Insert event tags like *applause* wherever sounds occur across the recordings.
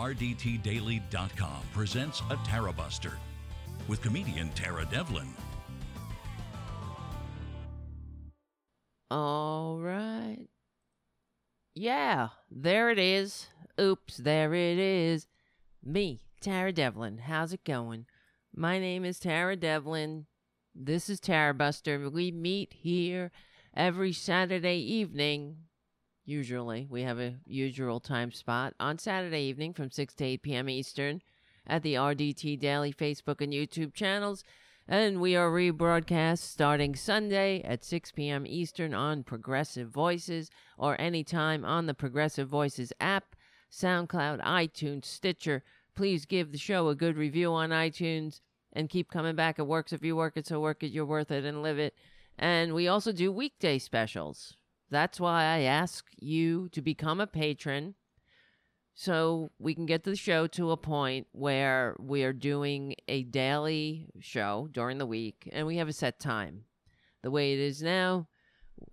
RDTDaily.com presents a Tara Buster with comedian Tara Devlin. All right. Yeah, there it is. Oops, there it is. Me, Tara Devlin. How's it going? My name is Tara Devlin. This is Tara Buster. We meet here every Saturday evening. Usually, we have a usual time spot on Saturday evening from 6 to 8 p.m. Eastern at the RDT Daily Facebook and YouTube channels. And we are rebroadcast starting Sunday at 6 p.m. Eastern on Progressive Voices or anytime on the Progressive Voices app, SoundCloud, iTunes, Stitcher. Please give the show a good review on iTunes and keep coming back. It works if you work it, so work it, you're worth it, and live it. And we also do weekday specials. That's why I ask you to become a patron so we can get the show to a point where we are doing a daily show during the week and we have a set time. The way it is now,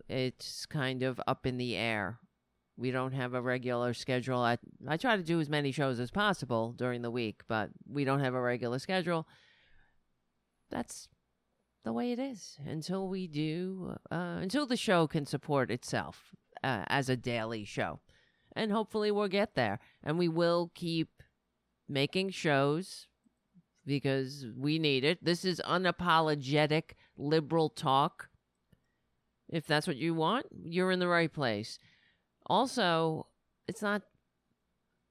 it's kind of up in the air. We don't have a regular schedule. I, I try to do as many shows as possible during the week, but we don't have a regular schedule. That's the way it is until we do, uh, until the show can support itself uh, as a daily show and hopefully we'll get there. And we will keep making shows because we need it. This is unapologetic liberal talk. If that's what you want, you're in the right place. Also, it's not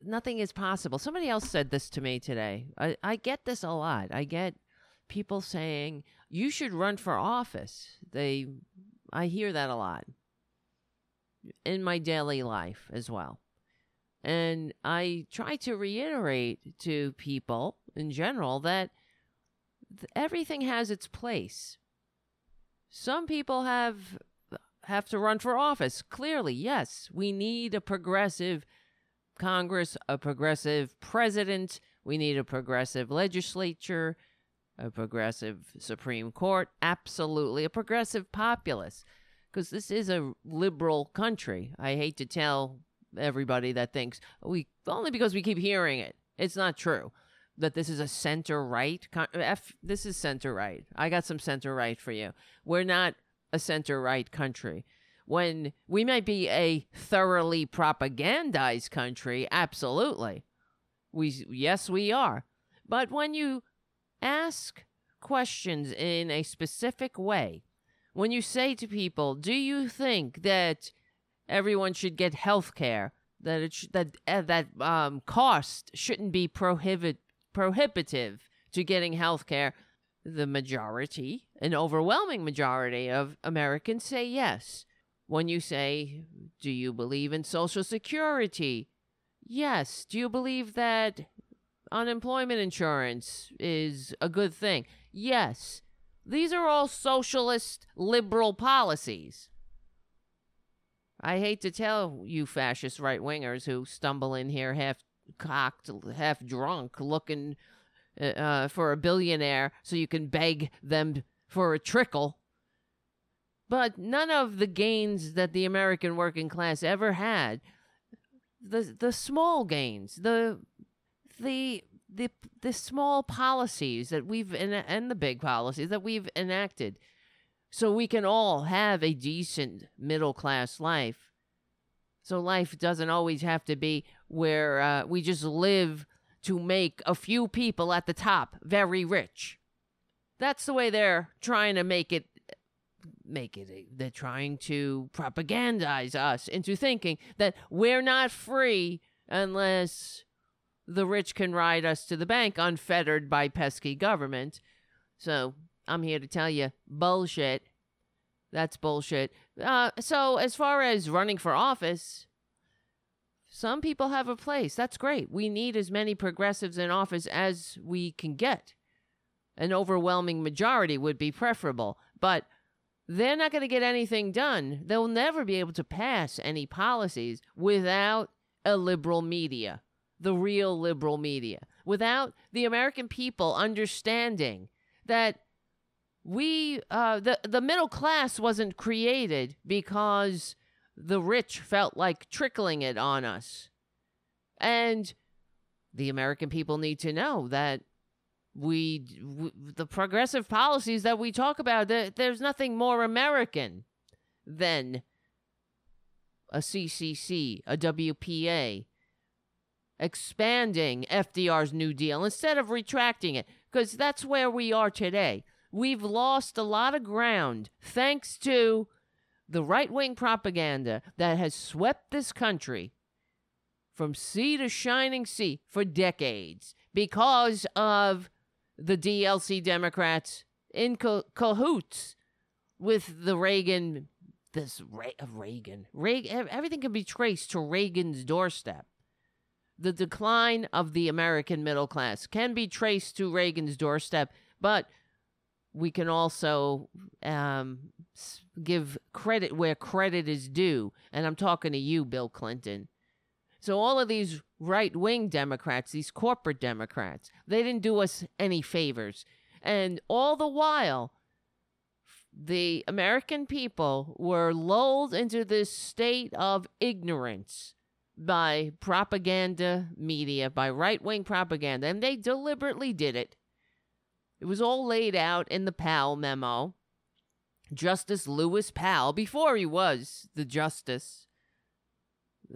nothing is possible. Somebody else said this to me today. I, I get this a lot. I get people saying you should run for office. They I hear that a lot in my daily life as well. And I try to reiterate to people in general that everything has its place. Some people have have to run for office. Clearly, yes, we need a progressive Congress, a progressive president, we need a progressive legislature, a progressive Supreme Court, absolutely a progressive populace because this is a liberal country. I hate to tell everybody that thinks we only because we keep hearing it. It's not true that this is a center right. F, this is center right. I got some center right for you. We're not a center right country. When we might be a thoroughly propagandized country, absolutely. We yes, we are. But when you ask questions in a specific way, when you say to people, "Do you think that everyone should get health care? That it sh- that uh, that um, cost shouldn't be prohibit prohibitive to getting health care? The majority an overwhelming majority of americans say yes. When you say do you believe in social security? Yes. Do you believe that unemployment insurance is a good thing yes these are all socialist liberal policies I hate to tell you fascist right wingers who stumble in here half cocked, half drunk, looking uh, uh, for a billionaire so you can beg them for a trickle. But none of the gains that the American working class ever had, the the small gains, the the the the small policies that we've and the big policies that we've enacted so we can all have a decent middle class life. So life doesn't always have to be where uh, we just live to make a few people at the top very rich. That's the way they're trying to make it make it they're trying to propagandize us into thinking that we're not free unless the rich can ride us to the bank unfettered by pesky government. So I'm here to tell you bullshit. That's bullshit. Uh, so, as far as running for office, some people have a place. That's great. We need as many progressives in office as we can get. An overwhelming majority would be preferable, but they're not going to get anything done. They'll never be able to pass any policies without a liberal media, the real liberal media, without the American people understanding that we uh, the the middle class wasn't created because the rich felt like trickling it on us. And the American people need to know that we, the progressive policies that we talk about, there, there's nothing more American than a CCC, a WPA, expanding FDR's New Deal instead of retracting it, because that's where we are today. We've lost a lot of ground thanks to the right wing propaganda that has swept this country from sea to shining sea for decades because of the DLC Democrats in cahoots with the Reagan, this Re- Reagan, Reagan, everything can be traced to Reagan's doorstep. The decline of the American middle class can be traced to Reagan's doorstep, but we can also um, give credit where credit is due. And I'm talking to you, Bill Clinton. So, all of these right wing Democrats, these corporate Democrats, they didn't do us any favors. And all the while, the American people were lulled into this state of ignorance by propaganda media, by right wing propaganda, and they deliberately did it. It was all laid out in the Powell memo. Justice Lewis Powell, before he was the justice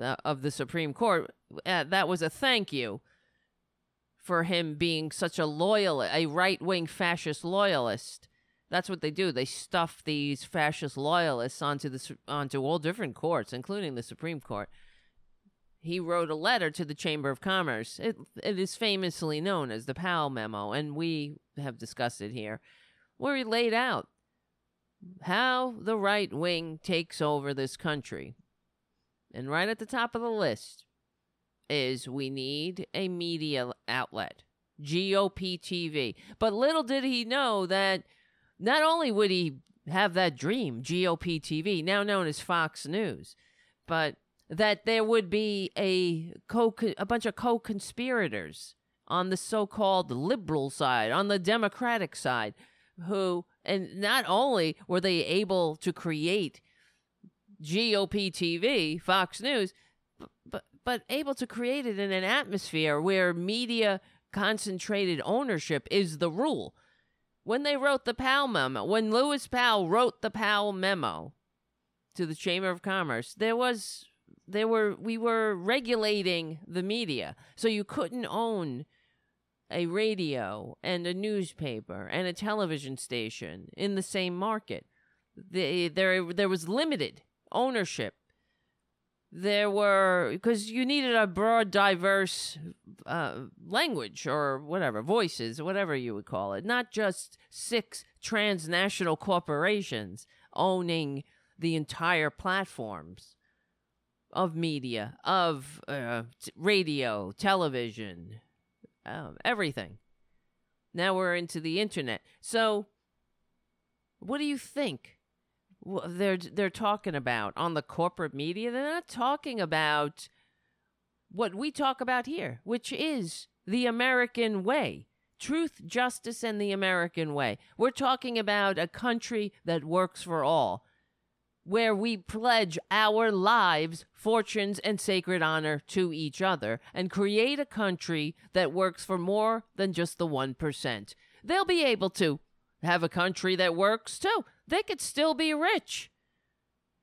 uh, of the Supreme Court, uh, that was a thank you for him being such a loyal, a right wing fascist loyalist. That's what they do. They stuff these fascist loyalists onto the onto all different courts, including the Supreme Court. He wrote a letter to the Chamber of Commerce. It, it is famously known as the Powell Memo, and we have discussed it here, where he laid out how the right wing takes over this country. And right at the top of the list is we need a media outlet, GOP TV. But little did he know that not only would he have that dream, GOP TV, now known as Fox News, but that there would be a co a bunch of co-conspirators on the so-called liberal side, on the democratic side, who and not only were they able to create GOP TV, Fox News, but, but able to create it in an atmosphere where media concentrated ownership is the rule. When they wrote the Powell memo, when Lewis Powell wrote the Powell memo to the Chamber of Commerce, there was there were we were regulating the media. So you couldn't own a radio and a newspaper and a television station in the same market. The, there, there was limited ownership. There were, because you needed a broad, diverse uh, language or whatever, voices, whatever you would call it, not just six transnational corporations owning the entire platforms of media, of uh, t- radio, television, um, everything. Now we're into the internet. So, what do you think? they're they're talking about on the corporate media. They're not talking about what we talk about here, which is the American way. Truth, justice, and the American way. We're talking about a country that works for all, where we pledge our lives, fortunes, and sacred honor to each other and create a country that works for more than just the 1%. They'll be able to have a country that works too. They could still be rich.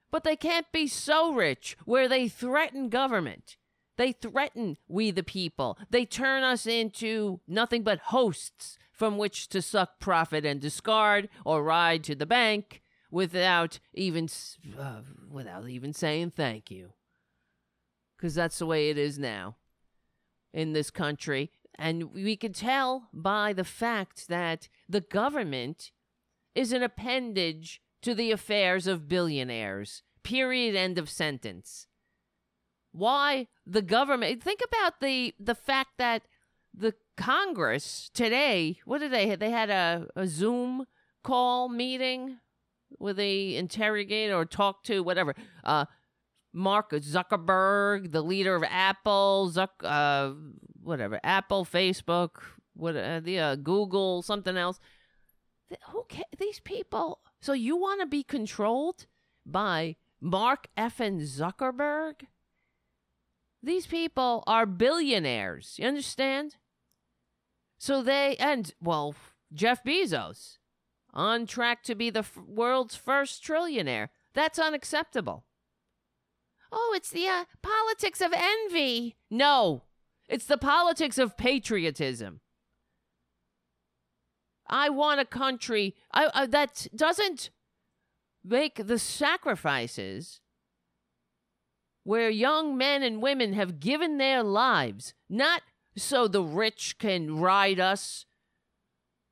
But they can't be so rich where they threaten government. They threaten we the people. They turn us into nothing but hosts from which to suck profit and discard or ride to the bank without even uh, without even saying thank you. Cuz that's the way it is now in this country and we can tell by the fact that the government is an appendage to the affairs of billionaires. Period end of sentence. Why the government think about the the fact that the Congress today, what did they they had a, a Zoom call meeting where they interrogate or talk to whatever uh, Mark Zuckerberg, the leader of Apple, Zuck, uh, whatever, Apple, Facebook, what uh, the uh, Google, something else. Who ca- these people? So you want to be controlled by Mark F. and Zuckerberg? these people are billionaires. You understand? So they, and well, Jeff Bezos on track to be the f- world's first trillionaire. That's unacceptable. Oh, it's the uh, politics of envy. No, it's the politics of patriotism. I want a country I, I, that doesn't make the sacrifices where young men and women have given their lives, not so the rich can ride us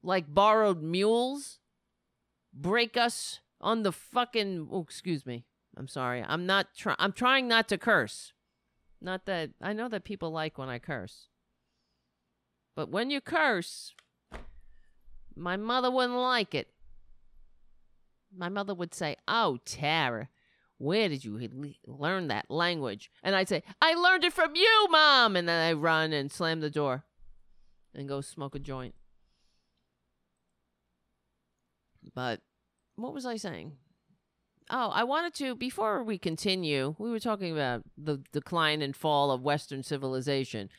like borrowed mules, break us on the fucking. Oh, excuse me. I'm sorry. I'm not trying. I'm trying not to curse. Not that I know that people like when I curse. But when you curse, my mother wouldn't like it. My mother would say, "Oh, Tara, where did you learn that language?" And I'd say, "I learned it from you, mom." And then I run and slam the door and go smoke a joint. But what was I saying? Oh, I wanted to before we continue. We were talking about the decline and fall of Western civilization.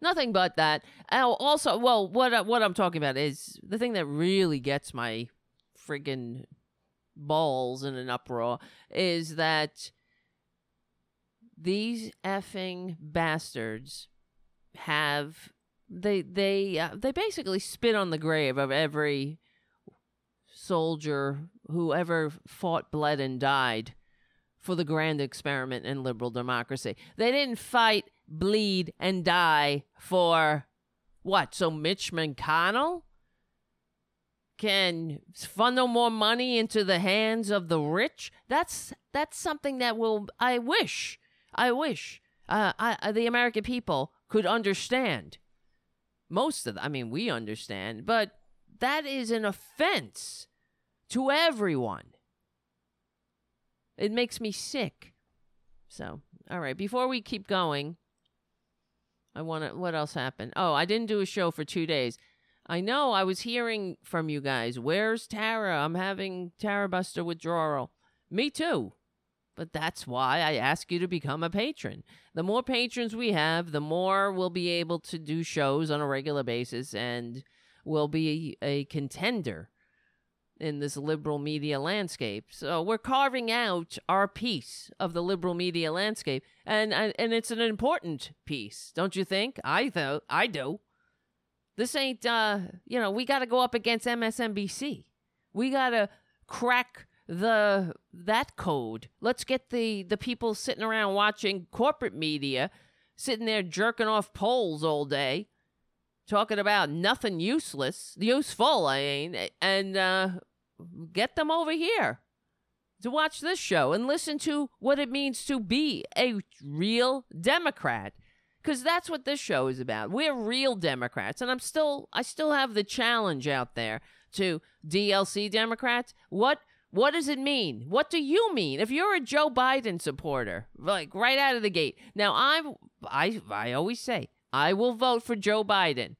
Nothing but that. Oh, also, well, what what I'm talking about is the thing that really gets my friggin' balls in an uproar is that these effing bastards have they they uh, they basically spit on the grave of every soldier who ever fought, bled, and died for the grand experiment in liberal democracy. They didn't fight, bleed, and die for what? So Mitch McConnell can funnel more money into the hands of the rich? That's that's something that will. I wish. I wish. Uh, I, the American people could understand. Most of, the, I mean, we understand, but that is an offense to everyone. It makes me sick. So, all right, before we keep going, I want to. What else happened? Oh, I didn't do a show for two days. I know I was hearing from you guys. Where's Tara? I'm having Tara Buster withdrawal. Me too. But that's why I ask you to become a patron. The more patrons we have, the more we'll be able to do shows on a regular basis and we'll be a contender in this liberal media landscape. So we're carving out our piece of the liberal media landscape, and and it's an important piece, don't you think? I though I do. This ain't uh, you know, we got to go up against MSNBC. We got to crack the that code. Let's get the the people sitting around watching corporate media sitting there jerking off polls all day talking about nothing useless, useful, I ain't, and uh, get them over here to watch this show and listen to what it means to be a real Democrat. Because that's what this show is about. We're real Democrats. And I'm still, I still have the challenge out there to DLC Democrats. What what does it mean? What do you mean? If you're a Joe Biden supporter, like right out of the gate. Now I'm I I always say I will vote for Joe Biden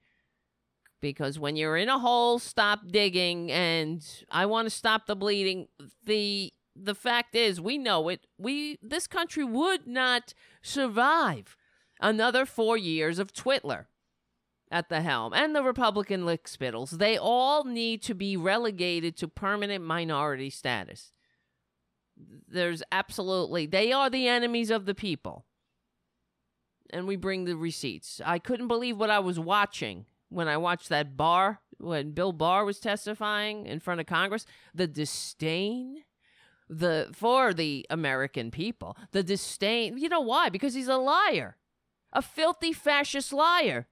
because when you're in a hole, stop digging and I want to stop the bleeding. The the fact is, we know it. We this country would not survive another 4 years of Twitler at the helm and the Republican lickspittles. They all need to be relegated to permanent minority status. There's absolutely they are the enemies of the people. And we bring the receipts. I couldn't believe what I was watching when I watched that Barr when Bill Barr was testifying in front of Congress, the disdain the for the American people, the disdain. You know why? Because he's a liar. A filthy fascist liar.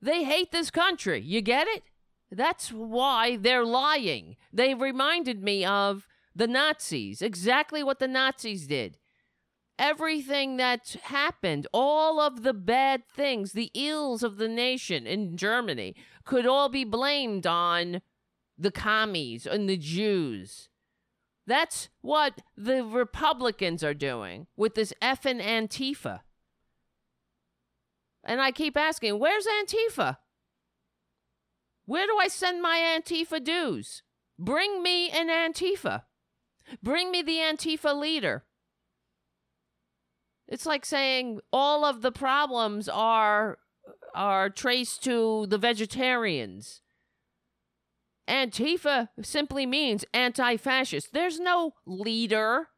They hate this country. You get it? That's why they're lying. They reminded me of the Nazis, exactly what the Nazis did everything that happened, all of the bad things, the ills of the nation in Germany could all be blamed on the commies and the Jews. That's what the Republicans are doing with this effing Antifa. And I keep asking, where's Antifa? Where do I send my Antifa dues? Bring me an Antifa. Bring me the Antifa leader. It's like saying all of the problems are are traced to the vegetarians. Antifa simply means anti fascist. There's no leader.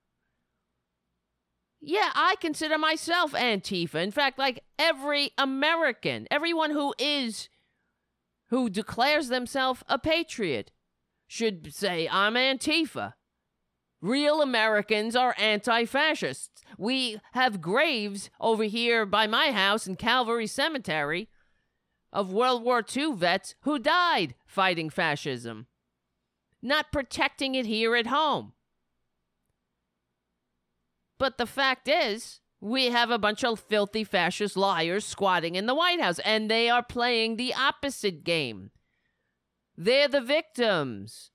Yeah, I consider myself Antifa. In fact, like every American, everyone who is, who declares themselves a patriot, should say, I'm Antifa. Real Americans are anti fascists. We have graves over here by my house in Calvary Cemetery of World War II vets who died fighting fascism, not protecting it here at home. But the fact is, we have a bunch of filthy fascist liars squatting in the White House, and they are playing the opposite game. They're the victims.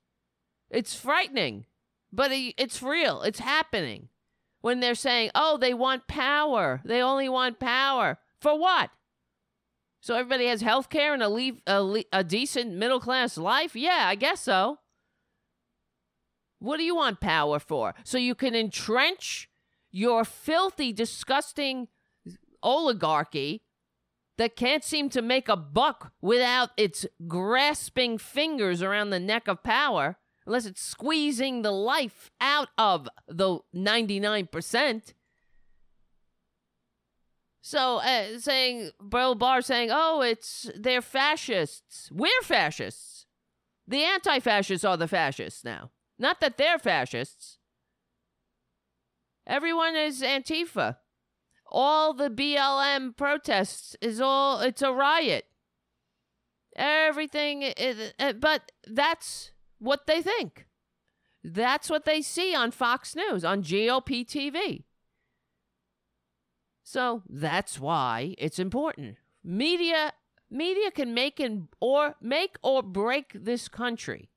It's frightening. But it's real. It's happening. When they're saying, oh, they want power. They only want power. For what? So everybody has health care and a, leave, a, a decent middle class life? Yeah, I guess so. What do you want power for? So you can entrench your filthy, disgusting oligarchy that can't seem to make a buck without its grasping fingers around the neck of power unless it's squeezing the life out of the 99%. So uh, saying Bill Barr saying, "Oh, it's they're fascists. We're fascists. The anti-fascists are the fascists now. Not that they're fascists. Everyone is Antifa. All the BLM protests is all it's a riot. Everything is, uh, but that's what they think. That's what they see on Fox News, on GOP TV. So that's why it's important. Media media can make and or make or break this country.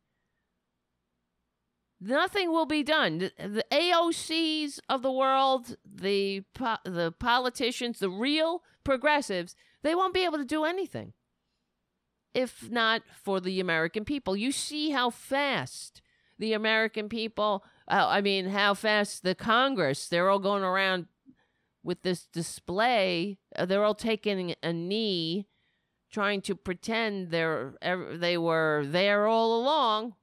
Nothing will be done. The, AOCs of the world, the the politicians, the real progressives, they won't be able to do anything if not for the American people. You see how fast the American people, uh, I mean, how fast the Congress, they're all going around with this display. Uh, they're all taking a knee, trying to pretend they're they were there all along.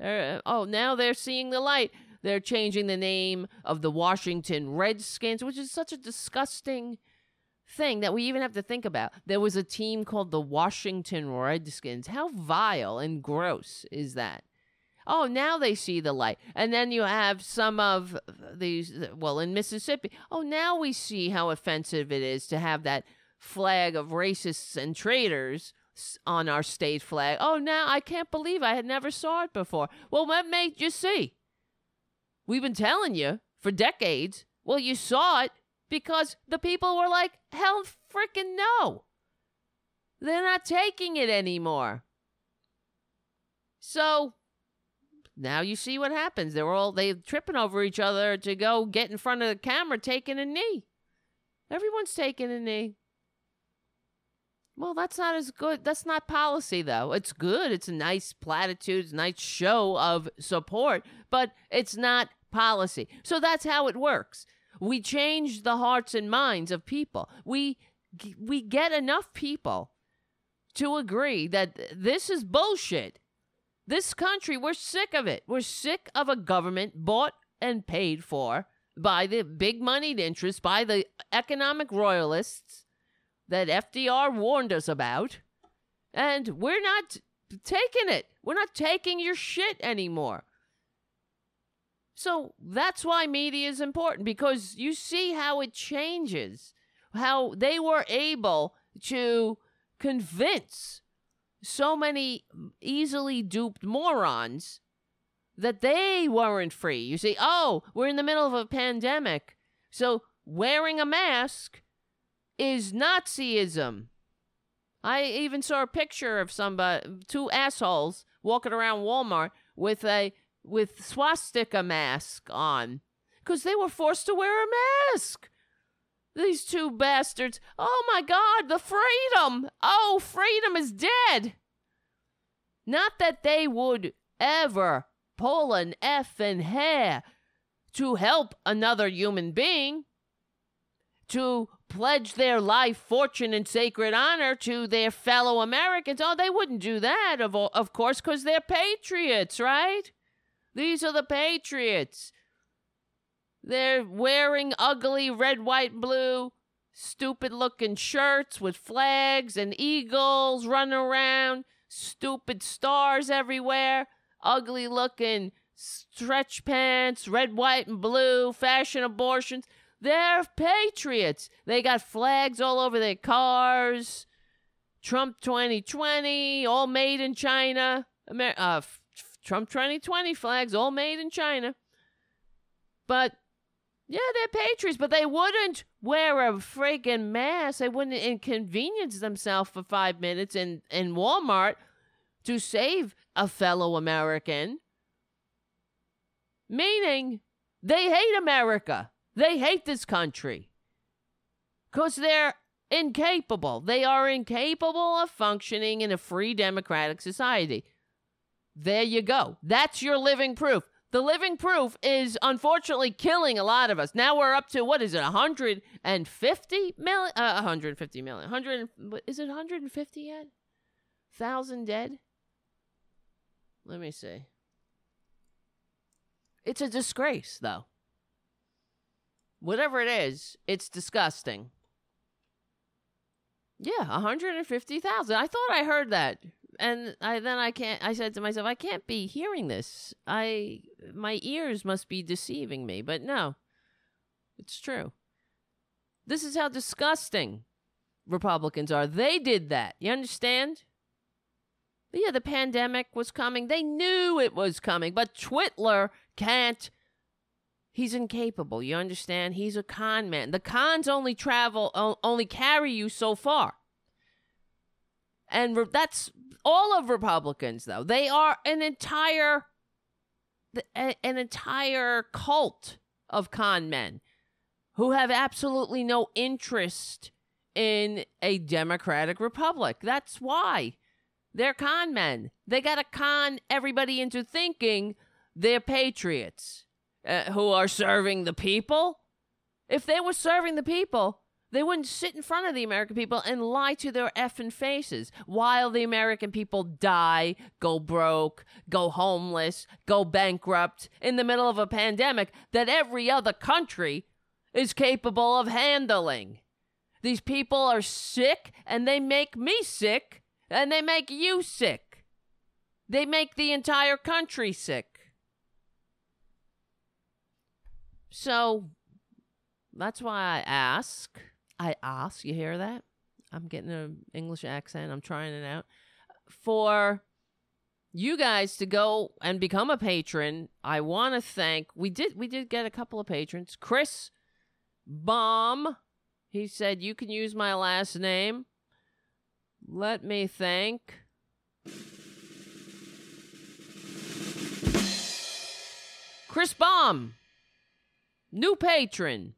Uh, oh, now they're seeing the light. They're changing the name of the Washington Redskins, which is such a disgusting thing that we even have to think about. There was a team called the Washington Redskins. How vile and gross is that? Oh, now they see the light. And then you have some of these, well, in Mississippi. Oh, now we see how offensive it is to have that flag of racists and traitors on our state flag. Oh, now I can't believe I had never saw it before. Well, what made you see? We've been telling you for decades. Well, you saw it because the people were like, hell freaking no. They're not taking it anymore. So now you see what happens. They're all they tripping over each other to go get in front of the camera taking a knee. Everyone's taking a knee. Well, that's not as good. That's not policy, though. It's good. It's a nice platitude, it's a nice show of support, but it's not policy. So that's how it works. We change the hearts and minds of people. We we get enough people to agree that this is bullshit. This country, we're sick of it. We're sick of a government bought and paid for by the big moneyed interests, by the economic royalists that FDR warned us about. And we're not taking it. We're not taking your shit anymore. So that's why media is important because you see how it changes, how they were able to convince so many easily duped morons that they weren't free. You see, oh, we're in the middle of a pandemic, so wearing a mask is Nazism. I even saw a picture of somebody, two assholes walking around Walmart with a with swastika mask on because they were forced to wear a mask. These two bastards. Oh my God, the freedom. Oh, freedom is dead. Not that they would ever pull an F in hair to help another human being. to pledge their life, fortune, and sacred honor to their fellow Americans. Oh, they wouldn't do that, of, of course, because they're patriots, right? These are the patriots. They're wearing ugly red, white, blue, stupid looking shirts with flags and eagles running around, stupid stars everywhere, ugly looking stretch pants, red, white, and blue, fashion abortions. They're patriots. They got flags all over their cars. Trump 2020, all made in China. Amer- uh, Trump 2020 flags, all made in China. But yeah, they're patriots, but they wouldn't wear a freaking mask. They wouldn't inconvenience themselves for five minutes in, in Walmart to save a fellow American. Meaning, they hate America. They hate this country because they're incapable. They are incapable of functioning in a free democratic society. There you go. That's your living proof. The living proof is unfortunately killing a lot of us. Now we're up to what is it? 150 million? Uh, 150 million. 100 is it 150 yet? Thousand dead? Let me see. It's a disgrace, though. Whatever it is, it's disgusting. Yeah, 150,000. I thought I heard that. And I then I can't I said to myself, I can't be hearing this. I my ears must be deceiving me, but no. It's true. This is how disgusting Republicans are. They did that. You understand? But Yeah, the pandemic was coming. They knew it was coming, but Twitler can't He's incapable. You understand? He's a con man. The cons only travel, only carry you so far. And that's all of Republicans, though. They are an entire, an entire cult of con men who have absolutely no interest in a democratic republic. That's why they're con men. They got to con everybody into thinking they're patriots uh, who are serving the people. If they were serving the people, they wouldn't sit in front of the American people and lie to their effing faces while the American people die, go broke, go homeless, go bankrupt in the middle of a pandemic that every other country is capable of handling. These people are sick and they make me sick and they make you sick. They make the entire country sick. So that's why I ask. I ask. You hear that? I'm getting an English accent. I'm trying it out. For you guys to go and become a patron, I want to thank. We did. We did get a couple of patrons. Chris Baum. He said you can use my last name. Let me thank. Chris Baum. New patron.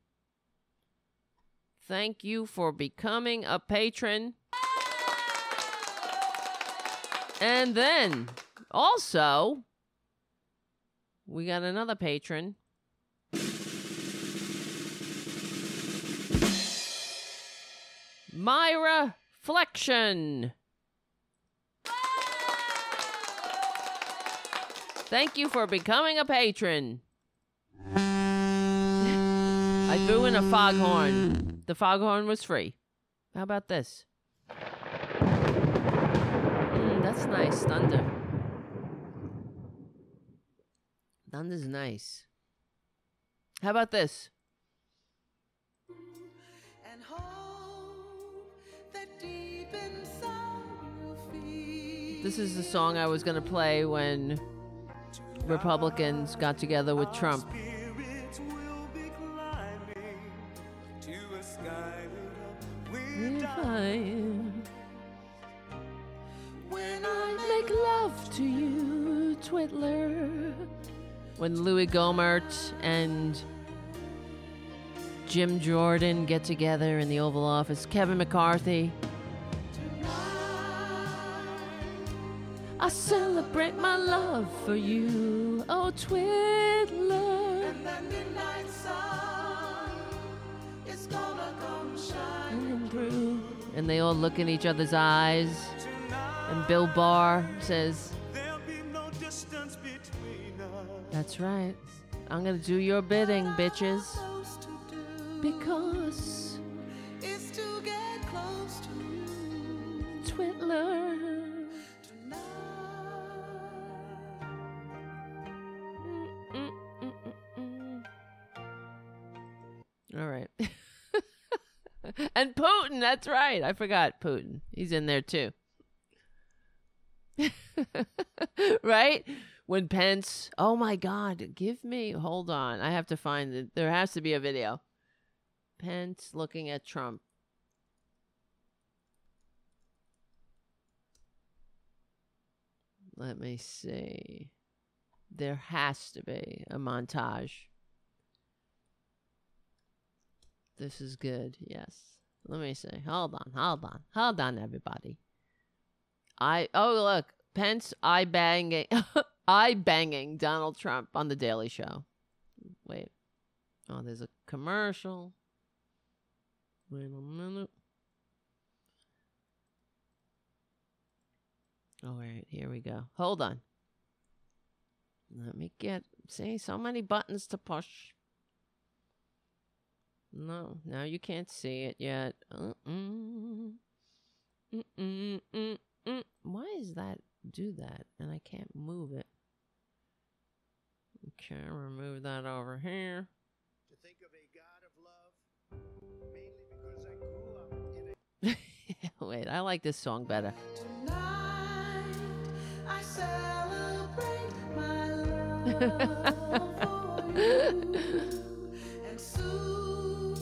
Thank you for becoming a patron. And then also, we got another patron. Myra Flexion. Thank you for becoming a patron. *laughs* I threw in a foghorn. The foghorn was free. How about this? Mm, that's nice. Thunder. Thunder's nice. How about this? This is the song I was going to play when Republicans got together with Trump. When I make love to you, Twitler. When Louis Gohmert and Jim Jordan get together in the Oval Office, Kevin McCarthy. I celebrate my love for you, oh Twitler. And they all look in each other's eyes. And Bill Barr says, That's right. I'm going to do your bidding, bitches. Because It's to get close to you. Mm, mm, mm, mm. All right. *laughs* and Putin, that's right. I forgot Putin. He's in there too. *laughs* right? When Pence, oh my God, give me, hold on. I have to find it. There has to be a video. Pence looking at Trump. Let me see. There has to be a montage. This is good. Yes. Let me see. Hold on. Hold on. Hold on, everybody. I oh look, Pence eye banging, *laughs* eye banging Donald Trump on the Daily Show. Wait. Oh, there's a commercial. Wait a minute. All right, here we go. Hold on. Let me get. See, so many buttons to push. No, now you can't see it yet. Uh-uh. Mm-mm-mm-mm. Why does that do that? And I can't move it. Okay, remove that over here. to think of a God of love, mainly because I grew up in a *laughs* Wait, I like this song better. Tonight I celebrate my *laughs* love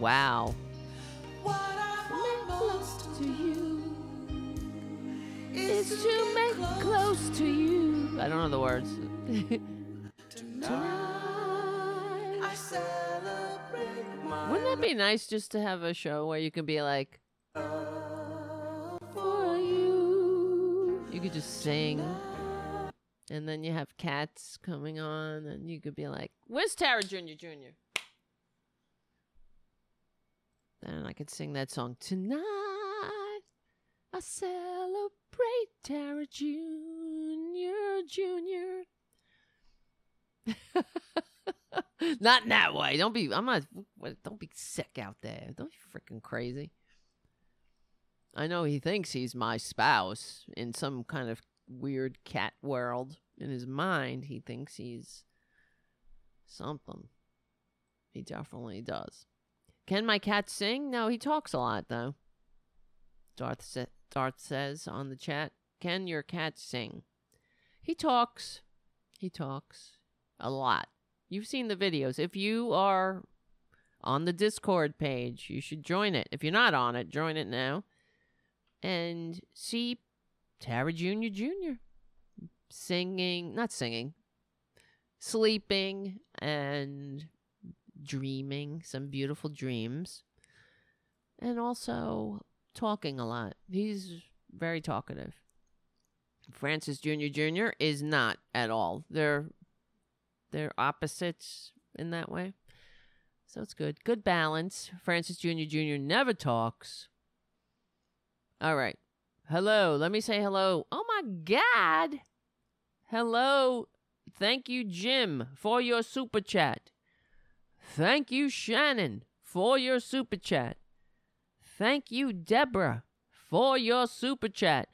Wow. What I want most To you. is Is to make close to you. I don't know the words. *laughs* Tonight I celebrate my Wouldn't that be nice just to have a show where you can be like, for you? You could just sing. And then you have cats coming on, and you could be like, Where's Tara Jr. Jr.? Then I could sing that song. Tonight, I celebrate Tara Jr. Jr. *laughs* not in that way. Don't be. I'm not. Don't be sick out there. Don't be freaking crazy. I know he thinks he's my spouse in some kind of weird cat world. In his mind, he thinks he's something. He definitely does. Can my cat sing? No, he talks a lot though. Darth sa- Darth says on the chat, "Can your cat sing?" He talks. He talks a lot. You've seen the videos. If you are on the Discord page, you should join it. If you're not on it, join it now. And see Tara Jr. Jr. singing, not singing, sleeping and dreaming some beautiful dreams. And also talking a lot. He's very talkative. Francis Jr. Jr. is not at all. They're they're opposites in that way. So it's good. Good balance. Francis Jr. Jr. never talks. All right. Hello. Let me say hello. Oh my God. Hello. Thank you, Jim, for your super chat. Thank you, Shannon, for your super chat. Thank you, Deborah, for your super chat.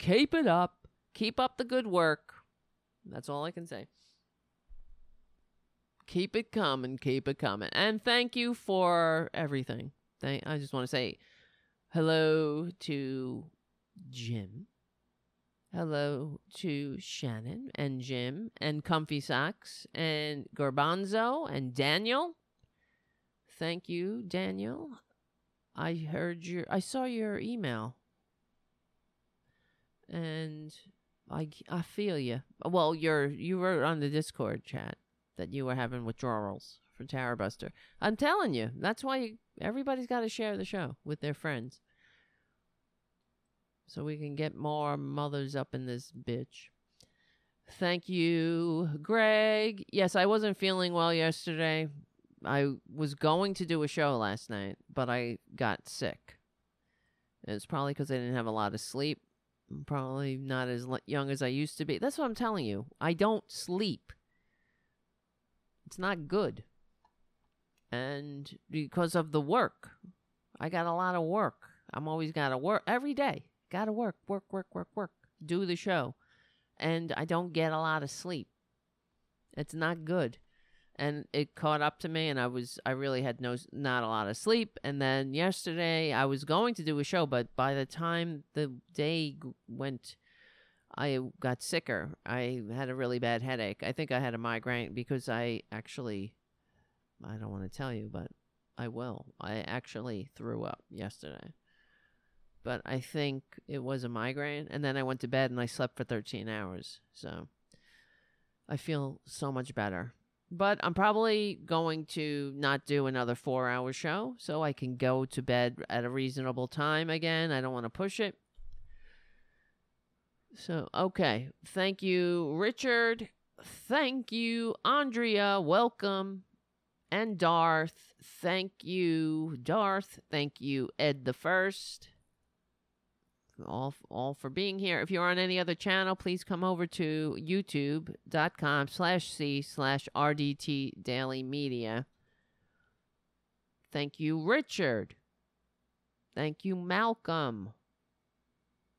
Keep it up. Keep up the good work. That's all I can say. Keep it coming, keep it coming. And thank you for everything. Thank, I just want to say Hello to Jim. Hello to Shannon and Jim and Comfy Socks and Garbanzo and Daniel. Thank you, Daniel. I heard your I saw your email. And I I feel you. Well, you're you wrote on the Discord chat that you were having withdrawals for Tower Buster. I'm telling you, that's why you, everybody's got to share the show with their friends so we can get more mothers up in this bitch. Thank you, Greg. Yes, I wasn't feeling well yesterday. I was going to do a show last night, but I got sick. It's probably because I didn't have a lot of sleep. I'm probably not as young as I used to be. That's what I'm telling you. I don't sleep. It's not good. And because of the work, I got a lot of work. I'm always got to work every day. Got to work, work, work, work, work. Do the show. And I don't get a lot of sleep. It's not good. And it caught up to me and I was I really had no not a lot of sleep and then yesterday I was going to do a show but by the time the day went I got sicker. I had a really bad headache. I think I had a migraine because I actually I don't want to tell you, but I will. I actually threw up yesterday. But I think it was a migraine and then I went to bed and I slept for 13 hours. So I feel so much better. But I'm probably going to not do another 4-hour show so I can go to bed at a reasonable time again. I don't want to push it. So, okay. Thank you, Richard. Thank you, Andrea. Welcome. And Darth. Thank you, Darth. Thank you, Ed the First. All, all for being here. If you're on any other channel, please come over to youtube.com slash C slash RDT Daily Media. Thank you, Richard. Thank you, Malcolm.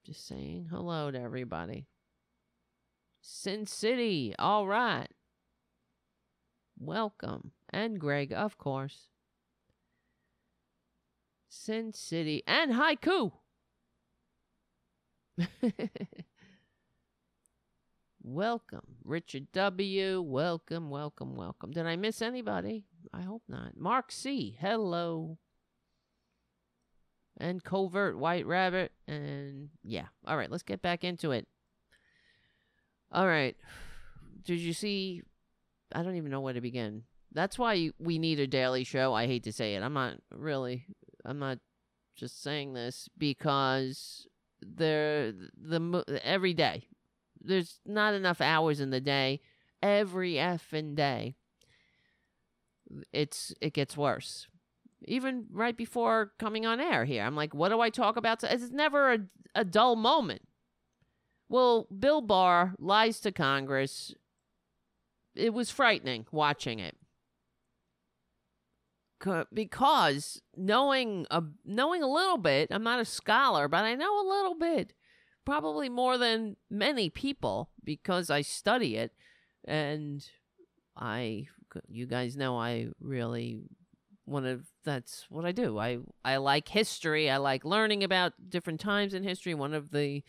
Just saying hello to everybody. Sin City, all right. Welcome. And Greg, of course. Sin City and Haiku. Welcome. Richard W. Welcome, welcome, welcome. Did I miss anybody? I hope not. Mark C. Hello and covert white rabbit and yeah all right let's get back into it all right did you see i don't even know where to begin that's why we need a daily show i hate to say it i'm not really i'm not just saying this because the mo- every day there's not enough hours in the day every effing day it's it gets worse even right before coming on air here. I'm like, what do I talk about? It's never a, a dull moment. Well, Bill Barr lies to Congress. It was frightening watching it. Because knowing a, knowing a little bit, I'm not a scholar, but I know a little bit, probably more than many people because I study it. And I, you guys know I really one of that's what I do. I I like history. I like learning about different times in history. One of the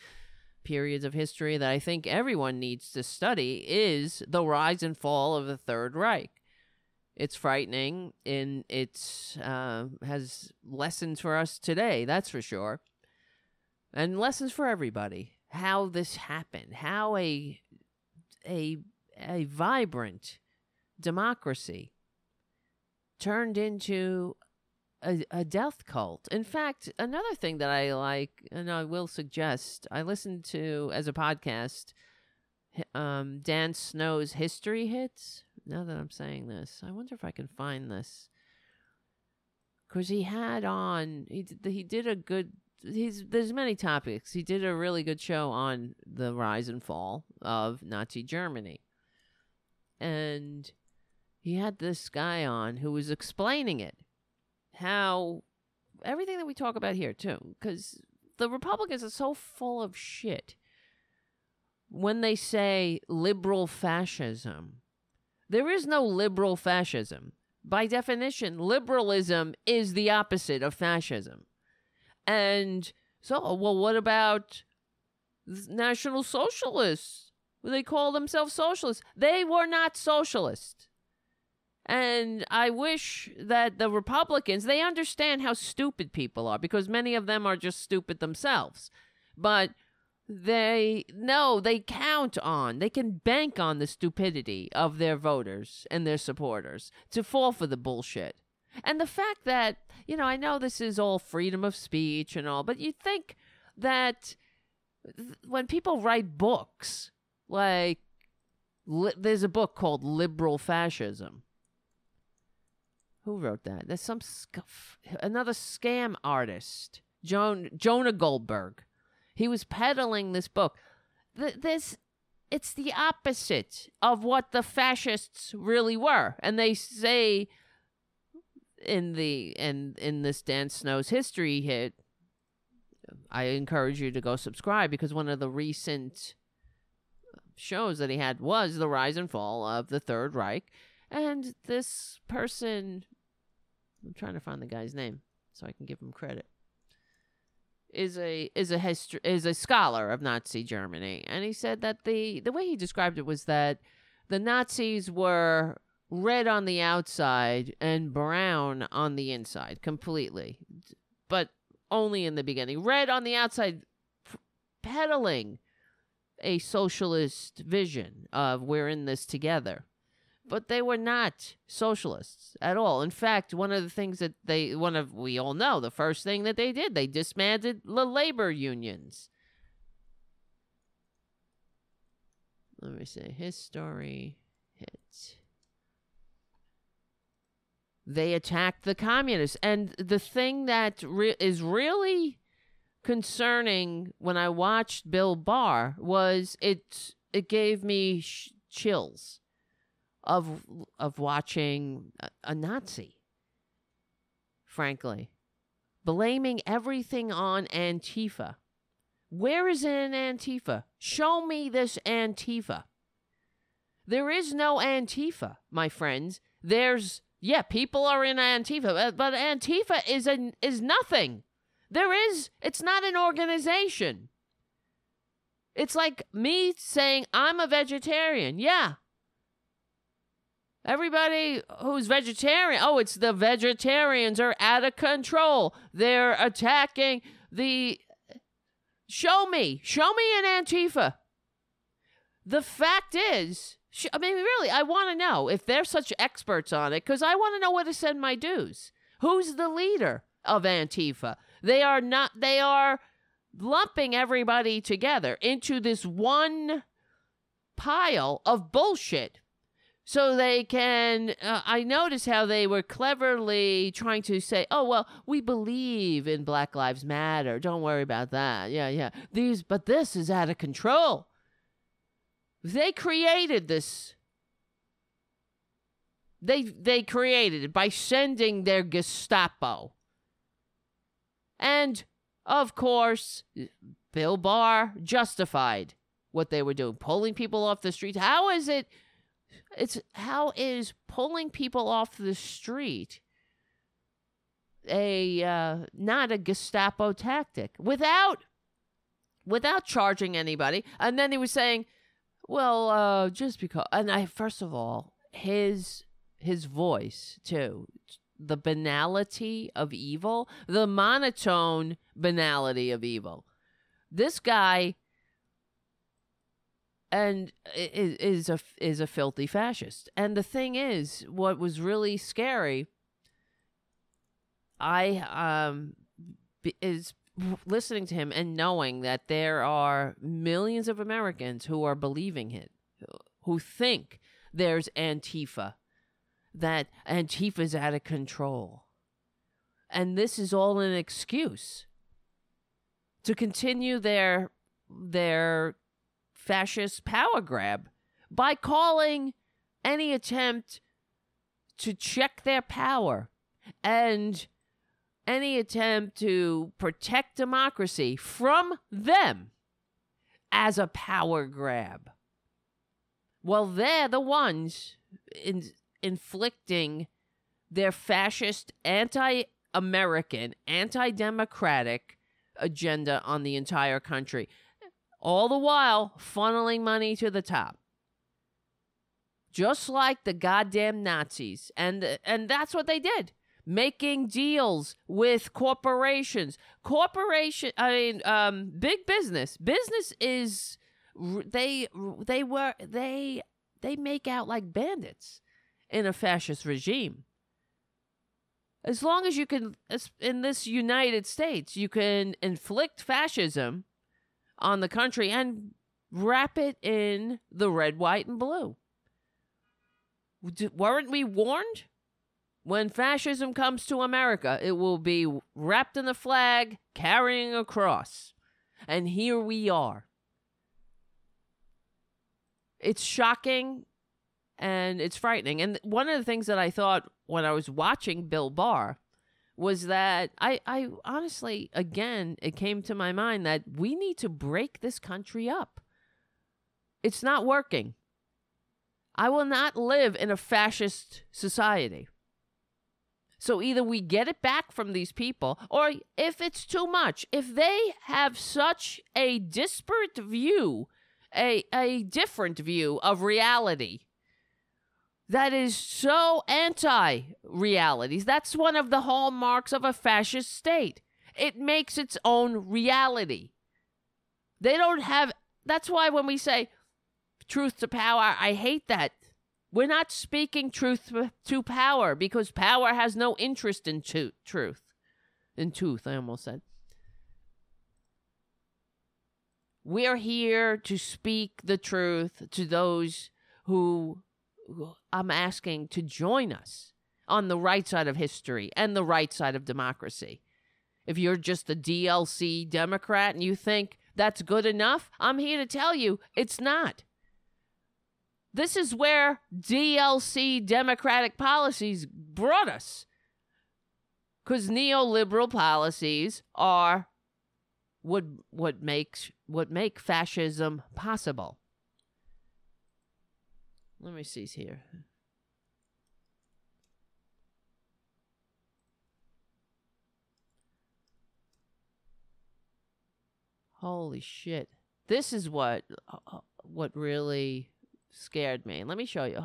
periods of history that I think everyone needs to study is the rise and fall of the Third Reich. It's frightening and it's uh, has lessons for us today, that's for sure. And lessons for everybody. How this happened, how a a a vibrant democracy turned into a, a death cult. In fact, another thing that I like, and I will suggest, I listened to as a podcast um, Dan Snow's History Hits. Now that I'm saying this, I wonder if I can find this. Because he had on, he, d- he did a good, he's, there's many topics. He did a really good show on the rise and fall of Nazi Germany. And he had this guy on who was explaining it how everything that we talk about here too because the republicans are so full of shit when they say liberal fascism there is no liberal fascism by definition liberalism is the opposite of fascism And so, well, what about National Socialists? They call themselves socialists. They were not socialists. And I wish that the Republicans, they understand how stupid people are because many of them are just stupid themselves. But they no, they count on, they can bank on the stupidity of their voters and their supporters to fall for the bullshit. And the fact that, you know, I know this is all freedom of speech and all, but you think that th- when people write books, like li- there's a book called Liberal Fascism. Who wrote that? There's some sc- another scam artist, Joan Jonah Goldberg. He was peddling this book. Th- this it's the opposite of what the fascists really were, and they say in the in in this Dan Snow's history hit. I encourage you to go subscribe because one of the recent shows that he had was the rise and fall of the Third Reich, and this person, I'm trying to find the guy's name so I can give him credit, is a is a history is a scholar of Nazi Germany, and he said that the the way he described it was that the Nazis were red on the outside and brown on the inside completely, but only in the beginning. Red on the outside, f- peddling a socialist vision of we're in this together. But they were not socialists at all. In fact, one of the things that they, one of, we all know, the first thing that they did, they disbanded the labor unions. Let me see. History hit. They attacked the communists. And the thing that re- is really concerning when I watched Bill Barr was it it gave me sh- chills of of watching a, a Nazi. Frankly, blaming everything on Antifa. Where is an Antifa? Show me this Antifa. There is no Antifa, my friends. There's yeah, people are in Antifa, but, Antifa is a, is nothing. There is it's not an organization. It's like me saying I'm a vegetarian. Yeah. Everybody who's vegetarian, oh, it's the vegetarians are out of control. They're attacking the Show me. Show me an Antifa. The fact is, I mean, really, I want to know if they're such experts on it because I want to know where to send my dues. Who's the leader of Antifa? They are not, they are lumping everybody together into this one pile of bullshit. So they can. Uh, I noticed how they were cleverly trying to say, "Oh well, we believe in Black Lives Matter. Don't worry about that." Yeah, yeah. These, but this is out of control. They created this. They they created it by sending their Gestapo. And of course, Bill Barr justified what they were doing, pulling people off the streets. How is it? It's how is pulling people off the street a uh, not a Gestapo tactic without without charging anybody? And then he was saying, "Well, uh, just because." And I first of all, his his voice too, the banality of evil, the monotone banality of evil. This guy and is a is a filthy fascist. And the thing is, what was really scary, I um is listening to him and knowing that there are millions of Americans who are believing it, who think there's Antifa, that Antifa's out of control. And this is all an excuse to continue their their fascist power grab by calling any attempt to check their power and any attempt to protect democracy from them as a power grab. Well, they're the ones in, inflicting their fascist, anti American, anti democratic agenda on the entire country. All the while funneling money to the top. Just like the goddamn Nazis. And and that's what they did. Making deals with corporations. Corporation I mean um big business. Business is they they were they they make out like bandits in a fascist regime. As long as you can, in this United States, you can inflict fascism on the country and wrap it in the red, white, and blue. D- weren't we warned? When fascism comes to America, it will be wrapped in the flag, carrying a cross. And here we are. It's shocking and it's frightening. And one of the things that I thought when I was watching Bill Barr was that I, I honestly, again, it came to my mind that we need to break this country up. It's not working. I will not live in a fascist society. So either we get it back from these people, or if it's too much, if they have such a disparate view, a, a different view of reality, that is so anti realities. That's one of the hallmarks of a fascist state. It makes its own reality. They don't have, that's why when we say truth to power, I hate that. We're not speaking truth to power because power has no interest in to- truth. In tooth, I almost said. We're here to speak the truth to those who who I'm asking to join us on the right side of history and the right side of democracy. If you're just a DLC Democrat and you think that's good enough, I'm here to tell you it's not. This is where DLC Democratic policies brought us. Because neoliberal policies are what what makes what make fascism possible. Let me see here. Holy shit. This is what uh, what really scared me. Let me show you.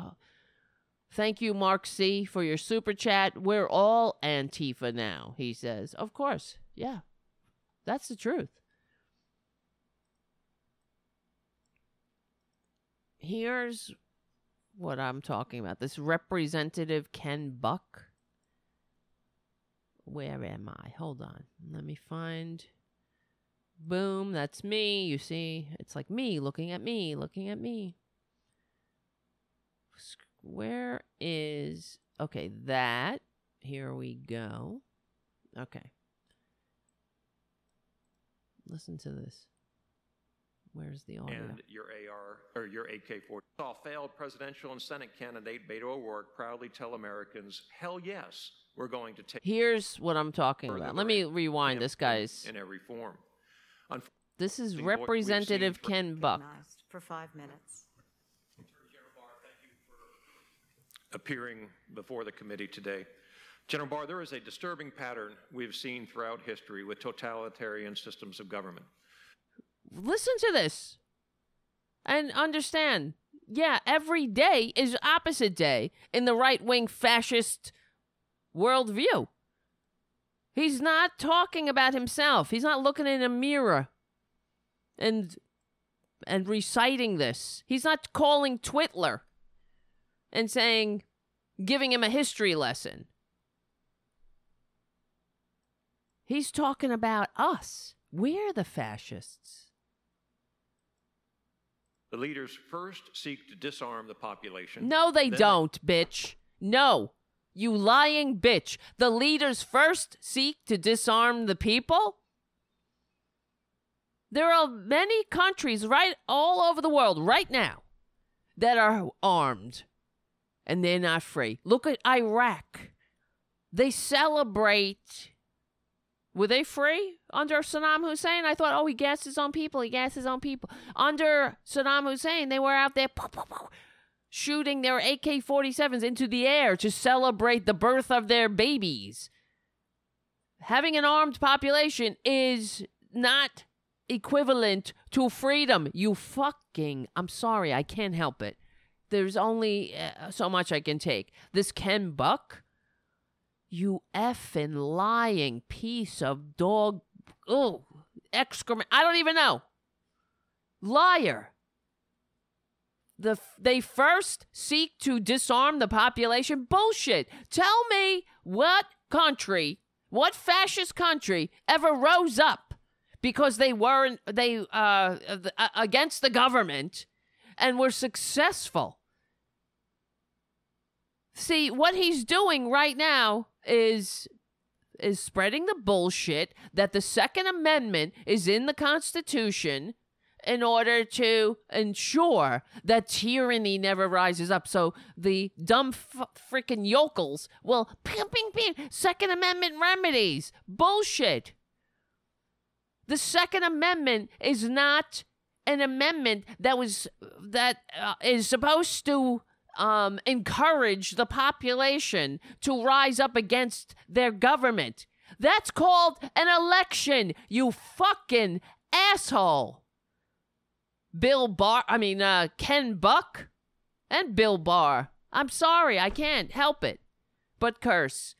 Thank you, Mark C, for your super chat. We're all Antifa now, he says. Of course. Yeah. That's the truth. Here's what I'm talking about. This representative Ken Buck. Where am I? Hold on. Let me find. Boom, that's me. You see, it's like me looking at me, looking at me. Where is. Okay, that. Here we go. Okay. Listen to this. Where's the audio? and your AR or your AK-40. Saw failed presidential and Senate candidate Beto O'Rourke proudly tell Americans, "Hell yes, we're going to take Here's what I'm talking about. Let me rewind this, guys. in every form." Unfortunately, This is what we've seen Representative Ken Buck. For five minutes. appearing before the committee today. General Barr, there is a disturbing pattern we've seen throughout history with totalitarian systems of government. Listen to this and understand. Yeah, every day is opposite day in the right wing fascist worldview. He's not talking about himself. He's not looking in a mirror and and reciting this. He's not calling Twitler and saying giving him a history lesson. He's talking about us. We're the fascists. The leaders first seek to disarm the population. No, they don't, bitch. No. You lying bitch. The leaders first seek to disarm the people? There are many countries right all over the world right now that are armed and they're not free. Look at Iraq. They celebrate. Were they free under Saddam Hussein? I thought, oh, he gassed his own people. He gassed his own people. Under Saddam Hussein, they were out there shooting their AK 47s into the air to celebrate the birth of their babies. having an armed population is not equivalent to freedom. You fucking, I'm sorry, I can't help it. There's only uh, so much I can take. This Ken Buck, you effing lying piece of dog, oh, excrement. I don't even know. Liar. The, they first seek to disarm the population. Bullshit. Tell me what country, what fascist country ever rose up because they weren't they uh, uh against the government and were successful. See, what he's doing right now is is spreading the bullshit that the second amendment is in the constitution in order to ensure that tyranny never rises up. So the dumb f- freaking yokels will ping, ping, ping, Second Amendment remedies. Bullshit. The Second Amendment is not an amendment that was that uh, is supposed to um, encourage the population to rise up against their government. That's called an election, you fucking asshole. Bill Barr, I mean, uh, Ken Buck and Bill Barr. I'm sorry, I can't help it but curse.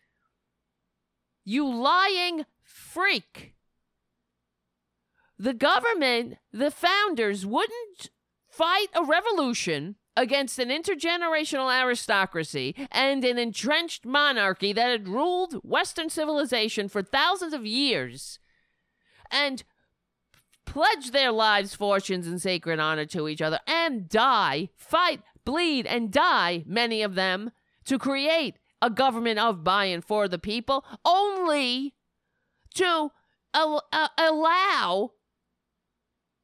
You lying freak. The government, the founders, wouldn't fight a revolution against an intergenerational aristocracy and an entrenched monarchy that had ruled Western civilization for thousands of years and pledge their lives, fortunes, and sacred honor to each other and die, fight, bleed, and die, many of them, to create a government of, by, and for the people, only to al- uh, allow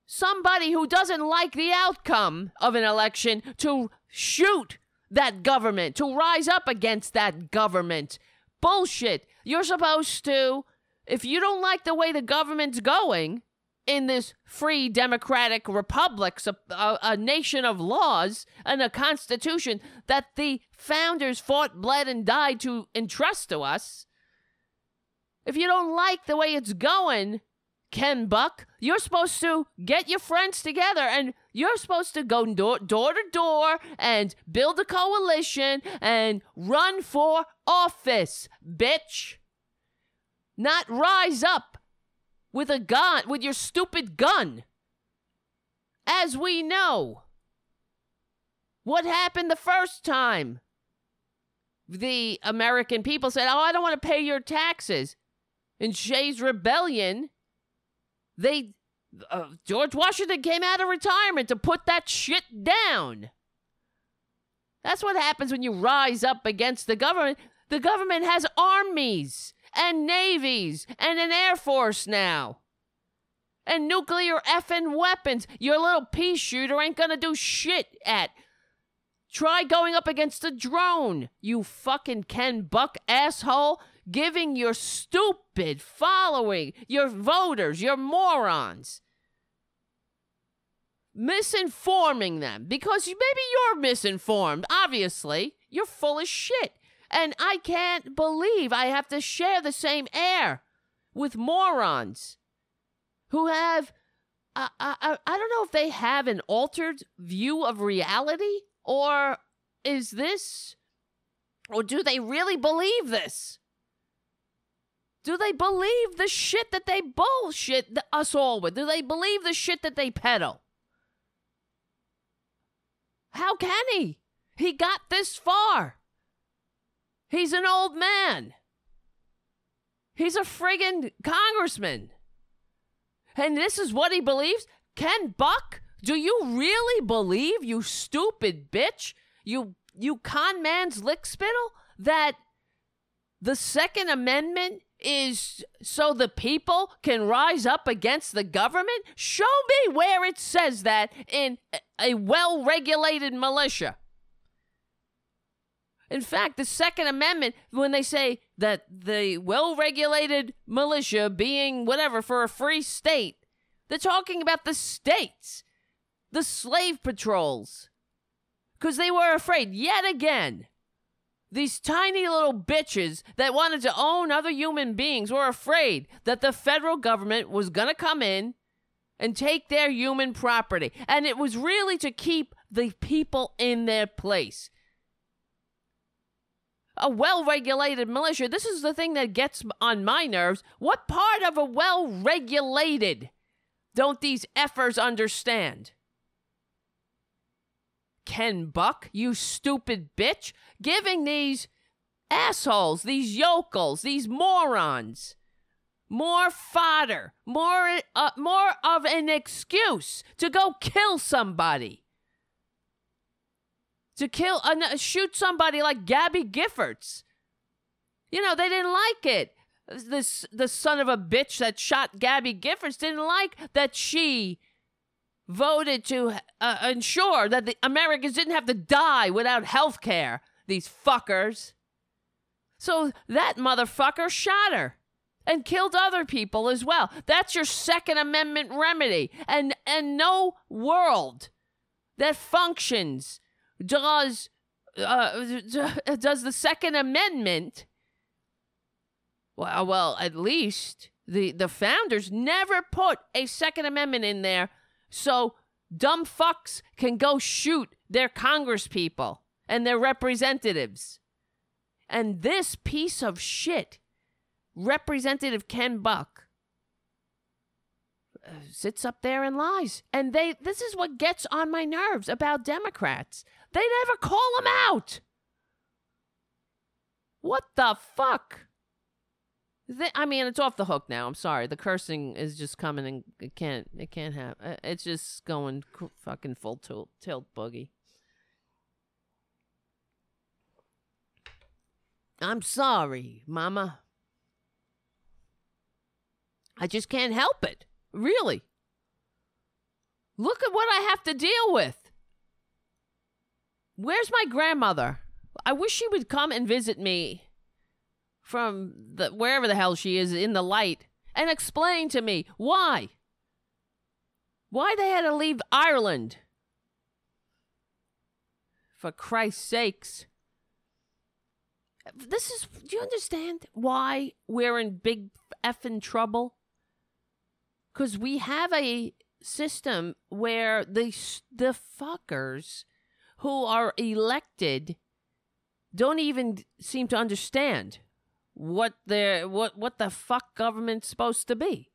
somebody who doesn't like the outcome of an election to shoot that government, to rise up against that government. Bullshit. You're supposed to, if you don't like the way the government's going, in this free democratic republic, a, a, nation of laws and a constitution that the founders fought, bled, and died to entrust to us. If you don't like the way it's going, Ken Buck, you're supposed to get your friends together and you're supposed to go door, door to door and build a coalition and run for office, bitch. Not rise up with a gun, with your stupid gun. As we know, what happened the first time? The American people said, Oh, I don't want to pay your taxes. In Shays' rebellion, they uh, George Washington came out of retirement to put that shit down. That's what happens when you rise up against the government. The government has armies and navies and an air force now. And nuclear effing weapons. Your little pea shooter ain't gonna do shit at. Try going up against a drone, you fucking Ken Buck asshole, giving your stupid following, your voters, your morons, misinforming them because maybe you're misinformed, obviously. You're full of shit. And I can't believe I have to share the same air with morons who have, uh, I, I, I don't know if they have an altered view of reality or is this, or do they really believe this? Do they believe the shit that they bullshit us all with? Do they believe the shit that they peddle? How can he? He got this far. He's an old man. He's a friggin' congressman. And this is what he believes? Ken Buck? Do you really believe, you stupid bitch, you you con man's lick spittle, that the Second Amendment is so the people can rise up against the government? Show me where it says that in a well regulated militia. In fact, the Second Amendment, when they say that the well regulated militia being whatever for a free state, they're talking about the states, the slave patrols, because they were afraid yet again. These tiny little bitches that wanted to own other human beings were afraid that the federal government was going to come in and take their human property. And it was really to keep the people in their place. A well regulated militia, this is the thing that gets on my nerves. What part of a well regulated don't these effers understand? Ken Buck, you stupid bitch, giving these assholes, these yokels, these morons, more fodder, more uh, more of an excuse to go kill somebody. To kill, uh, shoot somebody like Gabby Giffords. You know, they didn't like it. This the son of a bitch that shot Gabby Giffords didn't like that she voted to uh, ensure that the Americans didn't have to die without health care. These fuckers. So that motherfucker shot her and killed other people as well. That's your Second Amendment remedy. And and no world that functions does uh, *laughs* does the Second Amendment. Well, well, at least the the founders never put a Second Amendment in there so dumb fucks can go shoot their congresspeople and their representatives. And this piece of shit, Representative Ken Buck, uh, sits up there and lies. And they this is what gets on my nerves about Democrats. They never call them out. What the fuck? I mean, it's off the hook now. I'm sorry. The cursing is just coming and it can't. It can't have. uh, It's just going fucking full tilt, tilt boogie. I'm sorry, Mama. I just can't help it. Really. Look at what I have to deal with. Where's my grandmother? I wish she would come and visit me from the wherever the hell she is in the light and explain to me why. Why they had to leave Ireland. For Christ's sakes. This is do you understand why we're in big effing trouble? Cuz we have a system where the the fuckers who are elected don't even seem to understand what their what what the fuck government's supposed to be.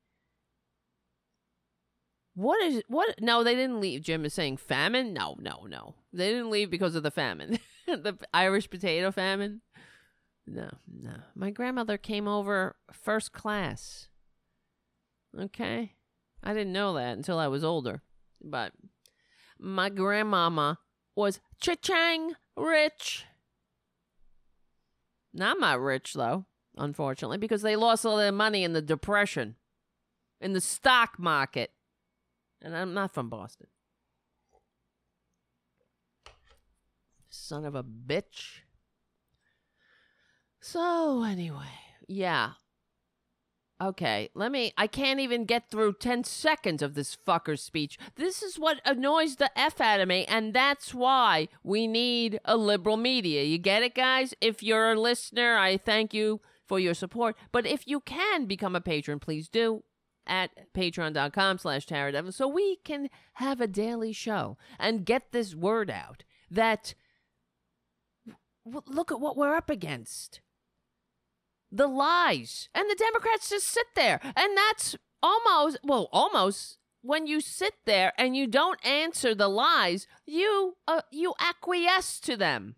What is what? No, they didn't leave. Jim is saying famine. No, no, no. They didn't leave because of the famine, *laughs* the Irish potato famine. No, no. My grandmother came over first class. Okay, I didn't know that until I was older, but my grandmama was cha-chang rich. Not rich though, unfortunately, because they lost all their money in the depression, in the stock market. And I'm not from Boston. Son of a bitch. So, anyway, yeah. Okay, let me. I can't even get through 10 seconds of this fucker's speech. This is what annoys the F out of me, and that's why we need a liberal media. You get it, guys? If you're a listener, I thank you for your support. But if you can become a patron, please do at patreon.com slash Devil so we can have a daily show and get this word out that w- look at what we're up against the lies. And the Democrats just sit there. And that's almost, well, almost when you sit there and you don't answer the lies, you uh, you acquiesce to them.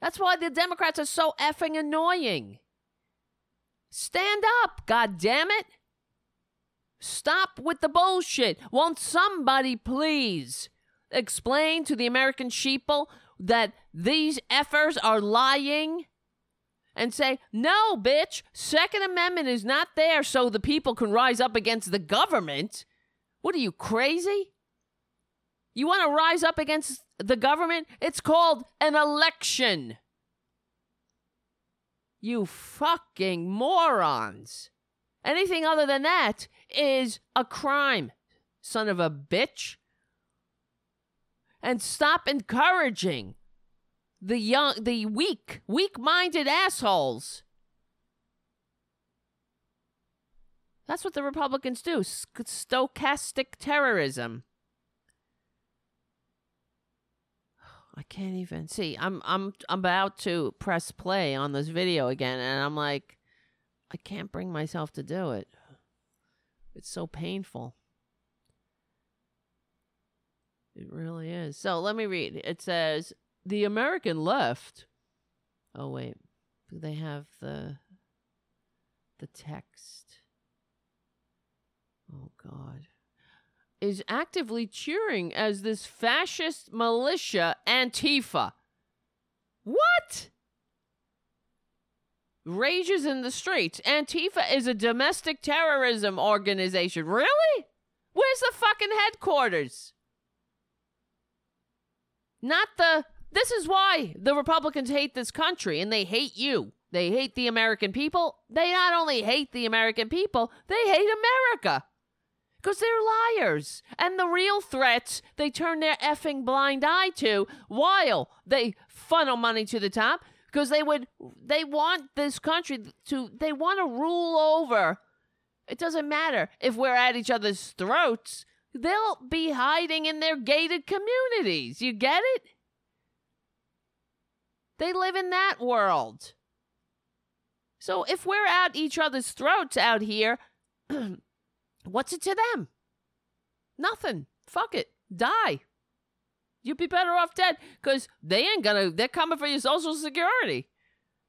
That's why the Democrats are so effing annoying. Stand up, god damn it. Stop with the bullshit. Won't somebody please explain to the American sheeple that these effers are lying? and say, no, bitch, Second Amendment is not there so the people can rise up against the government. What are you, crazy? You want to rise up against the government? It's called an election. You fucking morons. Anything other than that is a crime, son of a bitch. And stop encouraging the young, the weak, weak-minded assholes. That's what the Republicans do. Stochastic terrorism. I can't even see. I'm I'm I'm about to press play on this video again and I'm like I can't bring myself to do it. It's so painful. It really is. So let me read. It says the American left. Oh wait. Do they have the the text? Oh god. Is actively cheering as this fascist militia Antifa. What? Rages in the streets. Antifa is a domestic terrorism organization. Really? Where's the fucking headquarters? Not the. This is why the Republicans hate this country and they hate you. They hate the American people. They not only hate the American people, they hate America. Because they're liars. And the real threats they turn their effing blind eye to while they funnel money to the top. Because they would, they want this country to, they want to rule over. It doesn't matter if we're at each other's throats. They'll be hiding in their gated communities. You get it? They live in that world. So if we're at each other's throats out here, *clears throat* what's it to them? Nothing. Fuck it. Die. You'd be better off dead because they ain't gonna, they're coming for your social security,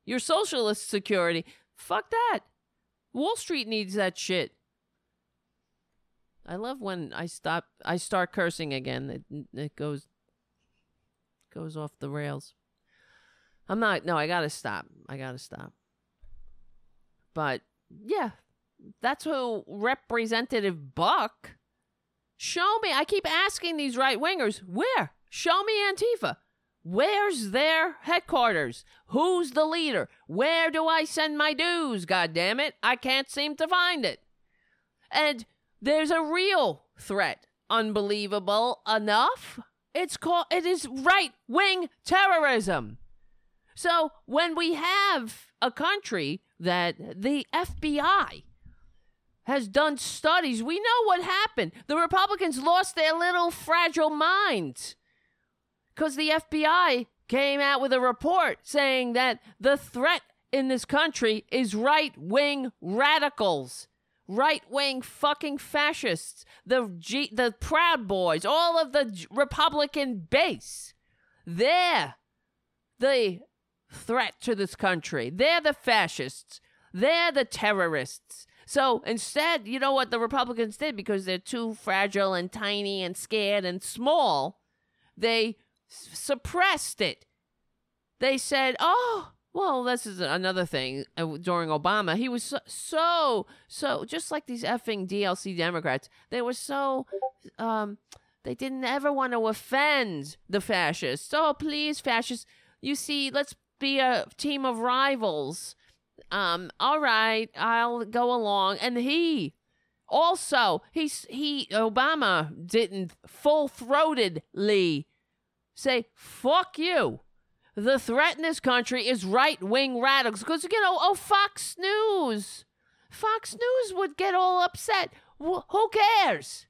your socialist security. Fuck that. Wall Street needs that shit. I love when I stop, I start cursing again. It, it goes, goes off the rails. I'm not, no, I gotta stop. I gotta stop. But yeah, that's who Representative Buck. Show me. I keep asking these right wingers, where? Show me Antifa. Where's their headquarters? Who's the leader? Where do I send my dues? God damn it. I can't seem to find it. And there's a real threat. Unbelievable enough. It's called it is right wing terrorism. So when we have a country that the FBI has done studies, we know what happened. The Republicans lost their little fragile minds because the FBI came out with a report saying that the threat in this country is right wing radicals, right wing fucking fascists, the G- the Proud Boys, all of the Republican base. They're the threat to this country. They're the fascists. They're the terrorists. So instead, you know what the Republicans did because they're too fragile and tiny and scared and small? They s- suppressed it. They said, "Oh, well, this is another thing." Uh, During Obama, he was so, so, so just like these effing DLC Democrats. They were so, um, they didn't ever want to offend the fascists. Oh, please, fascists! You see, let's be a team of rivals. Um, all right, I'll go along. And he also, he's he Obama didn't full throatedly say, fuck you. The threat in this country is right wing radicals. Because, you know, oh, Fox News. Fox News would get all upset. Wh- who cares?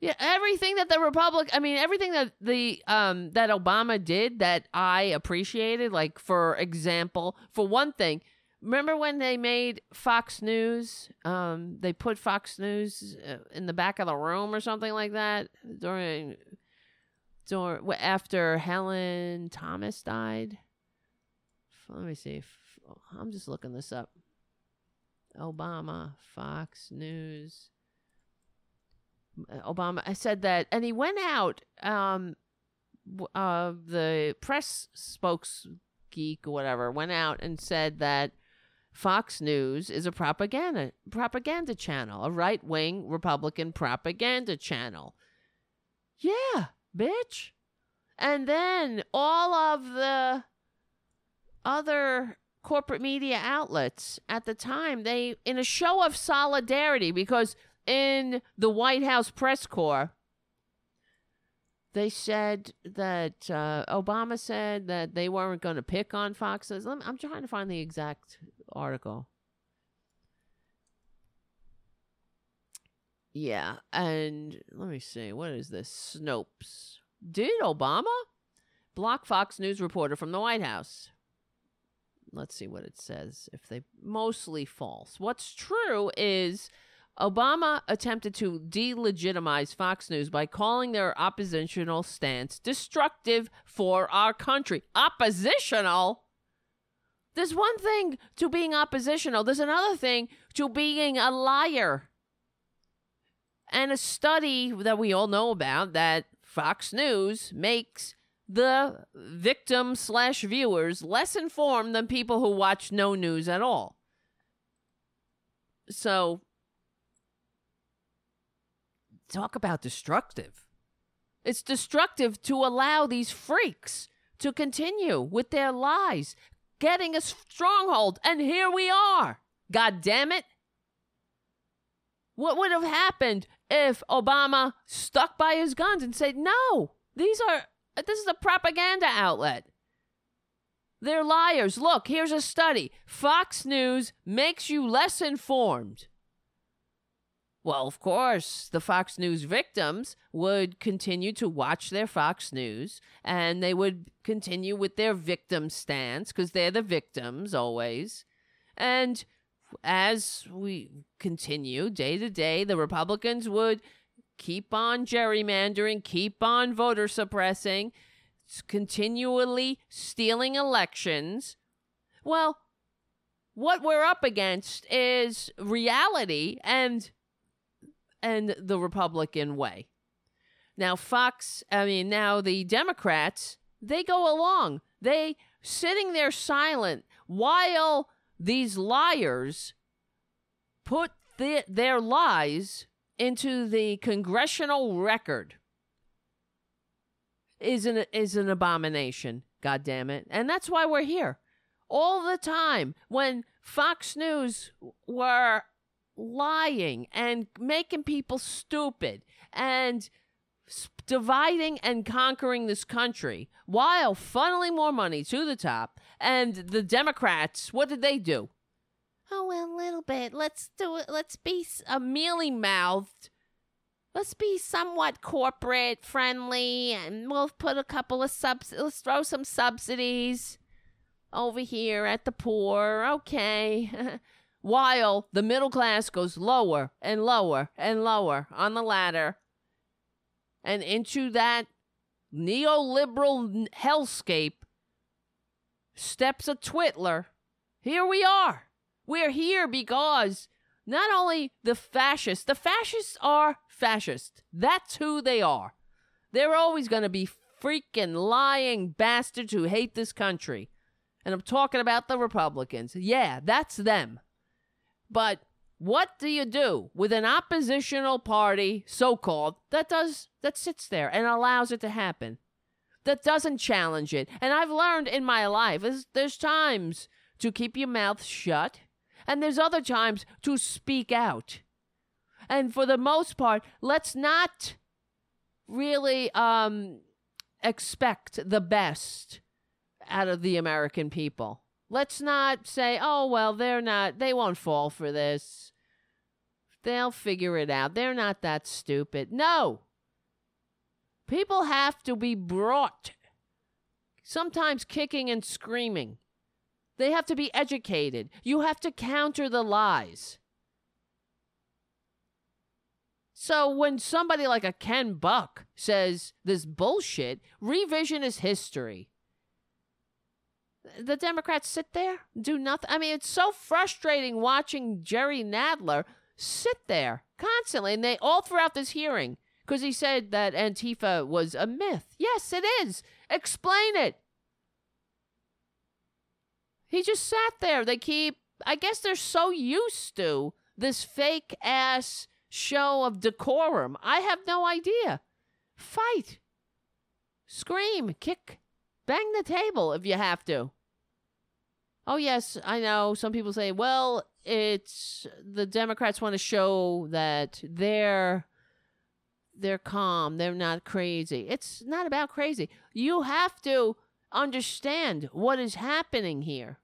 Yeah, everything that the Republic, I mean, everything that the um that Obama did that I appreciated, like for example, for one thing, remember when they made Fox News? Um, they put Fox News uh, in the back of the room or something like that during during after Helen Thomas died. Let me see. I'm just looking this up. Obama, Fox News. Obama said that, and he went out. Um, uh, the press spokes geek or whatever went out and said that Fox News is a propaganda propaganda channel, a right wing Republican propaganda channel. Yeah, bitch. And then all of the other corporate media outlets at the time, they, in a show of solidarity, because in the White House press corps, they said that uh, Obama said that they weren't going to pick on Foxes. I'm trying to find the exact article. Yeah, and let me see. What is this? Snopes. Did Obama block Fox News reporter from the White House? Let's see what it says. If they mostly false. What's true is Obama attempted to delegitimize Fox News by calling their oppositional stance destructive for our country. Oppositional? There's one thing to being oppositional, there's another thing to being a liar. And a study that we all know about that Fox News makes the victim slash viewers less informed than people who watch no news at all. So, talk about destructive. It's destructive to allow these freaks to continue with their lies, getting a stronghold, and here we are. God damn it. What would have happened if Obama stuck by his guns and said, "No, these are this is a propaganda outlet. They're liars. Look, here's a study. Fox News makes you less informed." Well, of course, the Fox News victims would continue to watch their Fox News and they would continue with their victim stance because they're the victims always. And as we continue day to day, the Republicans would keep on gerrymandering, keep on voter suppressing, continually stealing elections. Well, what we're up against is reality and and the Republican way. Now Fox, I mean now the Democrats, they go along. They sitting there silent while these liars put the, their lies into the congressional record is an is an abomination god damn it and that's why we're here all the time when fox news were lying and making people stupid and dividing and conquering this country while funneling more money to the top and the democrats what did they do? Oh well a little bit. Let's do it. Let's be a mealy mouthed let's be somewhat corporate friendly and we'll put a couple of subs let's throw some subsidies over here at the poor. Okay *laughs* while the middle class goes lower and lower and lower on the ladder and into that neoliberal hellscape steps a twitler here we are we're here because not only the fascists, the fascists are fascists That's who they are. They're always going to be freaking lying bastards who hate this country. And I'm talking about the Republicans. Yeah, that's them. But what do you do with an oppositional party, so called, that does that sits there and allows it to happen? That doesn't challenge it. And I've learned in my life is there's times to keep your mouth shut and there's other times to speak out. And for the most part, let's not really um expect the best out of the American people. Let's not say, "Oh, well, they're not they won't fall for this. They'll figure it out. They're not that stupid." No. People have to be brought sometimes kicking and screaming. They have to be educated. You have to counter the lies. So when somebody like a Ken Buck says this bullshit, revisionist history, the Democrats sit there, do nothing. I mean, it's so frustrating watching Jerry Nadler sit there constantly, and they all throughout this hearing because he said that Antifa was a myth. Yes, it is. Explain it. He just sat there. They keep, I guess they're so used to this fake ass show of decorum. I have no idea. Fight. Scream, kick, bang the table if you have to. Oh, yes, I know. Some people say, well, it's the Democrats want to show that they're they're calm, they're not crazy. It's not about crazy. You have to understand what is happening here.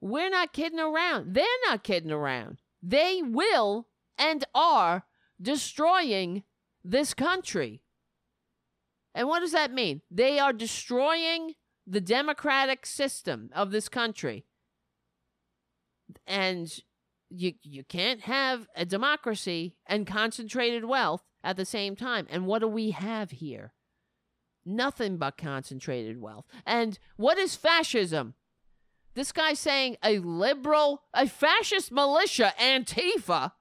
We're not kidding around. They're not kidding around. They will and are destroying this country. And what does that mean? They are destroying the democratic system of this country. And you you can't have a democracy and concentrated wealth at the same time. And what do we have here? Nothing but concentrated wealth. And what is fascism? This guy's saying a liberal, a fascist militia, Antifa.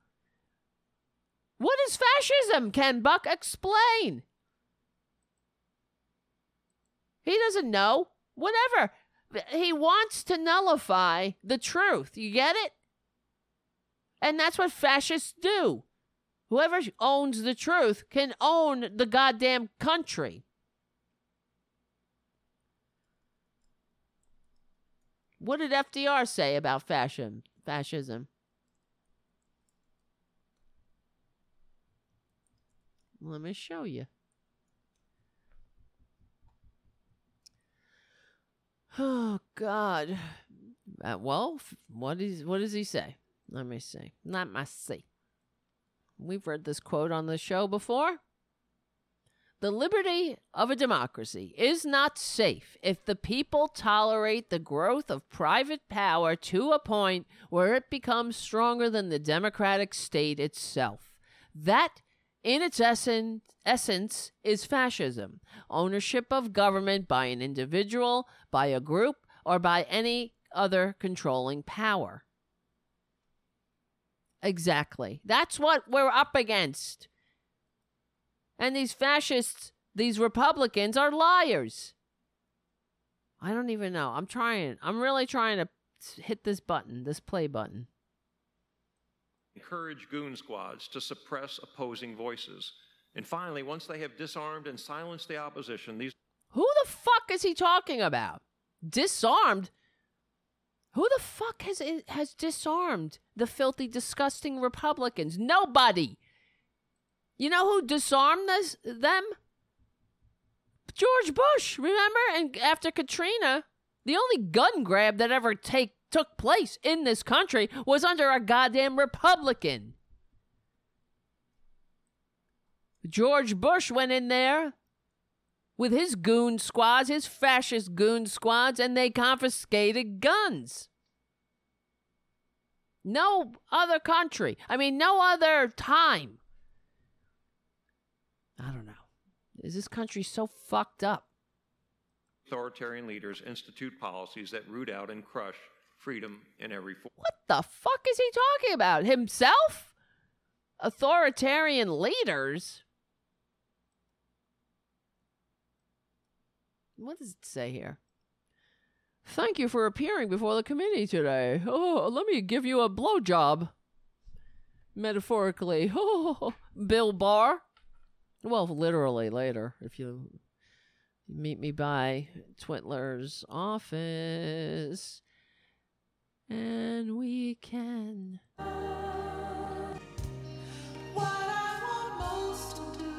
What is fascism? Ken Buck explain? He doesn't know. Whatever. He wants to nullify the truth. You get it? And that's what fascists do. Whoever owns the truth can own the goddamn country. What did FDR say about fascism? Let me show you. Oh God. Uh, well, what is what does he say? Let me see. Let me see. We've read this quote on the show before. The liberty of a democracy is not safe if the people tolerate the growth of private power to a point where it becomes stronger than the democratic state itself. That, in its essen- essence, is fascism ownership of government by an individual, by a group, or by any other controlling power. Exactly. That's what we're up against. And these fascists, these Republicans are liars. I don't even know. I'm trying. I'm really trying to hit this button, this play button. Encourage goon squads to suppress opposing voices. And finally, once they have disarmed and silenced the opposition, these Who the fuck is he talking about? Disarmed? Who the fuck has has disarmed the filthy, disgusting Republicans? Nobody. You know who disarmed this, them? George Bush, remember? And after Katrina, the only gun grab that ever take took place in this country was under a goddamn Republican. George Bush went in there with his goon squads, his fascist goon squads, and they confiscated guns. No other country, I mean, no other time. I don't know. Is this country so fucked up? authoritarian leaders institute policies that root out and crush freedom in every form. What the fuck is he talking about? Himself? Authoritarian leaders? What does it say here? Thank you for appearing before the committee today. Oh, let me give you a blowjob. Metaphorically. Oh, *laughs* Bill Barr. Well, literally later, if you meet me by Twitler's office. And we can. What I want most to do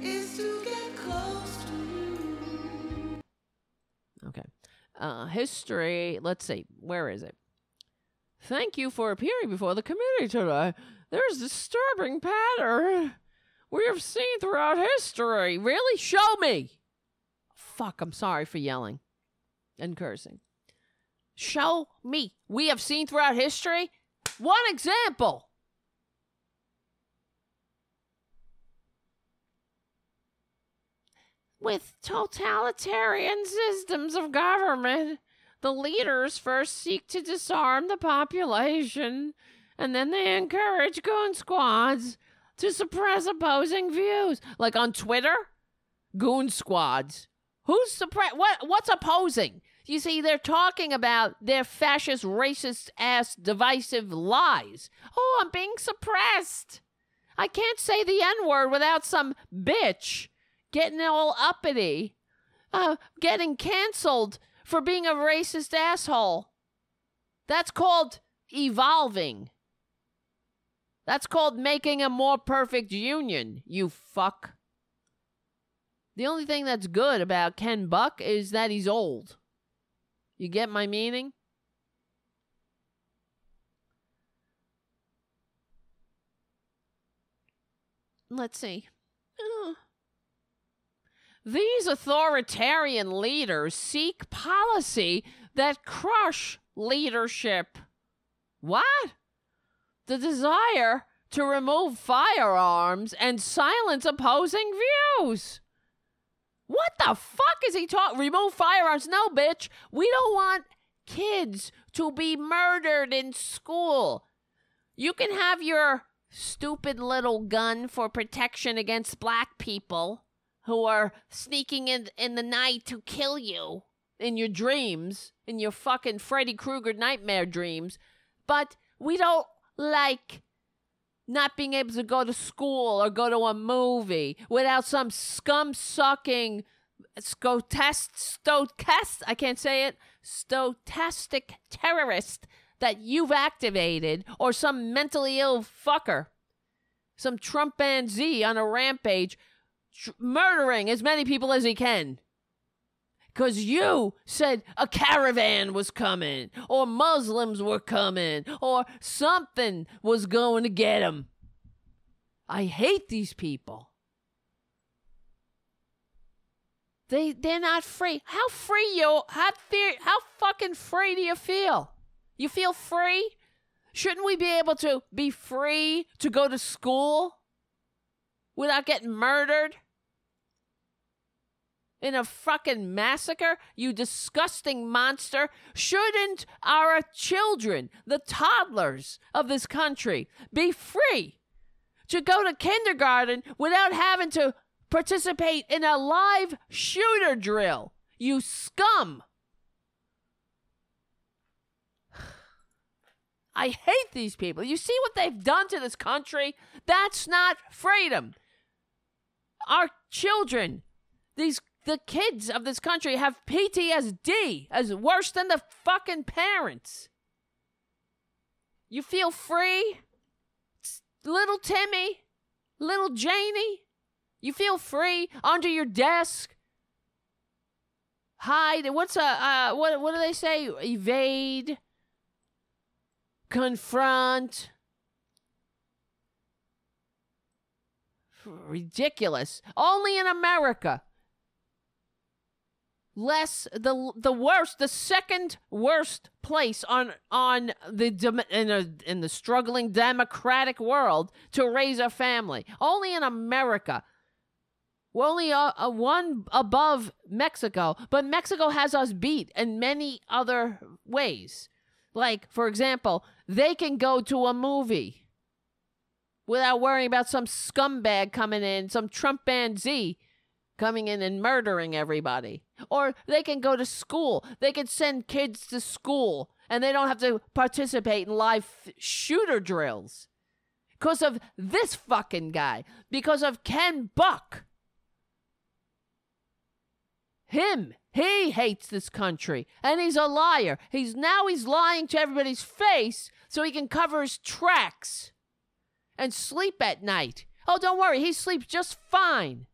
is to get close to you. Okay. Uh, history. Let's see. Where is it? Thank you for appearing before the committee today. There's a disturbing pattern we have seen throughout history. Really? Show me. Fuck, I'm sorry for yelling and cursing. Show me. We have seen throughout history. One example. With totalitarian systems of government, the leaders first seek to disarm the population, and then they encourage goon squads to suppress opposing views. Like on Twitter, goon squads. Who's suppress? What? What's opposing? You see, they're talking about their fascist, racist ass, divisive lies. Oh, I'm being suppressed. I can't say the N word without some bitch getting all uppity, uh, getting canceled for being a racist asshole. That's called evolving. That's called making a more perfect union, you fuck. The only thing that's good about Ken Buck is that he's old. You get my meaning? Let's see. Uh, These authoritarian leaders seek policy that crush leadership. What? The desire to remove firearms and silence opposing views. What the fuck is he talking? Remove firearms? No, bitch. We don't want kids to be murdered in school. You can have your stupid little gun for protection against black people who are sneaking in in the night to kill you in your dreams, in your fucking Freddy Krueger nightmare dreams. But we don't like not being able to go to school or go to a movie without some scum sucking scotest stotest I can't say it stochastic terrorist that you've activated or some mentally ill fucker some Trumpanzee on a rampage tr- murdering as many people as he can because you said a caravan was coming, or Muslims were coming, or something was going to get them. I hate these people. They they're not free. How free you? How fear? How fucking free do you feel? You feel free? Shouldn't we be able to be free to go to school without getting murdered? In a fucking massacre, you disgusting monster. Shouldn't our children, the toddlers of this country, be free to go to kindergarten without having to participate in a live shooter drill? You scum! *sighs* I hate these people. You see what they've done to this country? That's not freedom. Our children, these the kids of this country have PTSD as worse than the fucking parents. You feel free? S- Little Timmy, little Janie, you feel free under your desk. Hide. What's a uh, what? What do they say? Evade. Confront. Ridiculous. Only in America less the the worst the second worst place on on the in a in the struggling democratic world to raise a family. Only in america. We're only a, a one above mexico but mexico has us beat in many other ways. Like for example they can go to a movie without worrying about some scumbag coming in some trumpanzee coming in and murdering everybody. Or they can go to school. They can send kids to school and they don't have to participate in live shooter drills. Because of this fucking guy. Because of Ken Buck. Him. He hates this country. And he's a liar. He's now he's lying to everybody's face so he can cover his tracks and sleep at night. Oh, don't worry, he sleeps just fine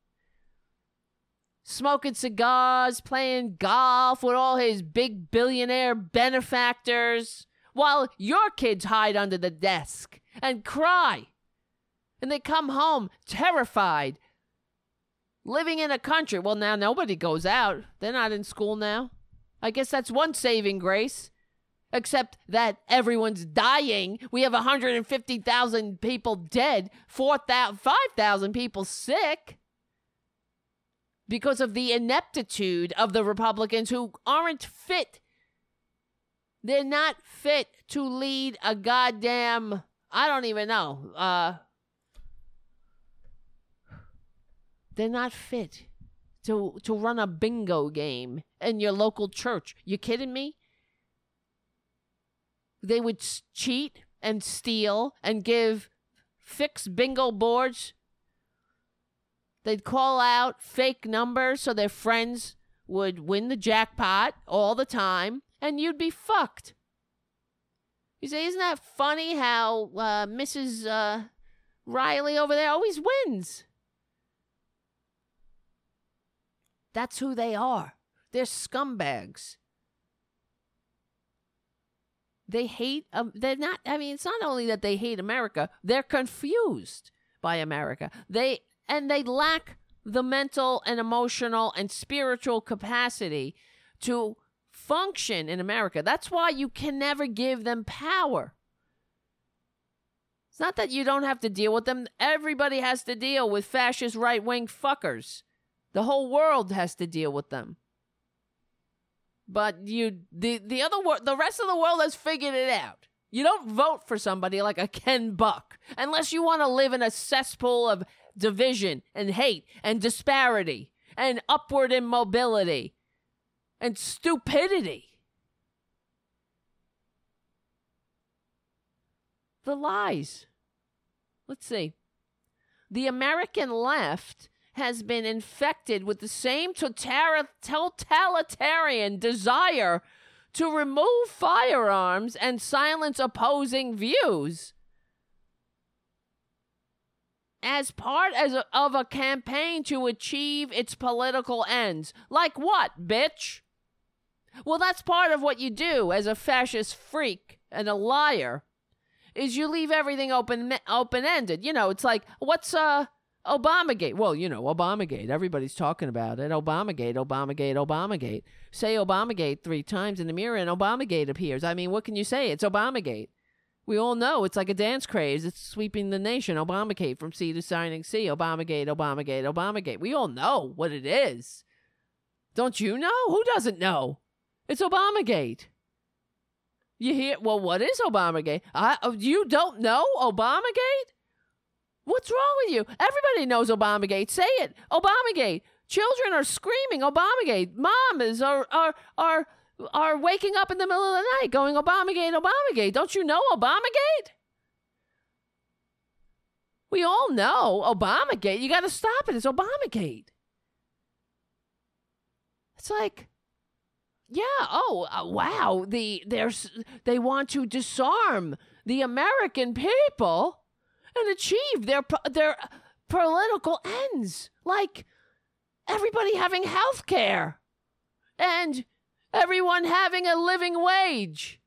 smoking cigars, playing golf with all his big billionaire benefactors, while your kids hide under the desk and cry. And they come home terrified, living in a country. Well, now nobody goes out. They're not in school now. I guess that's one saving grace. Except that everyone's dying. We have 150,000 people dead, 4,000, 5,000 people sick because of the ineptitude of the Republicans who aren't fit. They're not fit to lead a goddamn I don't even know. Uh They're not fit to to run a bingo game in your local church. You kidding me? They would cheat and steal and give fixed bingo boards They'd call out fake numbers so their friends would win the jackpot all the time, and you'd be fucked. You say, isn't that funny how uh, Mrs. Uh, Riley over there always wins? That's who they are. They're scumbags. They hate. Um, they're not. I mean, it's not only that they hate America; they're confused by America. They and they lack the mental and emotional and spiritual capacity to function in America. That's why you can never give them power. It's not that you don't have to deal with them. Everybody has to deal with fascist right wing fuckers. The whole world has to deal with them. But you the the other world the rest of the world has figured it out. You don't vote for somebody like a Ken Buck unless you want to live in a cesspool of division and hate and disparity and upward immobility and stupidity. The lies. Let's see. The American left has been infected with the same totalitarian desire to remove firearms and silence opposing views as part as a, of a campaign to achieve its political ends. Like what, bitch? Well, that's part of what you do as a fascist freak and a liar. Is you leave everything open open ended. You know, it's like what's uh Obamagate. Well, you know, Obamagate. Everybody's talking about it. Obamagate, Obamagate, Obamagate. Say Obamagate three times in the mirror and Obamagate appears. I mean, what can you say? It's Obamagate. We all know it's like a dance craze. It's sweeping the nation. Obamagate from sea to shining sea. Obamagate, Obamagate, Obamagate. We all know what it is. Don't you know? Who doesn't know? It's Obamagate. You hear? Well, what is Obamagate? I, oh, you don't know Obamagate? What's wrong with you? Everybody knows Obamagate. Say it. Obamagate. Children are screaming Obamagate. Mom is are are are are waking up in the middle of the night going Obamagate, Obamagate. Don't you know Obamagate? We all know Obamagate. You got to stop it. It's Obamagate. It's like, yeah. Oh, uh, wow. The there's they want to disarm the American people and achieve their their political ends, like everybody having health care and everyone having a living wage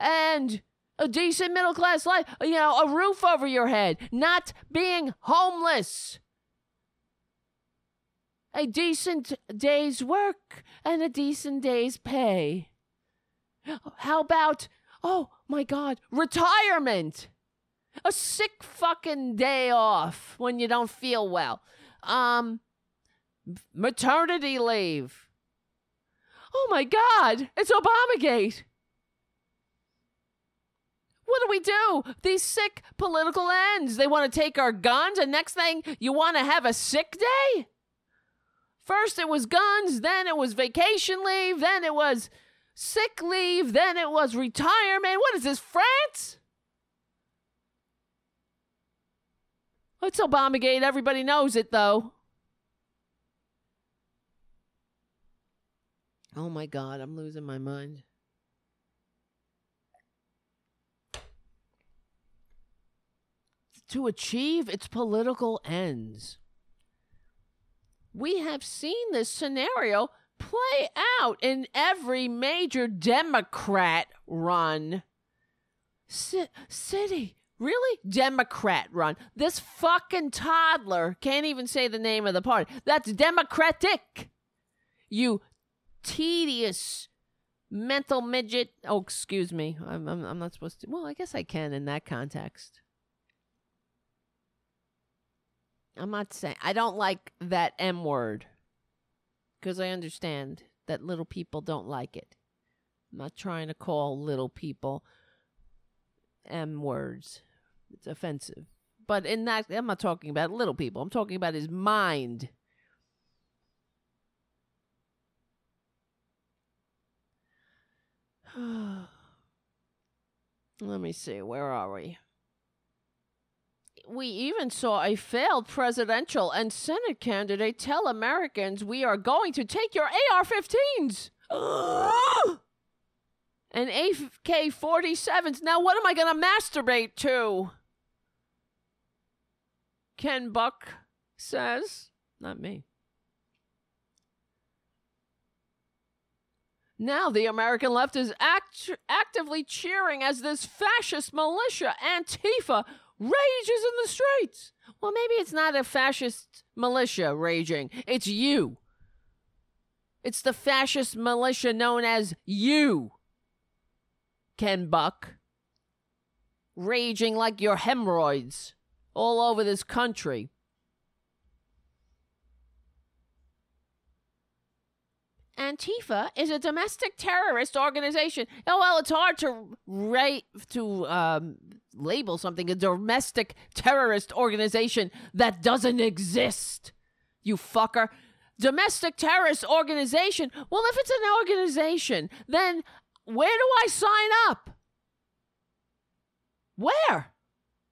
and a decent middle class life, you know, a roof over your head, not being homeless. A decent day's work and a decent day's pay. How about, oh my God, retirement? A sick fucking day off when you don't feel well. Um, maternity leave. Oh my God, it's Obamagate. What do we do? These sick political ends. They want to take our guns, and next thing, you want to have a sick day? First it was guns, then it was vacation leave, then it was sick leave, then it was retirement. What is this, France? It's Obamagate. Everybody knows it, though. Oh my God, I'm losing my mind. To achieve its political ends. We have seen this scenario play out in every major Democrat run ci- city. Really? Democrat run. This fucking toddler can't even say the name of the party. That's Democratic. You tedious mental midget. Oh, excuse me. I'm, I'm, I'm not supposed to. Well, I guess I can in that context. I'm not saying. I don't like that M word because I understand that little people don't like it. I'm not trying to call little people M words. It's offensive. But in that, I'm not talking about little people. I'm talking about his mind. *sighs* Let me see. Where are we? We even saw a failed presidential and Senate candidate tell Americans we are going to take your AR 15s. *gasps* and AK 47s. Now, what am I going to masturbate to? Ken Buck says. Not me. Now the American left is act- actively cheering as this fascist militia, Antifa, rages in the streets. Well, maybe it's not a fascist militia raging, it's you. It's the fascist militia known as you, Ken Buck, raging like your hemorrhoids all over this country. Antifa is a domestic terrorist organization. Oh well, it's hard to rate to um, label something a domestic terrorist organization that doesn't exist. You fucker. Domestic terrorist organization. Well, if it's an organization, then where do I sign up? Where?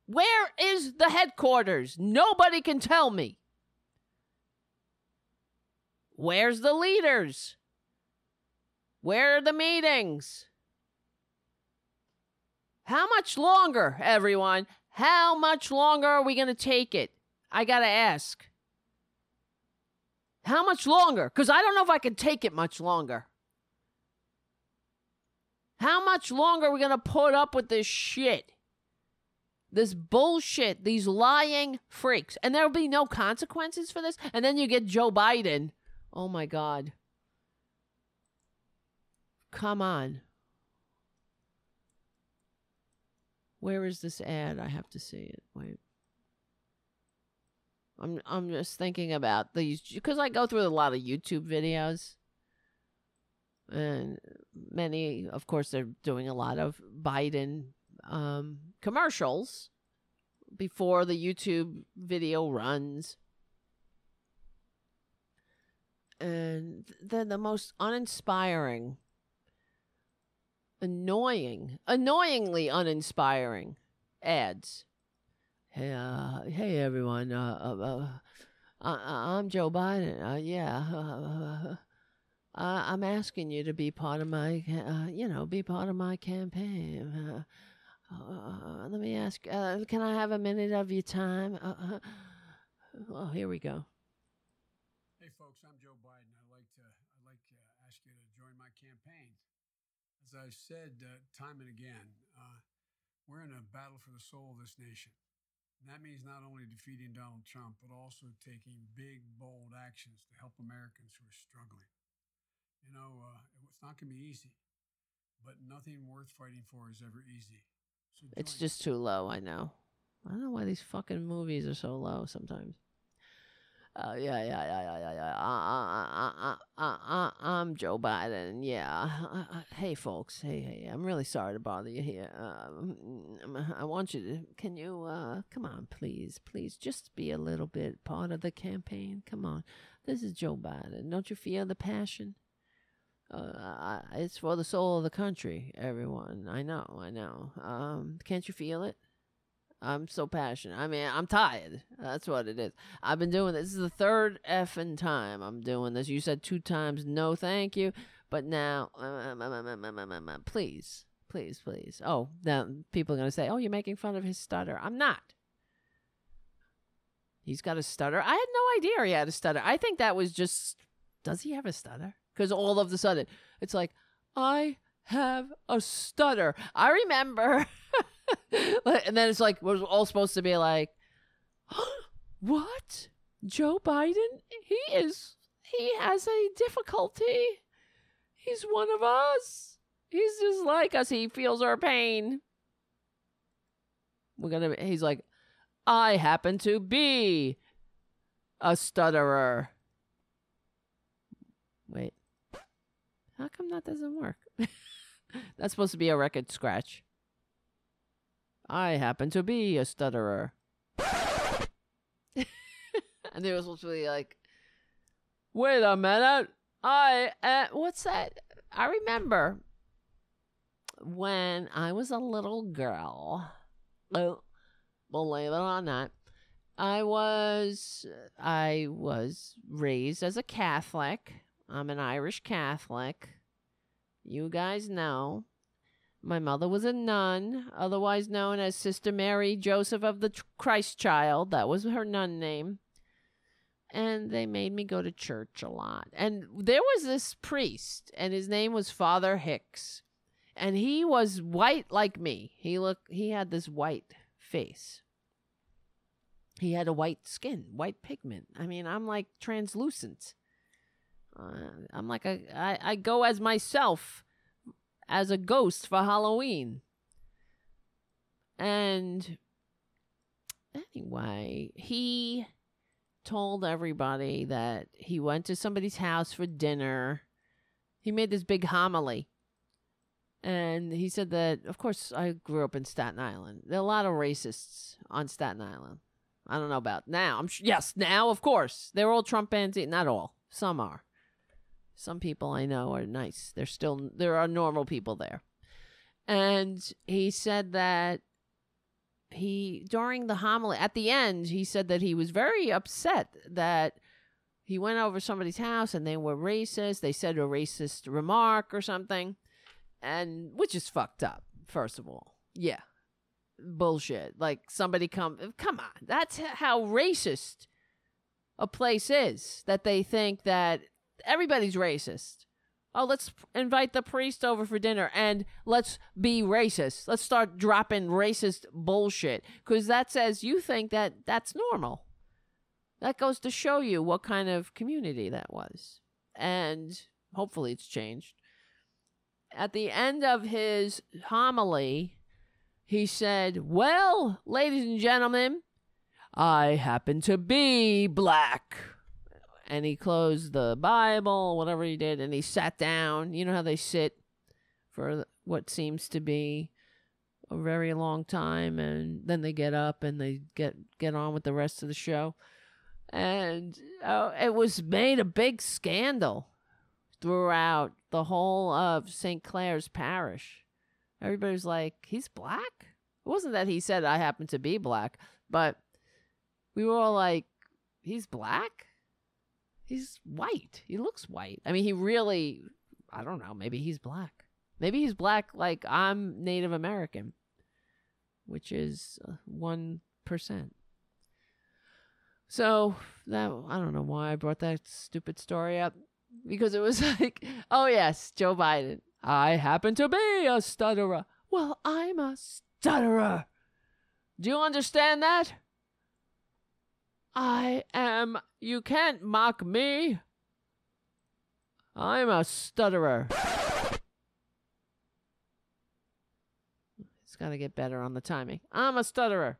Where is the headquarters? Nobody can tell me. Where's the leaders? Where are the meetings? How much longer, everyone? How much longer are we going to take it? I got to ask. How much longer? Because I don't know if I can take it much longer. How much longer are we going to put up with this shit? This bullshit, these lying freaks. And there'll be no consequences for this. And then you get Joe Biden. Oh my God. Come on. Where is this ad? I have to see it. Wait. I'm I'm just thinking about these because I go through a lot of YouTube videos, and many, of course, they're doing a lot of Biden um, commercials before the YouTube video runs, and they're the most uninspiring, annoying, annoyingly uninspiring ads. Hey, uh, hey everyone. Uh, uh, uh, I, I'm Joe Biden. Uh, yeah. Uh, uh, I'm asking you to be part of my, uh, you know, be part of my campaign. Uh, uh, let me ask, uh, can I have a minute of your time? Uh, uh, oh, here we go. Hey, folks, I'm Joe Biden. I'd like to I'd like to ask you to join my campaign. As I've said uh, time and again, uh, we're in a battle for the soul of this nation. And that means not only defeating Donald Trump, but also taking big, bold actions to help Americans who are struggling. You know, uh, it's not going to be easy, but nothing worth fighting for is ever easy. So It's just too low, I know. I don't know why these fucking movies are so low sometimes. Uh, yeah, yeah, yeah, yeah, yeah, yeah. Uh, uh, uh, uh, uh, uh, I'm Joe Biden. Yeah. Uh, uh, hey, folks. Hey, hey. I'm really sorry to bother you here. Um, I want you to. Can you? Uh, come on, please, please, just be a little bit part of the campaign. Come on. This is Joe Biden. Don't you feel the passion? Uh, I, it's for the soul of the country, everyone. I know, I know. Um, can't you feel it? I'm so passionate. I mean, I'm tired. That's what it is. I've been doing this. This is the third effing time I'm doing this. You said two times no, thank you, but now, uh, uh, uh, please, please, please. Oh, now people are gonna say, "Oh, you're making fun of his stutter." I'm not. He's got a stutter. I had no idea he had a stutter. I think that was just. Does he have a stutter? Because all of a sudden, it's like, I have a stutter. I remember. *laughs* *laughs* and then it's like, we're all supposed to be like, *gasps* what? Joe Biden? He is. He has a difficulty. He's one of us. He's just like us. He feels our pain. We're gonna. He's like, I happen to be a stutterer. Wait. How come that doesn't work? *laughs* That's supposed to be a record scratch. I happen to be a stutterer. *laughs* and they were supposed to be like, wait a minute. I, uh, what's that? I remember when I was a little girl. Oh, believe it or not. I was I was raised as a Catholic. I'm an Irish Catholic. You guys know. My mother was a nun, otherwise known as Sister Mary Joseph of the Christ Child. That was her nun name. And they made me go to church a lot. And there was this priest, and his name was Father Hicks. And he was white like me. He looked he had this white face. He had a white skin, white pigment. I mean, I'm like translucent. Uh, I'm like a I, I go as myself as a ghost for Halloween. And anyway, he told everybody that he went to somebody's house for dinner. He made this big homily. And he said that, of course, I grew up in Staten Island. There are a lot of racists on Staten Island. I don't know about now. I'm sh- yes, now, of course. They're all Trump fans. Not all. Some are. Some people I know are nice. There's still there are normal people there. And he said that he during the homily at the end he said that he was very upset that he went over somebody's house and they were racist. They said a racist remark or something. And which is fucked up, first of all. Yeah. Bullshit. Like somebody come come on. That's how racist a place is that they think that everybody's racist. Oh, let's invite the priest over for dinner and let's be racist. Let's start dropping racist bullshit because that says you think that that's normal. That goes to show you what kind of community that was. And hopefully it's changed. At the end of his homily, he said, Well, ladies and gentlemen, I happen to be black and he closed the Bible, whatever he did, and he sat down. You know how they sit for what seems to be a very long time, and then they get up and they get get on with the rest of the show. And uh, it was made a big scandal throughout the whole of St. Clare's parish. Everybody's like, he's black? It wasn't that he said I happen to be black, but we were all like, he's black? He's white. He looks white. I mean, he really, I don't know, maybe he's black. Maybe he's black like I'm Native American, which is uh, 1%. So, that I don't know why I brought that stupid story up because it was *laughs* like, oh yes, Joe Biden. I happen to be a stutterer. Well, I'm a stutterer. Do you understand that? I am. You can't mock me. I'm a stutterer. It's got to get better on the timing. I'm a stutterer.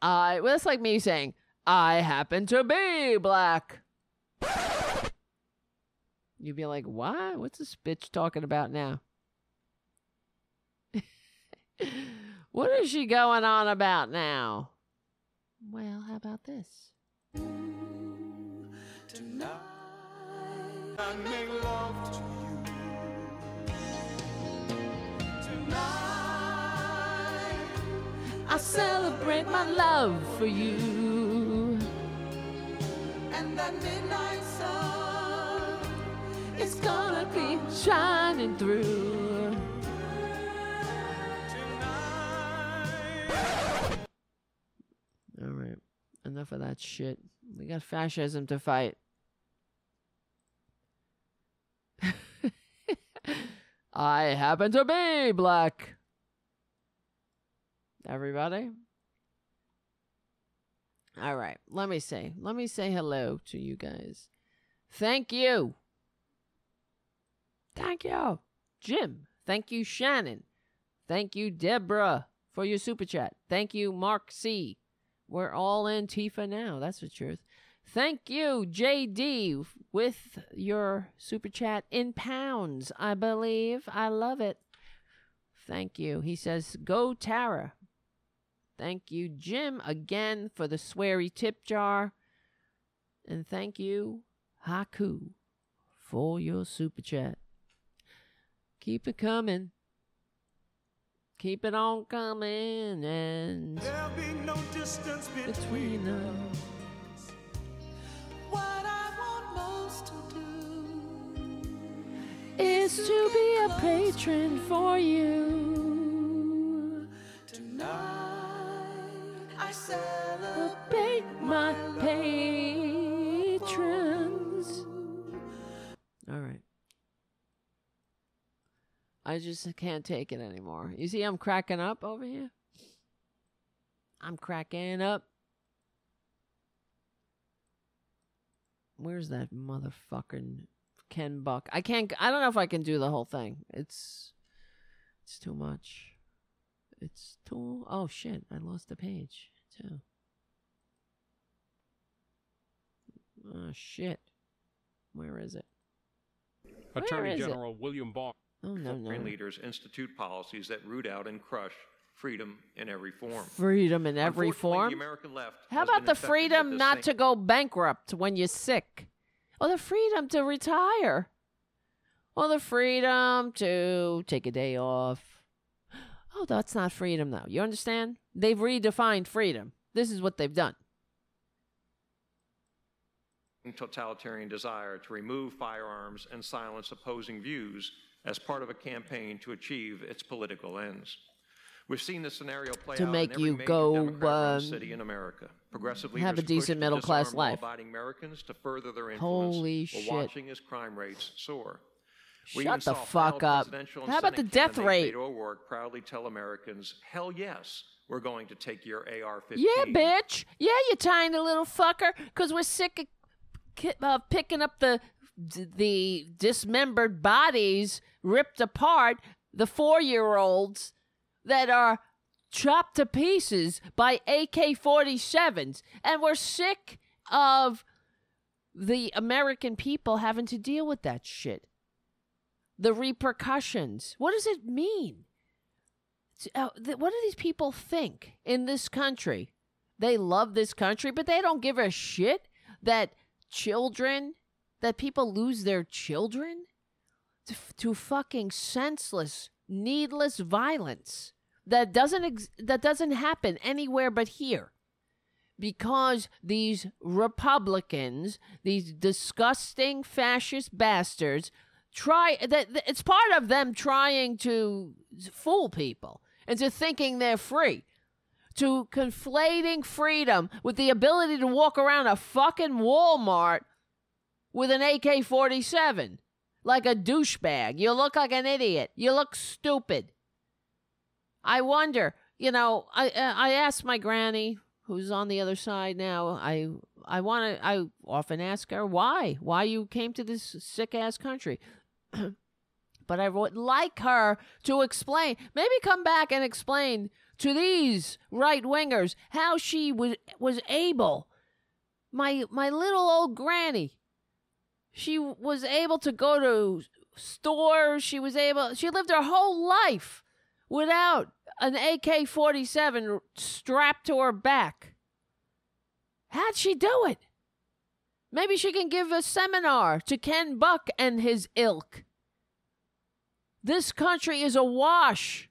I. Well, that's like me saying, I happen to be black. You'd be like, "Why? What's this bitch talking about now? *laughs* what is she going on about now? Well, how about this? Tonight I make love to you. Tonight I celebrate my love for you. And that midnight sun It's gonna be shining through. All right. Enough of that shit. We got fascism to fight. *laughs* I happen to be black. Everybody? All right. Let me say, let me say hello to you guys. Thank you. Thank you, Jim. Thank you, Shannon. Thank you, Deborah, for your super chat. Thank you, Mark C. We're all Antifa now. That's the truth. Thank you, JD, with your super chat in pounds, I believe. I love it. Thank you. He says, Go Tara. Thank you, Jim, again for the sweary tip jar. And thank you, Haku, for your super chat. Keep it coming. Keep it on coming and There'll be no distance between between us. What I want most to do is to be a patron for you. Tonight I celebrate my patrons. I just can't take it anymore. You see, I'm cracking up over here. I'm cracking up. Where's that motherfucking Ken Buck? I can't. I don't know if I can do the whole thing. It's, it's too much. It's too. Oh shit! I lost the page too. Oh shit! Where is it? Where Attorney is it? General William Barr. Oh no no! leaders institute policies that root out and crush freedom in every form. Freedom in every form. The American left How about the freedom not same- to go bankrupt when you're sick? Or the freedom to retire? Or the freedom to take a day off? Oh, that's not freedom, though. You understand? They've redefined freedom. This is what they've done. totalitarian desire to remove firearms and silence opposing views as part of a campaign to achieve its political ends. We've seen this scenario play To out make in every you major go, um, city in America. Progressive have a decent middle-class life. Americans to further their influence Holy shit. watching as crime rates soar. We Shut the fuck up. How about the death rate? O'Rourke proudly tell Americans, "Hell yes, we're going to take your AR-15." Yeah, bitch. Yeah, you tiny little fucker. Because we're sick of uh, picking up the the dismembered bodies ripped apart, the four year olds that are chopped to pieces by AK 47s. And we're sick of the American people having to deal with that shit. The repercussions. What does it mean? uh, th- what do these people think in this country? They love this country, but they don't give a shit that children, that people lose their children to, to fucking senseless, needless violence that doesn't ex- that doesn't happen anywhere but here. Because these Republicans, these disgusting fascist bastards, try that it's part of them trying to fool people into thinking they're free to conflating freedom with the ability to walk around a fucking Walmart with an AK 47 like a douchebag. You look like an idiot. You look stupid. I wonder, you know, I uh, I asked my granny who's on the other side now. I I want to I often ask her why? Why you came to this sick ass country? *clears throat* but I would like her to explain, maybe come back and explain to these right wingers how she was was able. My my little old granny. She was able to go to stores. She was able. She lived her whole life without an AK forty seven strapped to her back. How'd she do it? Maybe she can give a seminar to Ken Buck and his ilk. This country is awash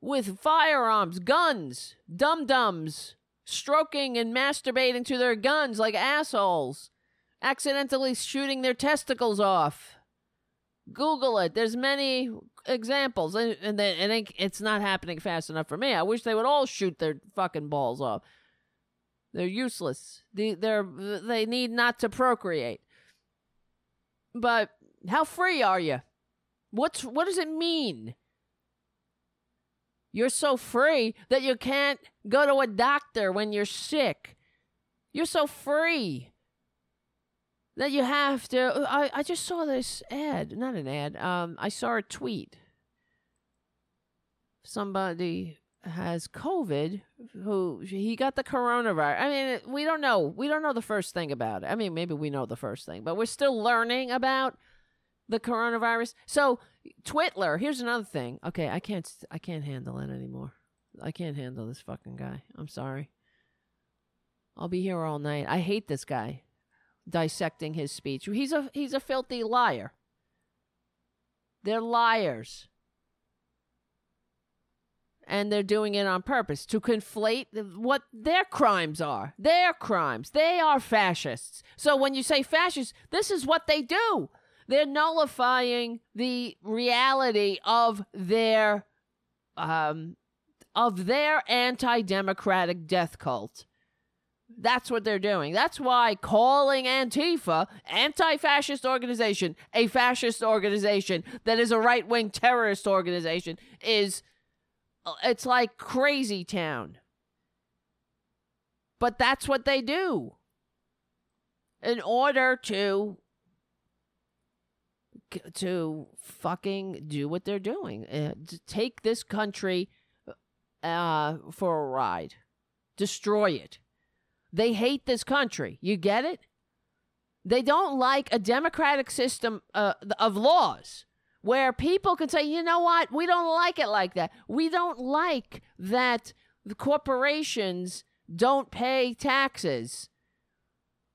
with firearms, guns, dum dums, stroking and masturbating to their guns like assholes, accidentally shooting their testicles off. Google it. There's many examples, and, then it- it's not happening fast enough for me. I wish they would all shoot their fucking balls off. They're useless. They, they're they need not to procreate. But how free are you? What's what does it mean? You're so free that you can't go to a doctor when you're sick. You're so free that you have to. I, I just saw this ad, not an ad. Um, I saw a tweet. Somebody has COVID who he got the coronavirus. I mean, we don't know. We don't know the first thing about it. I mean, maybe we know the first thing, but we're still learning about the coronavirus. So, Twitler, here's another thing. Okay, I can't I can't handle it anymore. I can't handle this fucking guy. I'm sorry. I'll be here all night. I hate this guy dissecting his speech. He's a he's a filthy liar. They're liars. And they're doing it on purpose to conflate what their crimes are. Their crimes. They are fascists. So when you say fascists, this is what they do. They're nullifying the reality of their um of their anti-democratic death cult. That's what they're doing. That's why calling Antifa anti-fascist organization, a fascist organization that is a right-wing terrorist organization is it's like crazy town. But that's what they do. In order to to fucking do what they're doing, uh, to take this country uh, for a ride, destroy it. They hate this country. You get it? They don't like a democratic system uh, of laws where people can say, you know what, we don't like it like that. We don't like that the corporations don't pay taxes.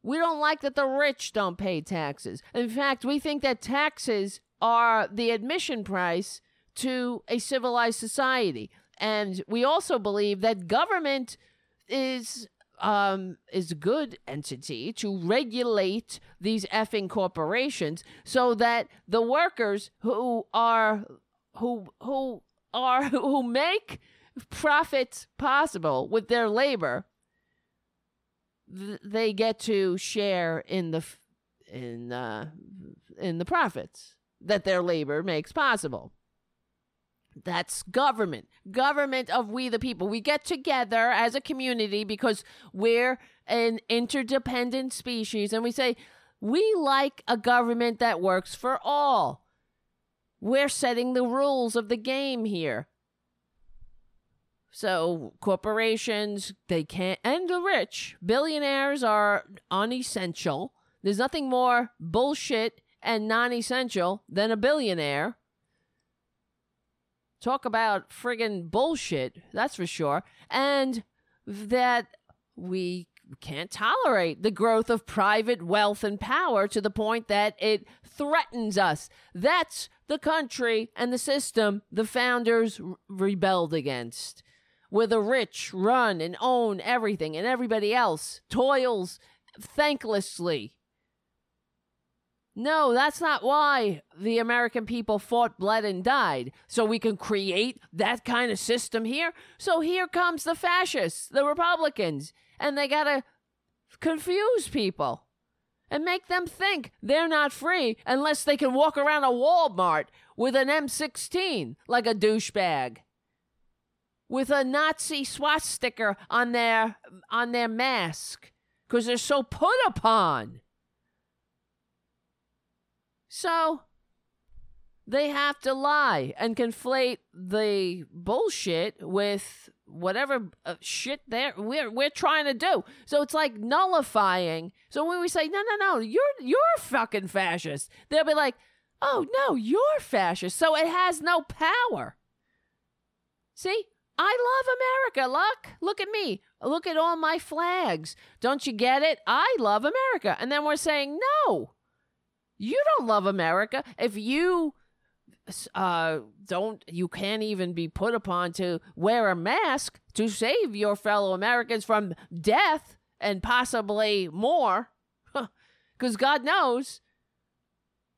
We don't like that the rich don't pay taxes. In fact, we think that taxes are the admission price to a civilized society. And we also believe that government is um, is a good entity to regulate these effing corporations so that the workers who are who who are *laughs* who make profits possible with their labor th- they get to share in the in uh, in the profits that their labor makes possible that's government. Government of we the people. We get together as a community because we're an interdependent species and we say, we like a government that works for all. We're setting the rules of the game here. So corporations, they can't, and the rich, billionaires are unessential. There's nothing more bullshit and non essential than a billionaire. Talk about friggin' bullshit, that's for sure. And that we can't tolerate the growth of private wealth and power to the point that it threatens us. That's the country and the system the founders rebelled against, where the rich run and own everything and everybody else toils thanklessly no, that's not why the American people fought, bled, and died. So we can create that kind of system here. So here comes the fascists, the Republicans, and they got to confuse people and make them think they're not free unless they can walk around a Walmart with an M16 like a douchebag. With a Nazi swastika on their on their mask because they're so put upon. So they have to lie and conflate the bullshit with whatever uh, shit they're we're we're trying to do. So it's like nullifying. So when we say no, no, no, you're you're fucking fascist, they'll be like, oh no, you're fascist. So it has no power. See, I love America. Look, look at me. Look at all my flags. Don't you get it? I love America. And then we're saying no. You don't love America. If you uh, don't, you can't even be put upon to wear a mask to save your fellow Americans from death and possibly more. Because God knows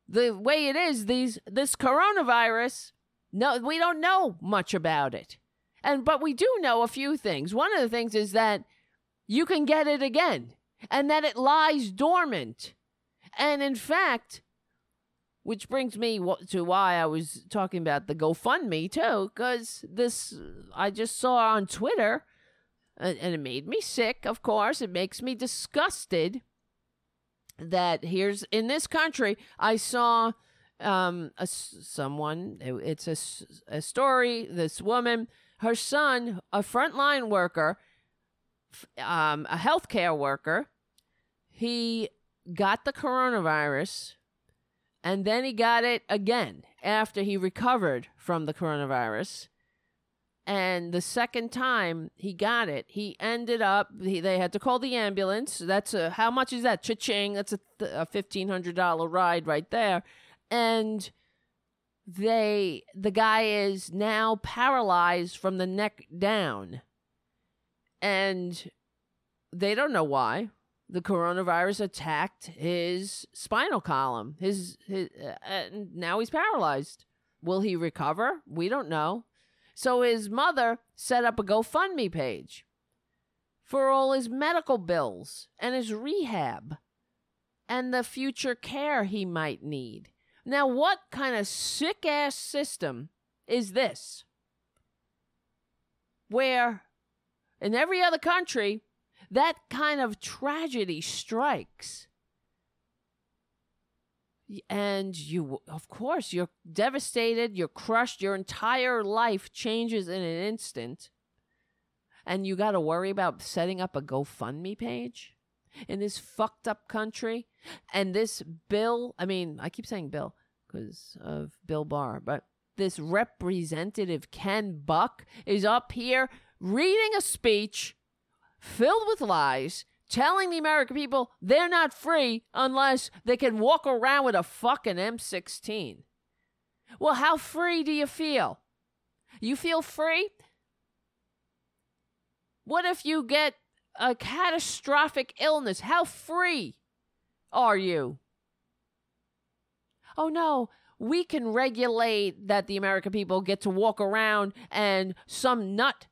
the way it is, these this coronavirus, no, we don't know much about it. And but we do know a few things. One of the things is that you can get it again and that it lies dormant and in fact, which brings me to why I was talking about the GoFundMe too, because this I just saw on Twitter, and it made me sick. Of course, it makes me disgusted. That here's in this country, I saw um a, someone. It's a a story. This woman, her son, a frontline worker, um, a healthcare worker. He got the coronavirus and then he got it again after he recovered from the coronavirus. And the second time he got it, he ended up, he, they had to call the ambulance. That's a, how much is that? Cha-ching. That's a, a $1,500 ride right there. And they, the guy is now paralyzed from the neck down. And they don't know why the coronavirus attacked his spinal column. His, his uh, and now he's paralyzed. Will he recover? We don't know. So his mother set up a GoFundMe page for all his medical bills and his rehab and the future care he might need. Now, what kind of sick ass system is this? Where in every other country, that kind of tragedy strikes. And you, of course, you're devastated, you're crushed, your entire life changes in an instant. And you got to worry about setting up a GoFundMe page in this fucked up country. And this bill, I mean, I keep saying bill because of Bill Barr, but this representative Ken Buck is up here reading a speech filled with lies, telling the American people they're not free unless they can walk around with a fucking M16. Well, how free do you feel? You feel free? What if you get a catastrophic illness? How free are you? Oh no, we can regulate that the American people get to walk around and some nut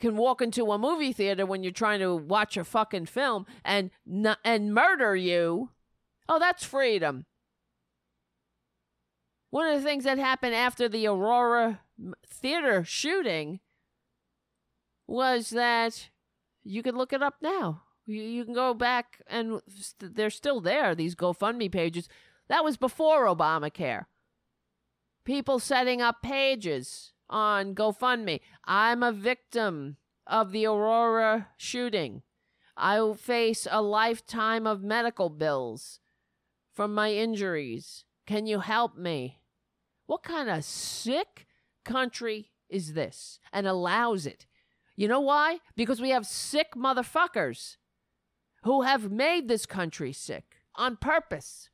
can walk into a movie theater when you're trying to watch a fucking film and and murder you. Oh, that's freedom. One of the things that happened after the Aurora theater shooting was that you could look it up now. You, you can go back and st- they're still there, these GoFundMe pages. That was before Obamacare. People setting up pages on GoFundMe. I'm a victim of the Aurora shooting. I will face a lifetime of medical bills from my injuries. Can you help me? What kind of sick country is this and allows it? You know why? Because we have sick motherfuckers who have made this country sick on purpose.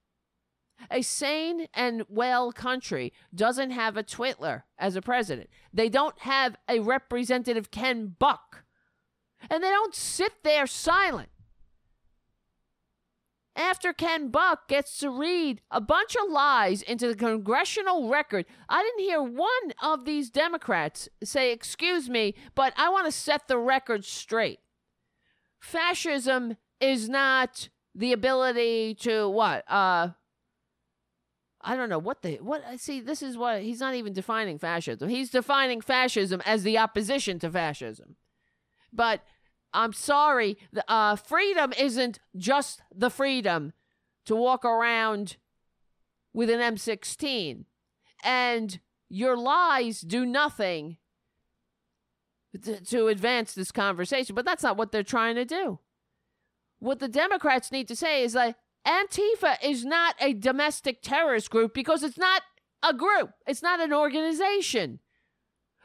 A sane and well country doesn't have a Twitler as a president. They don't have a representative Ken Buck. And they don't sit there silent. After Ken Buck gets to read a bunch of lies into the congressional record, I didn't hear one of these Democrats say, Excuse me, but I want to set the record straight. Fascism is not the ability to what? Uh, I don't know what the what I see this is what he's not even defining fascism. He's defining fascism as the opposition to fascism. But I'm sorry, uh, freedom isn't just the freedom to walk around with an M16. And your lies do nothing to, to advance this conversation, but that's not what they're trying to do. What the Democrats need to say is like, Antifa is not a domestic terrorist group because it's not a group, it's not an organization.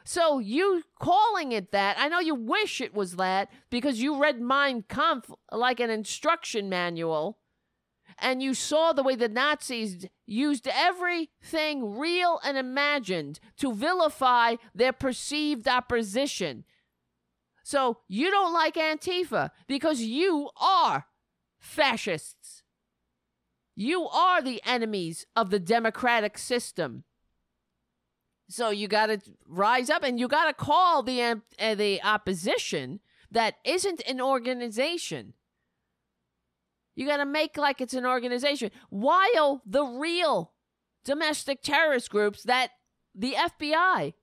So you calling it that, I know you wish it was that because you read Mein Kampf like an instruction manual and you saw the way the Nazis used everything real and imagined to vilify their perceived opposition. So you don't like Antifa because you are fascists. You are the enemies of the democratic system. So you got to rise up and you got to call the uh, the opposition that isn't an organization. You got to make like it's an organization while the real domestic terrorist groups that the FBI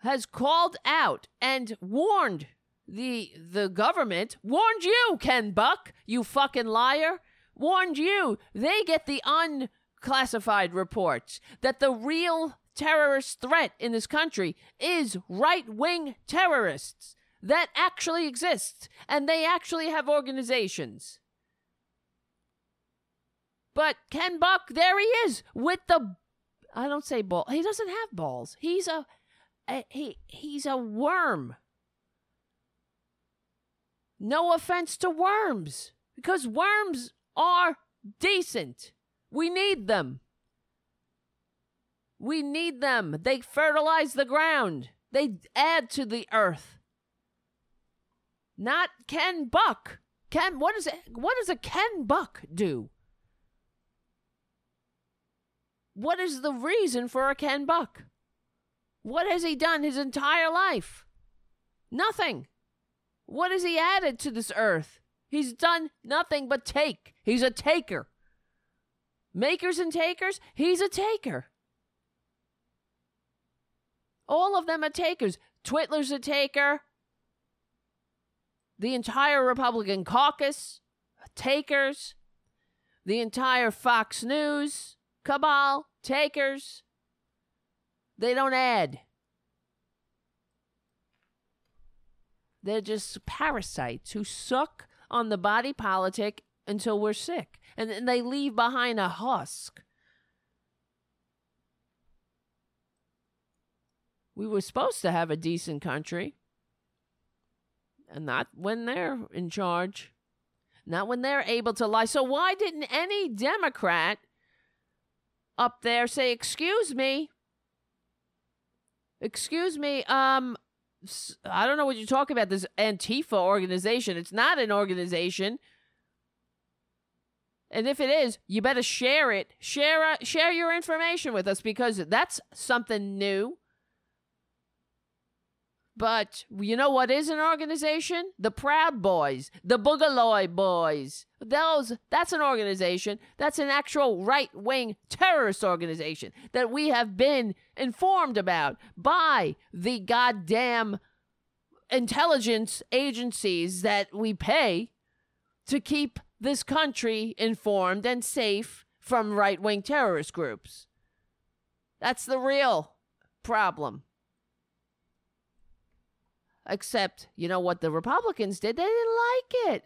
has called out and warned the the government warned you Ken Buck you fucking liar warned you. They get the unclassified reports that the real terrorist threat in this country is right wing terrorists that actually exist and they actually have organizations. But Ken Buck, there he is with the I don't say ball. He doesn't have balls. He's a, a he he's a worm. No offense to worms because worms are decent. We need them. We need them. They fertilize the ground, they add to the earth. Not Ken Buck. Ken, what does what does a Ken Buck do? What is the reason for a Ken Buck? What has he done his entire life? Nothing. What has he added to this earth? He's done nothing but take. He's a taker. Makers and takers, he's a taker. All of them are takers. Twitler's a taker. The entire Republican caucus, takers. The entire Fox News cabal, takers. They don't add. They're just parasites who suck on the body politic until we're sick. And then they leave behind a husk. We were supposed to have a decent country. And not when they're in charge. Not when they're able to lie. So why didn't any Democrat up there say, "Excuse me, excuse me, um, I don't know what you're talking about. This Antifa organization. It's not an organization." And if it is, you better share it. Share uh, share your information with us because that's something new. But you know what is an organization? The Proud Boys, the Boogaloo Boys. Those that's an organization. That's an actual right-wing terrorist organization that we have been informed about by the goddamn intelligence agencies that we pay to keep this country informed and safe from right-wing terrorist groups. That's the real problem. Except, you know what the Republicans did? They didn't like it.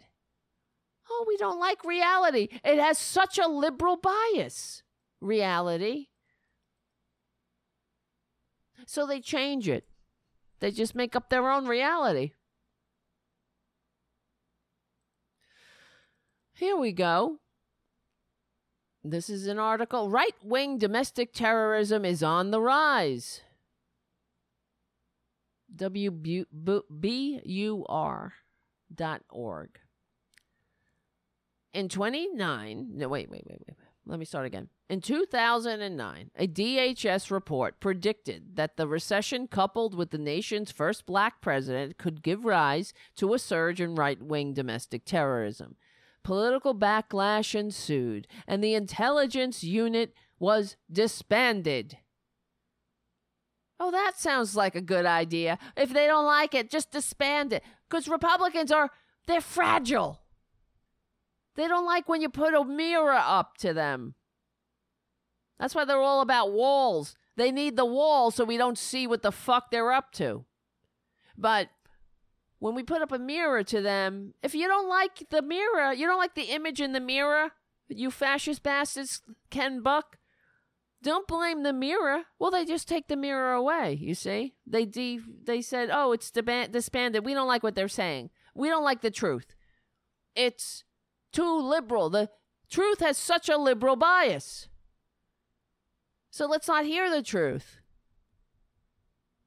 Oh, we don't like reality. It has such a liberal bias. Reality. So they change it. They just make up their own reality. Here we go. This is an article. Right wing domestic terrorism is on the rise. WBUR dot org. In 29, no, wait, wait, wait, wait. Let me start again. In 2009, a DHS report predicted that the recession, coupled with the nation's first black president, could give rise to a surge in right wing domestic terrorism. Political backlash ensued, and the intelligence unit was disbanded. Oh, that sounds like a good idea. If they don't like it, just disband it. Because Republicans are, they're fragile. They don't like when you put a mirror up to them. That's why they're all about walls. They need the wall so we don't see what the fuck they're up to. But when we put up a mirror to them, if you don't like the mirror, you don't like the image in the mirror, you fascist bastards, Ken Buck, don't blame the mirror. Well, they just take the mirror away, you see? They de- they said, "Oh, it's disbanded. We don't like what they're saying. We don't like the truth. It's too liberal. The truth has such a liberal bias. So let's not hear the truth.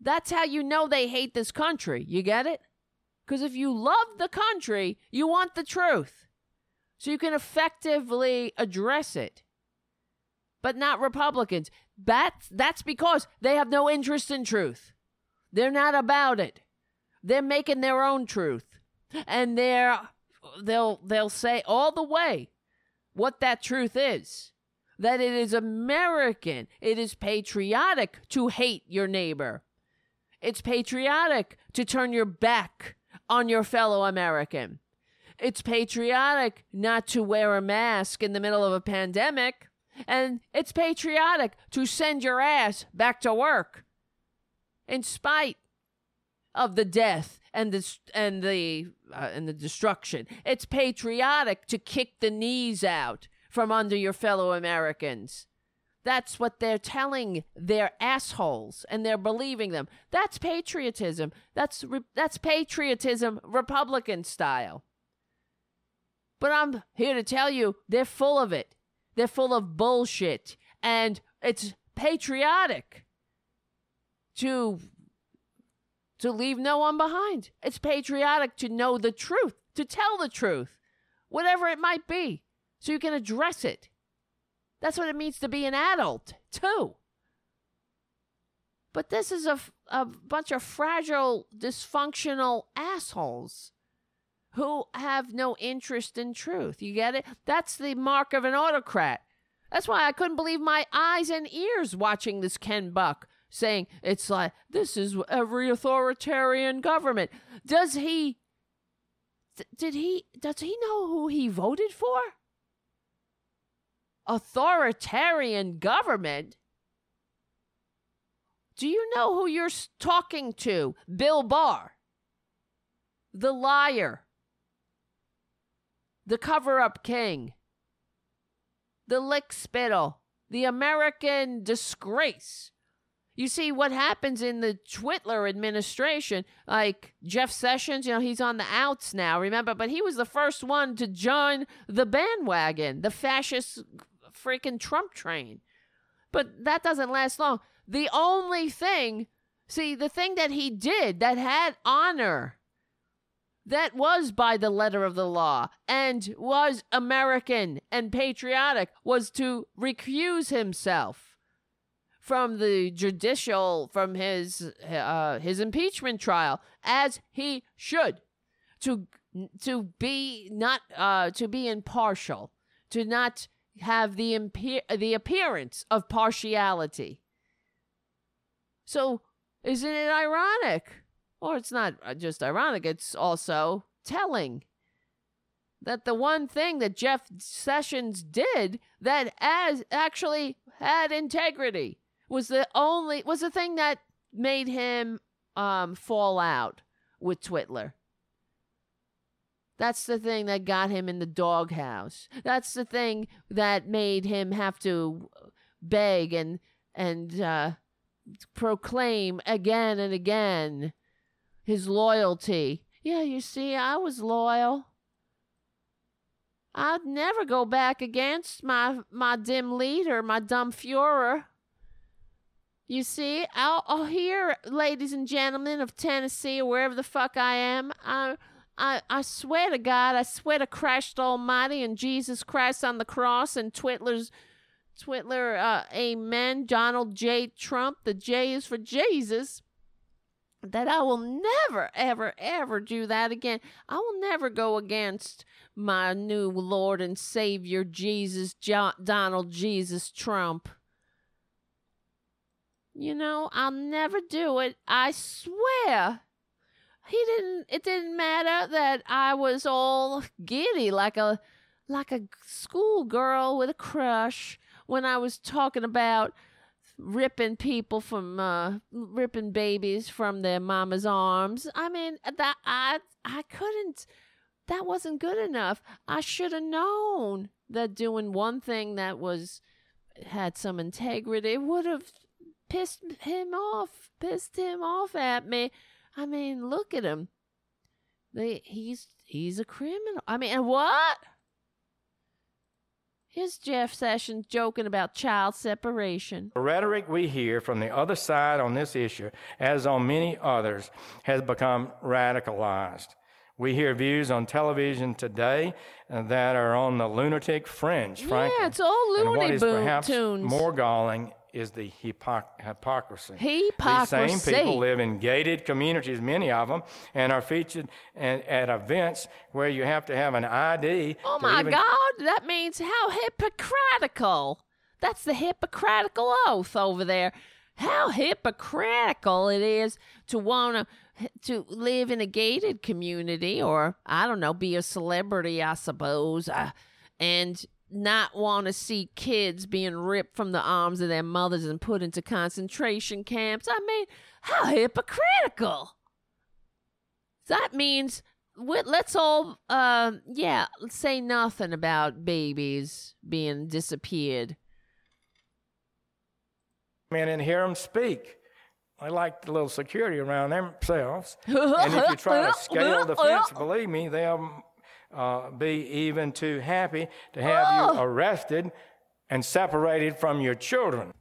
That's how you know they hate this country. You get it? Because if you love the country, you want the truth. So you can effectively address it. But not Republicans. That's, that's because they have no interest in truth. They're not about it. They're making their own truth. And they're they'll they'll say all the way what that truth is. That it is American. It is patriotic to hate your neighbor. It's patriotic to turn your back on your fellow American. It's patriotic not to wear a mask in the middle of a pandemic. And it's patriotic to send your ass back to work in spite of the death and the and the uh, and the destruction. It's patriotic to kick the knees out from under your fellow Americans. That's what they're telling their assholes, and they're believing them. That's patriotism. That's re- that's patriotism, Republican style. But I'm here to tell you, they're full of it. They're full of bullshit, and it's patriotic to to leave no one behind. It's patriotic to know the truth, to tell the truth. whatever it might be, so you can address it. That's what it means to be an adult, too. But this is a, a bunch of fragile, dysfunctional assholes who have no interest in truth. You get it? That's the mark of an autocrat. That's why I couldn't believe my eyes and ears watching this Ken Buck saying it's like this is every authoritarian government. Does he did he does he know who he voted for? Authoritarian government? Do you know who you're talking to? Bill Barr. The liar. The cover up king. The lick spittle. The American disgrace. You see what happens in the Twitler administration, like Jeff Sessions, you know, he's on the outs now, remember? But he was the first one to join the bandwagon, the fascist freaking Trump train. But that doesn't last long. The only thing, see, the thing that he did that had honor, that was by the letter of the law and was American and patriotic, was to recuse himself from the judicial from his uh, his impeachment trial as he should. To to be not uh, to be impartial to not have the impe- the appearance of partiality. So isn't it ironic or it's not uh, just ironic it's also telling that the one thing that Jeff Sessions did that as actually had integrity was the only was the thing that made him um fall out with Twitler. That's the thing that got him in the doghouse. That's the thing that made him have to beg and and uh, proclaim again and again his loyalty. Yeah, you see, I was loyal. I'd never go back against my my dim leader, my dumb Fuhrer. You see, out oh, here, ladies and gentlemen of Tennessee or wherever the fuck I am, I, I, I swear to God, I swear to Christ Almighty and Jesus Christ on the cross and Twitler's, Twitler, uh, Amen, Donald J. Trump. The J is for Jesus. That I will never, ever, ever do that again. I will never go against my new Lord and Savior, Jesus, jo- Donald Jesus Trump. You know, I'll never do it. I swear. He didn't it didn't matter that I was all giddy like a like a schoolgirl with a crush when I was talking about ripping people from uh ripping babies from their mama's arms. I mean, that I I couldn't that wasn't good enough. I should have known that doing one thing that was had some integrity would have pissed him off, pissed him off at me. I mean, look at him. They, he's he's a criminal. I mean, what? Here's Jeff Sessions joking about child separation. The rhetoric we hear from the other side on this issue, as on many others, has become radicalized. We hear views on television today uh, that are on the lunatic fringe, frankly. Yeah, it's all and what Looney perhaps tunes. more galling is the hypoc- hypocrisy. Hypocrisy. These same people live in gated communities, many of them, and are featured at events where you have to have an ID. Oh my even- God, that means how hypocritical. That's the Hippocratical oath over there. How hypocritical it is to want to to live in a gated community or I don't know, be a celebrity, I suppose, uh, and not want to see kids being ripped from the arms of their mothers and put into concentration camps. I mean, how hypocritical. That means let's all, uh, yeah, say nothing about babies being disappeared. in and hear them speak. They like the little security around themselves. *laughs* and if you try to scale the fence, believe me, they'll uh, be even too happy to have you arrested and separated from your children.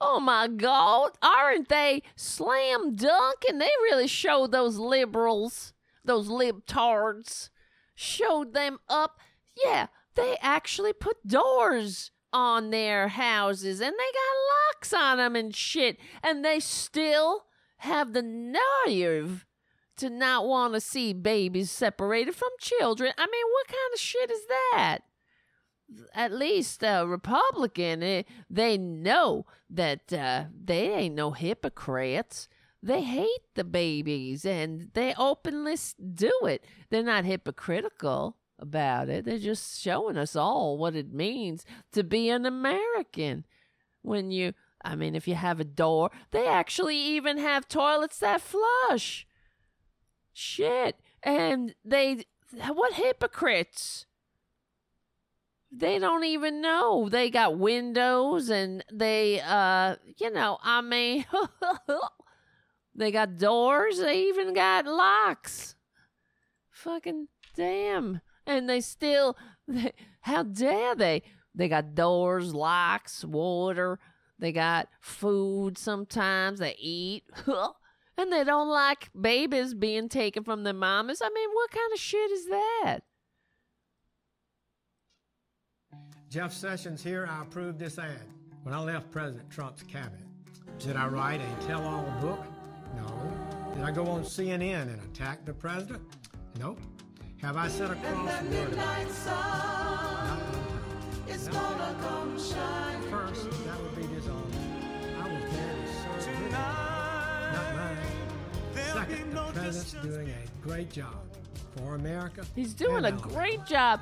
Oh my God, aren't they slam dunk? And they really showed those liberals, those libtards, showed them up. Yeah, they actually put doors on their houses and they got locks on them and shit. And they still have the nerve to not want to see babies separated from children. I mean, what kind of shit is that? At least a Republican, eh, they know that uh, they ain't no hypocrites. They hate the babies and they openly do it. They're not hypocritical about it. They're just showing us all what it means to be an American. When you, I mean, if you have a door, they actually even have toilets that flush. Shit. And they, what hypocrites? They don't even know. They got windows and they, uh, you know, I mean, *laughs* they got doors. They even got locks. Fucking damn. And they still, they, how dare they? They got doors, locks, water. They got food sometimes. They eat. *laughs* and they don't like babies being taken from their mamas. I mean, what kind of shit is that? Jeff Sessions here. I approve this ad. When I left President Trump's cabinet, did I write a tell all book? No. Did I go on CNN and attack the president? Nope. Have I said a cross word about it? Not president's doing a great job for America. He's doing a great job.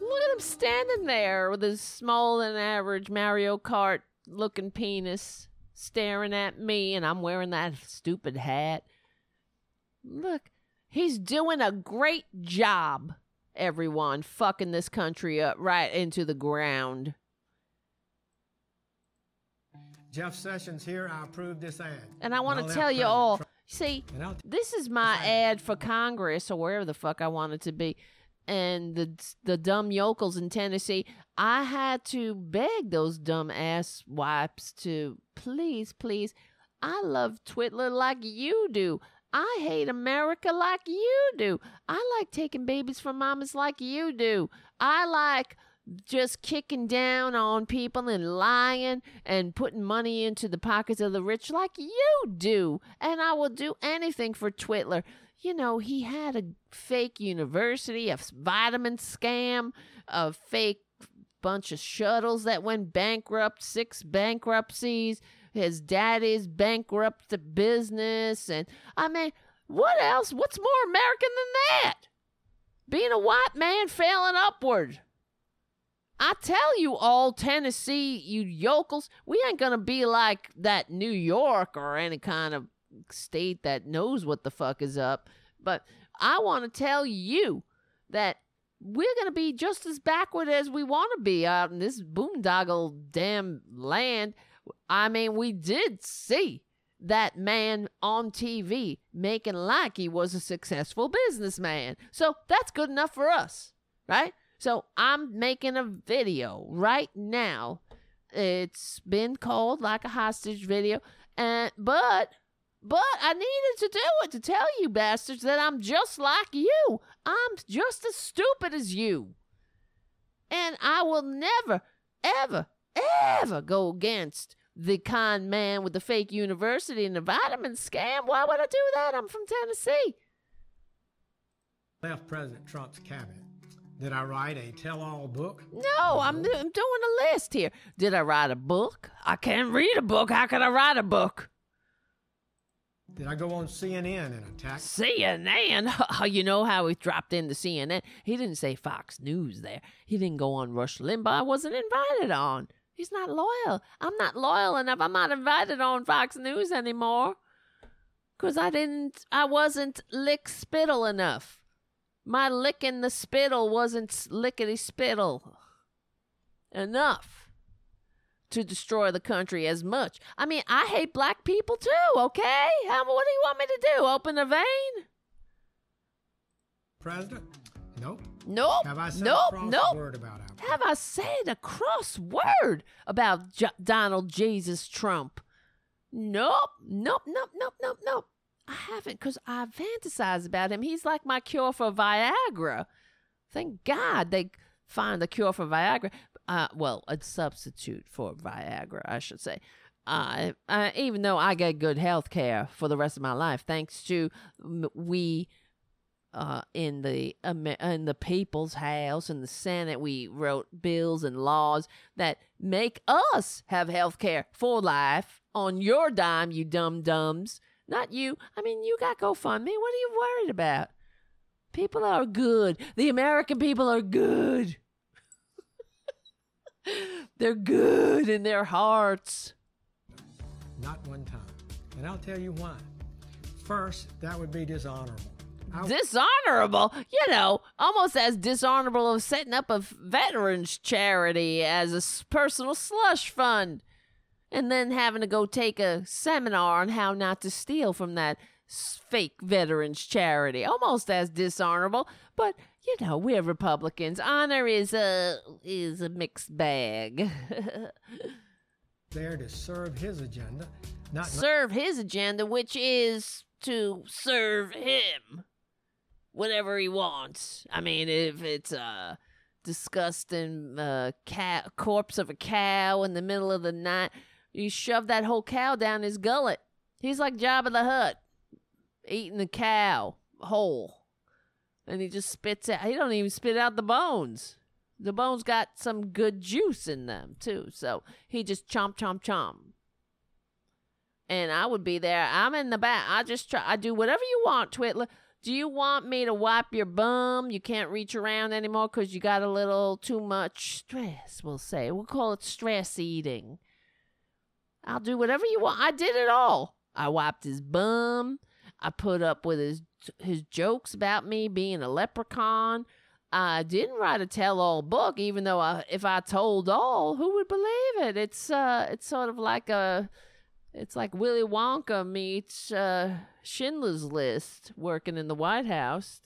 Look at him standing there with his small and average Mario Kart looking penis staring at me, and I'm wearing that stupid hat. Look, he's doing a great job, everyone, fucking this country up right into the ground. Jeff Sessions here. I approve this ad. And I want to tell you all see, this is my ad for Congress or wherever the fuck I want it to be. And the the dumb yokels in Tennessee, I had to beg those dumb ass wipes to please, please. I love Twitler like you do. I hate America like you do. I like taking babies from mamas like you do. I like just kicking down on people and lying and putting money into the pockets of the rich like you do. And I will do anything for Twitler. You know, he had a fake university, a vitamin scam, a fake bunch of shuttles that went bankrupt, six bankruptcies. His daddy's bankrupt the business. And I mean, what else? What's more American than that? Being a white man failing upward. I tell you all, Tennessee, you yokels, we ain't gonna be like that New York or any kind of state that knows what the fuck is up. But I want to tell you that we're gonna be just as backward as we want to be out in this boondoggle damn land. I mean, we did see that man on TV making like he was a successful businessman. So that's good enough for us, right? So I'm making a video right now. It's been called like a hostage video, and but but I needed to do it to tell you bastards that I'm just like you. I'm just as stupid as you. And I will never, ever, ever go against the con man with the fake university and the vitamin scam. Why would I do that? I'm from Tennessee. left President Trump's cabinet. Did I write a tell all book? No, I'm, I'm doing a list here. Did I write a book? I can't read a book. How can I write a book? Did I go on CNN and attack? CNN. Oh, *laughs* you know how he dropped into CNN? He didn't say Fox News there. He didn't go on Rush Limbaugh. I wasn't invited on. He's not loyal. I'm not loyal enough. I'm not invited on Fox News anymore. Cause I didn't. I wasn't lick spittle enough. My licking the spittle wasn't lickety spittle enough to destroy the country as much. I mean, I hate black people too, okay? How, what do you want me to do? Open a vein? President? Nope. Nope. Have I said nope. a cross nope. word about? Have I said a cross word about J- Donald Jesus Trump? Nope. Nope. Nope. Nope. Nope. Nope. I haven't because I fantasize about him. He's like my cure for Viagra. Thank God they find a cure for Viagra. Uh, well, a substitute for Viagra, I should say. Uh, uh, even though I get good health care for the rest of my life, thanks to we uh, in the in the people's house in the Senate, we wrote bills and laws that make us have health care for life on your dime, you dumb dumbs. Not you. I mean, you got GoFundMe. What are you worried about? People are good. The American people are good. *laughs* They're good in their hearts. Not one time. And I'll tell you why. First, that would be dishonorable. I- Dishonorable, you know, almost as dishonorable as setting up a veterans charity as a personal slush fund and then having to go take a seminar on how not to steal from that fake veterans charity. Almost as dishonorable, but you know, we're Republicans. Honor is a is a mixed bag. there to serve his agenda, not serve his agenda, which is to serve him whatever he wants. I mean, if it's a disgusting uh, cow, corpse of a cow in the middle of the night, you shove that whole cow down his gullet. He's like Jabba the Hutt, eating the cow whole, and he just spits out. He don't even spit out the bones. The bones got some good juice in them too, so he just chomp chomp chomp and I would be there. I'm in the back. I just try. I do whatever you want, Twitler. Do you want me to wipe your bum? You can't reach around anymore because you got a little too much stress. We'll say we'll call it stress eating. I'll do whatever you want. I did it all. I wiped his bum. I put up with his his jokes about me being a leprechaun. I didn't write a tell-all book, even though I, if I told all, who would believe it? It's uh, it's sort of like a it's like Willy Wonka meets uh, Schindler's List working in the White House.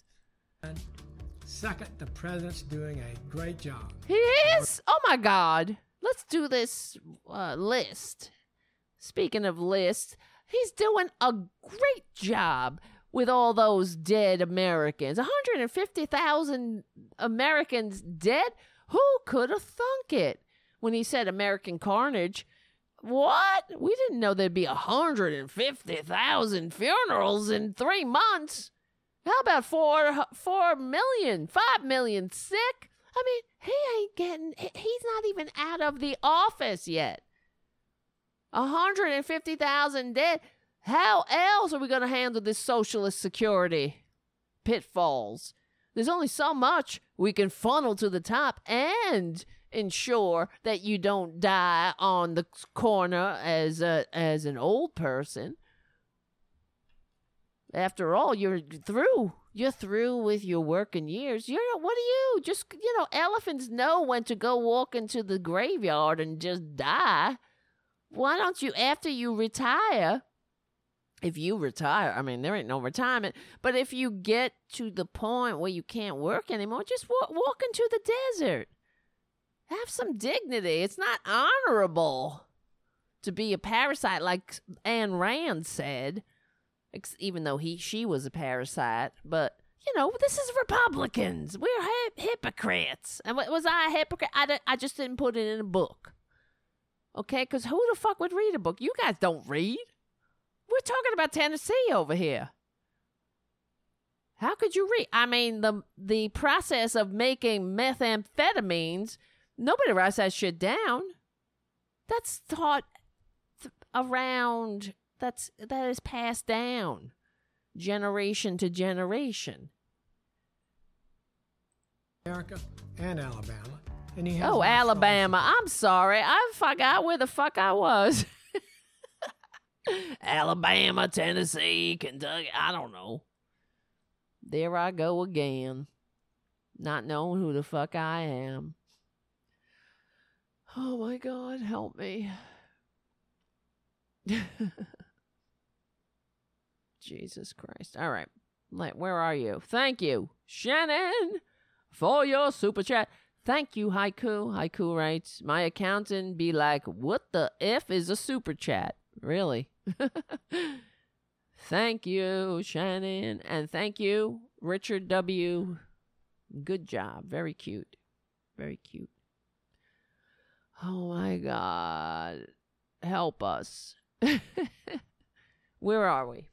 Second, the president's doing a great job. He is? Oh my God. Let's do this uh, list. Speaking of lists, he's doing a great job with all those dead Americans. 150,000 Americans dead? Who could have thunk it? When he said American carnage, what? We didn't know there'd be 150,000 funerals in three months. How about four, four million, five million sick? I mean, he ain't getting, he's not even out of the office yet. 150,000 dead. How else are we going to handle this socialist security pitfalls? There's only so much we can funnel to the top and ensure that you don't die on the corner as a as an old person. After all, you're through. You're through with your working years. You're what are you? Just you know, elephants know when to go walk into the graveyard and just die. Why don't you after you retire? If you retire, I mean, there ain't no retirement. But if you get to the point where you can't work anymore, just walk, walk into the desert. Have some dignity. It's not honorable to be a parasite, like Ayn Rand said. Even though he she was a parasite, but you know this is Republicans. We're hypocrites. And was I a hypocrite? I, I just didn't put it in a book. Okay, because who the fuck would read a book? You guys don't read. We're talking about Tennessee over here. How could you read? I mean, the the process of making methamphetamines, nobody writes that shit down. That's taught th- around. That's that is passed down, generation to generation. America and Alabama. And he has Oh, Alabama. I'm sorry. I forgot where the fuck I was. *laughs* Alabama, Tennessee, Kentucky. I don't know. There I go again. Not knowing who the fuck I am. Oh my God, help me. *laughs* Jesus Christ. All right. Where are you? Thank you, Shannon, for your super chat. Thank you, Haiku. Haiku writes, My accountant be like, What the F is a super chat? Really? *laughs* thank you, Shannon. And thank you, Richard W. Good job. Very cute. Very cute. Oh my God. Help us. *laughs* Where are we?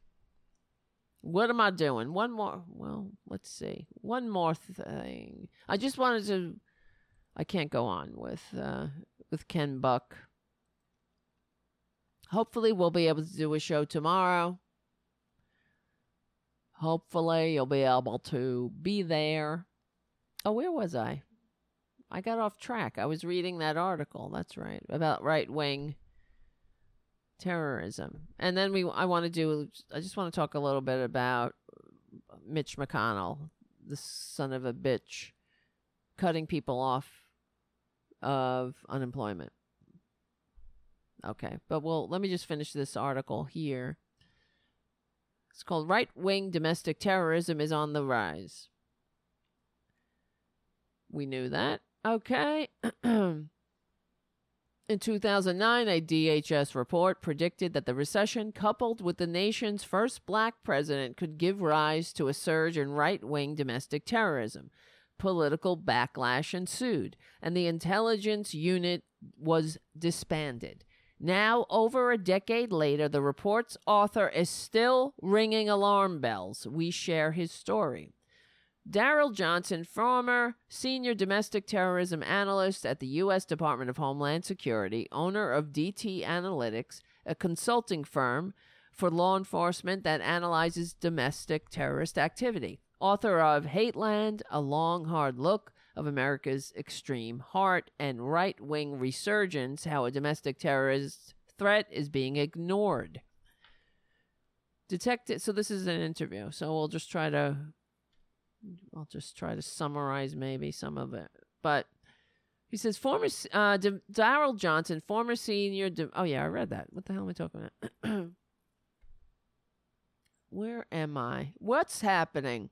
What am I doing? One more. Well, let's see. One more thing. I just wanted to. I can't go on with uh, with Ken Buck. Hopefully, we'll be able to do a show tomorrow. Hopefully, you'll be able to be there. Oh, where was I? I got off track. I was reading that article. That's right about right wing terrorism, and then we. I want to do. I just want to talk a little bit about Mitch McConnell, the son of a bitch, cutting people off of unemployment. Okay, but well, let me just finish this article here. It's called Right Wing Domestic Terrorism is on the Rise. We knew that. Okay. *clears throat* In 2009, a DHS report predicted that the recession, coupled with the nation's first black president, could give rise to a surge in right wing domestic terrorism. Political backlash ensued, and the intelligence unit was disbanded. Now, over a decade later, the report's author is still ringing alarm bells. We share his story. Daryl Johnson, former senior domestic terrorism analyst at the U.S. Department of Homeland Security, owner of DT Analytics, a consulting firm for law enforcement that analyzes domestic terrorist activity, author of Hateland, A Long Hard Look of America's Extreme Heart, and Right Wing Resurgence How a Domestic Terrorist Threat is Being Ignored. Detective, so this is an interview, so we'll just try to I'll just try to summarize maybe some of it. But he says former uh, D- Daryl Johnson, former senior. D- oh yeah, I read that. What the hell am I talking about? *clears throat* Where am I? What's happening?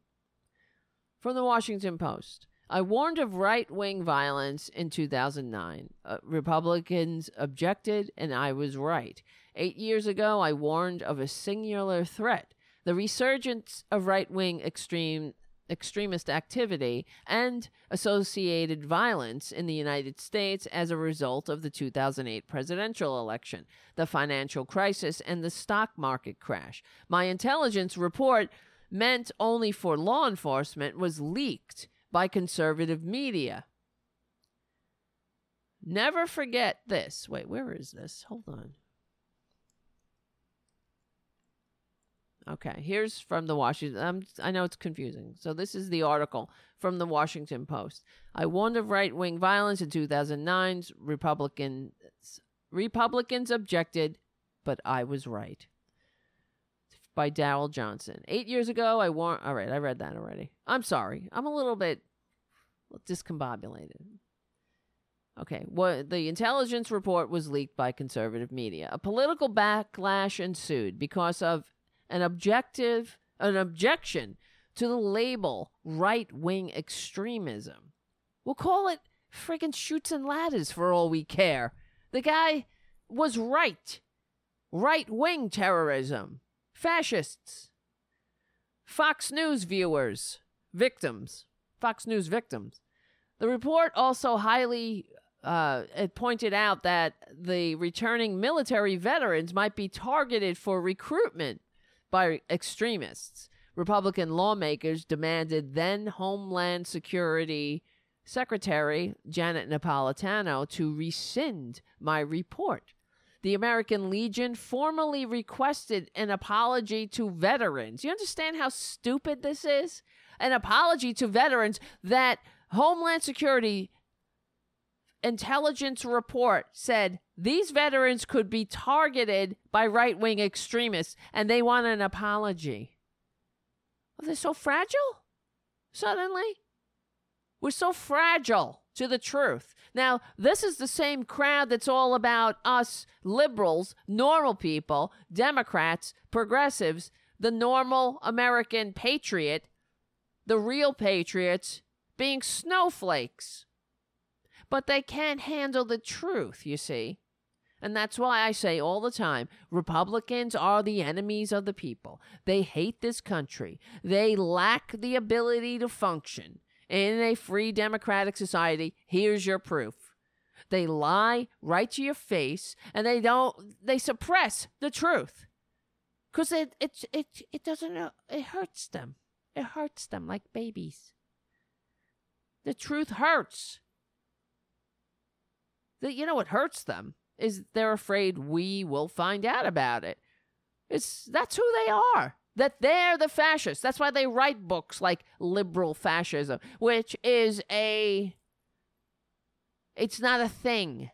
From the Washington Post. I warned of right wing violence in 2009. Uh, Republicans objected, and I was right. Eight years ago, I warned of a singular threat the resurgence of right wing extreme extremist activity and associated violence in the United States as a result of the 2008 presidential election, the financial crisis, and the stock market crash. My intelligence report, meant only for law enforcement, was leaked by conservative media. Never forget this. Wait, where is this? Hold on. Okay, here's from the Washington. Um, I know it's confusing. So this is the article from the Washington Post. I warned of right wing violence in 2009. Republicans Republicans objected, but I was right. By Daryl Johnson. Eight years ago, I warned. All right, I read that already. I'm sorry. I'm a little bit discombobulated. Okay, what the intelligence report was leaked by conservative media. A political backlash ensued because of an objective an objection to the label right wing extremism. We'll call it friggin' Chutes and Ladders for all we care. The guy was right. Right wing terrorism. Fascists. Fox News viewers. Victims. Fox News victims. The report also highly uh, it pointed out that the returning military veterans might be targeted for recruitment by extremists. Republican lawmakers demanded then Homeland Security Secretary Janet Napolitano to rescind my report. The American Legion formally requested an apology to veterans. You understand how stupid this is? An apology to veterans that Homeland Security intelligence report said these veterans could be targeted by right wing extremists and they want an apology. Are they so fragile? Suddenly? We're so fragile to the truth. Now, this is the same crowd that's all about us liberals, normal people, Democrats, progressives, the normal American patriot, the real patriots being snowflakes. But they can't handle the truth, you see. And that's why I say all the time Republicans are the enemies of the people. They hate this country. They lack the ability to function. In a free democratic society, here's your proof. They lie right to your face and they don't they suppress the truth. Cuz it it it it doesn't it hurts them. It hurts them like babies. The truth hurts. The, you know what hurts them is they're afraid we will find out about it. It's that's who they are. That they're the fascists. That's why they write books like liberal fascism, which is a it's not a thing.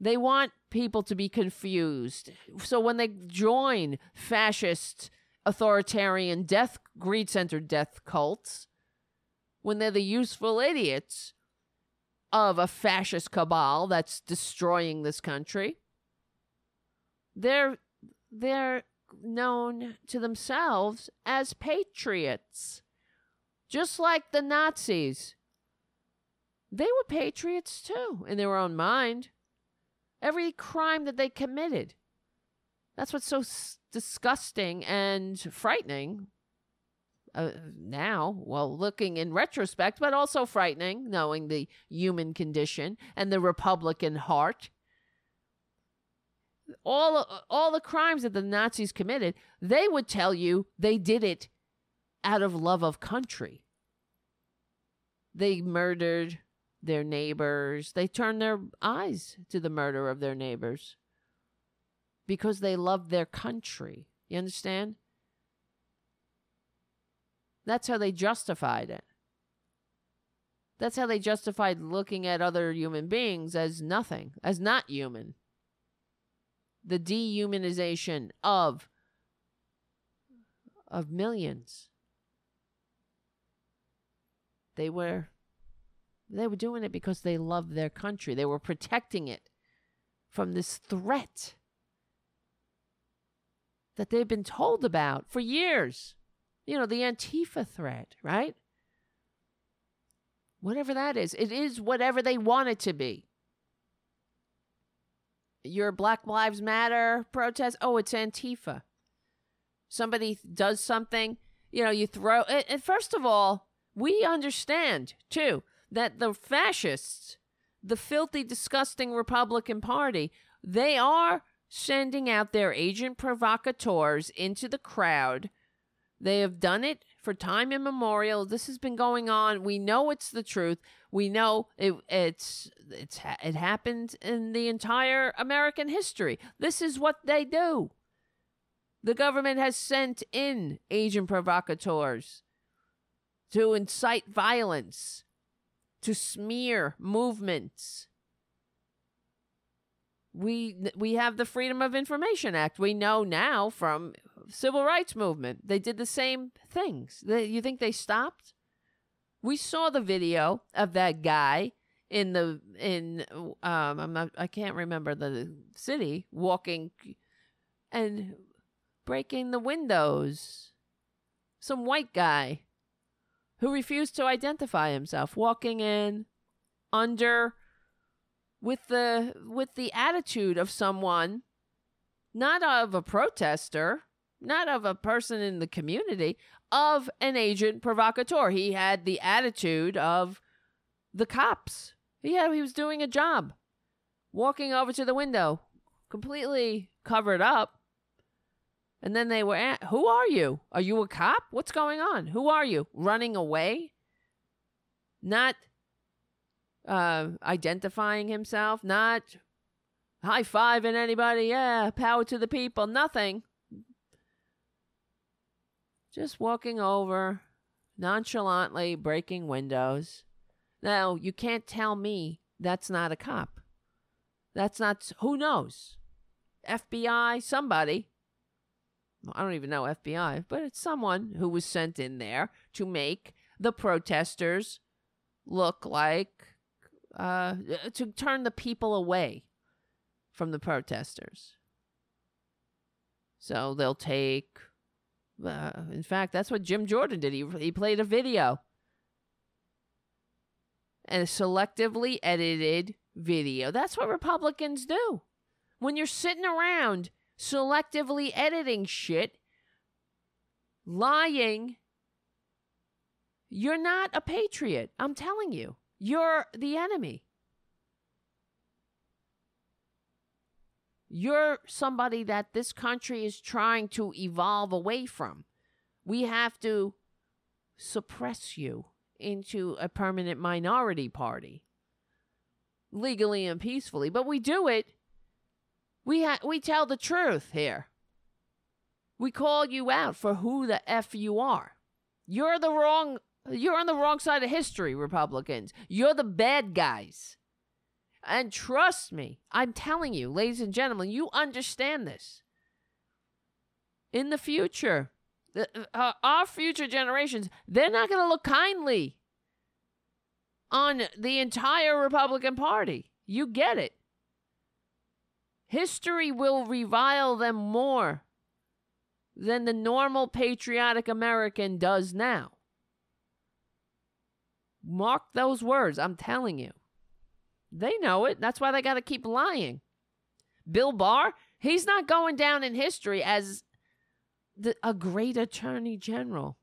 They want people to be confused. So when they join fascist, authoritarian, death, greed centered death cults, when they're the useful idiots of a fascist cabal that's destroying this country, they're they're known to themselves as patriots. Just like the Nazis. They were patriots too, in their own mind. Every crime that they committed. That's what's so s- disgusting and frightening uh, now. Well, looking in retrospect, but also frightening, knowing the human condition and the Republican heart all uh, all the crimes that the Nazis committed, they would tell you they did it out of love of country. They murdered their neighbors. They turned their eyes to the murder of their neighbors because they loved their country. You understand? That's how they justified it. That's how they justified looking at other human beings as nothing, as not human the dehumanization of of millions. They were they were doing it because they loved their country. They were protecting it from this threat that they've been told about for years. You know the antifa threat right? Whatever that is. It is whatever they want it to be your Black Lives Matter protest. Oh, it's Antifa. Somebody does something, you know, you throw it. And first of all, we understand too that the fascists, the filthy, disgusting Republican Party, they are sending out their agent provocateurs into the crowd. They have done it for time immemorial. This has been going on. We know it's the truth. We know it, it's it's it happened in the entire American history. This is what they do. The government has sent in agent provocateurs to incite violence, to smear movements. We we have the Freedom of Information Act. We know now from civil rights movement they did the same things. They, you think they stopped? We saw the video of that guy in the in um I'm not I can't remember the city walking and breaking the windows. Some white guy who refused to identify himself walking in under with the with the attitude of someone not of a protester, not of a person in the community, of an agent provocateur. He had the attitude of the cops. Yeah, he was doing a job. Walking over to the window, completely covered up. And then they were at, Who are you? Are you a cop? What's going on? Who are you? Running away? Not uh, identifying himself, not high fiving anybody. Yeah, power to the people. Nothing. Just walking over, nonchalantly breaking windows. Now, you can't tell me that's not a cop. That's not, who knows? FBI, somebody. I don't even know FBI, but it's someone who was sent in there to make the protesters look like, uh, to turn the people away from the protesters. So they'll take, uh, in fact, that's what Jim Jordan did. He, he played a video and a selectively edited video. That's what Republicans do. When you're sitting around selectively editing shit, lying, You're not a patriot. I'm telling you. You're the enemy. You're somebody that this country is trying to evolve away from. We have to suppress you into a permanent minority party legally and peacefully, but we do it. We ha- we tell the truth here. We call you out for who the f you are. You're the wrong you're on the wrong side of history, Republicans. You're the bad guys. And trust me, I'm telling you, ladies and gentlemen, you understand this. In the future, the, uh, our future generations, they're not going to look kindly on the entire Republican Party. You get it. History will revile them more than the normal patriotic American does now. Mark those words. I'm telling you. They know it. That's why they got to keep lying. Bill Barr, he's not going down in history as the, a great attorney general.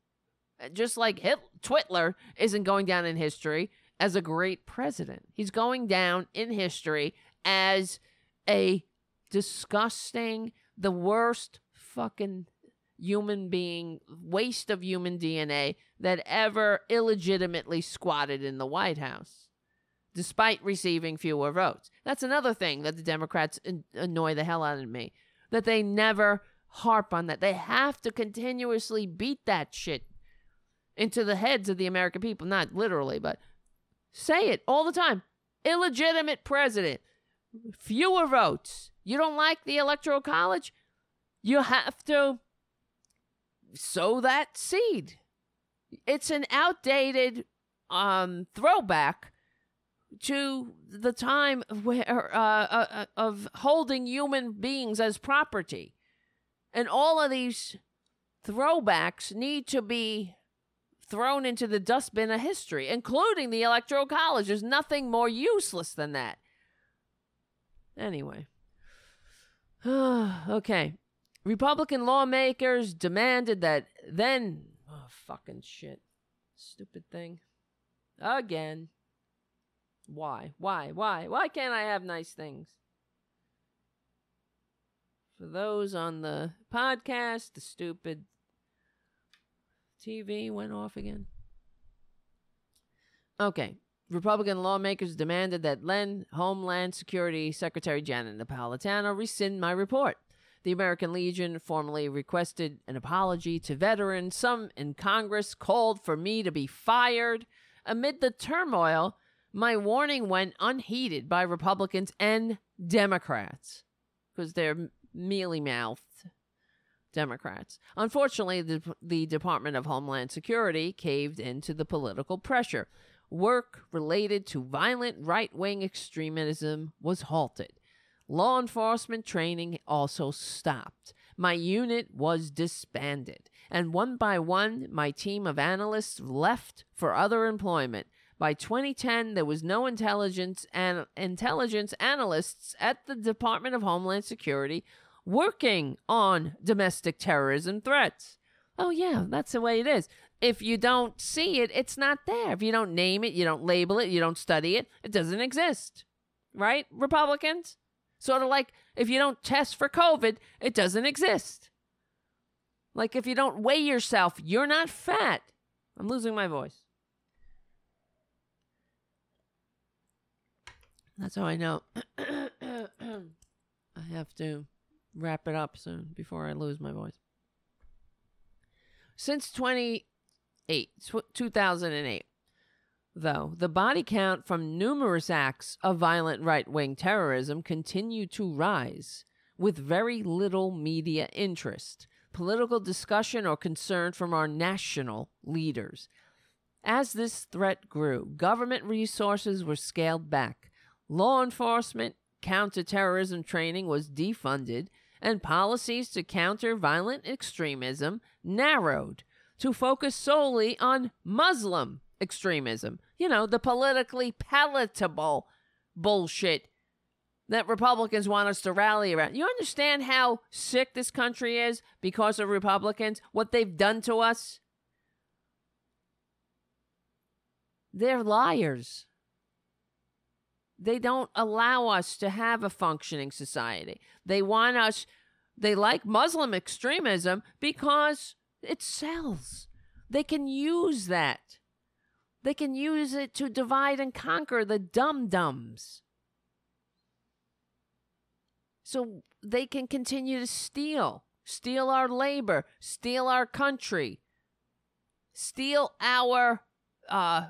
Just like Hitler, Twitler isn't going down in history as a great president. He's going down in history as a disgusting, the worst fucking human being, waste of human DNA that ever illegitimately squatted in the White House, despite receiving fewer votes. That's another thing that the Democrats annoy the hell out of me, that they never harp on that. They have to continuously beat that shit into the heads of the American people, not literally, but say it all the time. Illegitimate president, fewer votes. You don't like the Electoral College? You have to sow that seed. It's an outdated um, throwback to the time where uh, uh, uh, of holding human beings as property, and all of these throwbacks need to be thrown into the dustbin of history, including the Electoral College. There's nothing more useless than that. Anyway. *sighs* okay. Republican lawmakers demanded that then. Fucking shit. Stupid thing. Again. Why? Why? Why? Why can't I have nice things? For those on the podcast, the stupid TV went off again. Okay. Republican lawmakers demanded that Len Homeland Security Secretary Janet Napolitano rescind my report. The American Legion formally requested an apology to veterans. Some in Congress called for me to be fired. Amid the turmoil, my warning went unheeded by Republicans and Democrats because they're mealy mouthed Democrats. Unfortunately, the, the Department of Homeland Security caved into the political pressure. Work related to violent right wing extremism was halted. Law enforcement training also stopped. My unit was disbanded, and one by one, my team of analysts left for other employment. By 2010, there was no intelligence and intelligence analysts at the Department of Homeland Security working on domestic terrorism threats. Oh yeah, that's the way it is. If you don't see it, it's not there. If you don't name it, you don't label it, you don't study it, it doesn't exist. Right, Republicans? Sort of like if you don't test for COVID, it doesn't exist. Like if you don't weigh yourself, you're not fat. I'm losing my voice. That's how I know. *clears throat* I have to wrap it up soon before I lose my voice. Since 28, 2008, though, the body count from numerous acts of violent right wing terrorism continue to rise with very little media interest, political discussion, or concern from our national leaders. As this threat grew, government resources were scaled back. Law enforcement counterterrorism training was defunded, and policies to counter violent extremism narrowed to focus solely on Muslim extremism. You know, the politically palatable bullshit that Republicans want us to rally around. You understand how sick this country is because of Republicans, what they've done to us? They're liars. They don't allow us to have a functioning society. They want us, they like Muslim extremism because it sells. They can use that. They can use it to divide and conquer the dum dums. So they can continue to steal, steal our labor, steal our country, steal our uh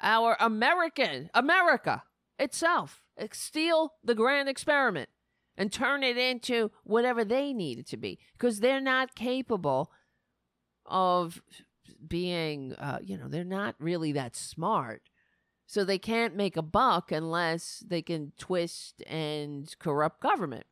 our American America itself, steal the grand experiment and turn it into whatever they need it to be because they're not capable of being uh, you know they're not really that smart. So they can't make a buck unless they can twist and corrupt government.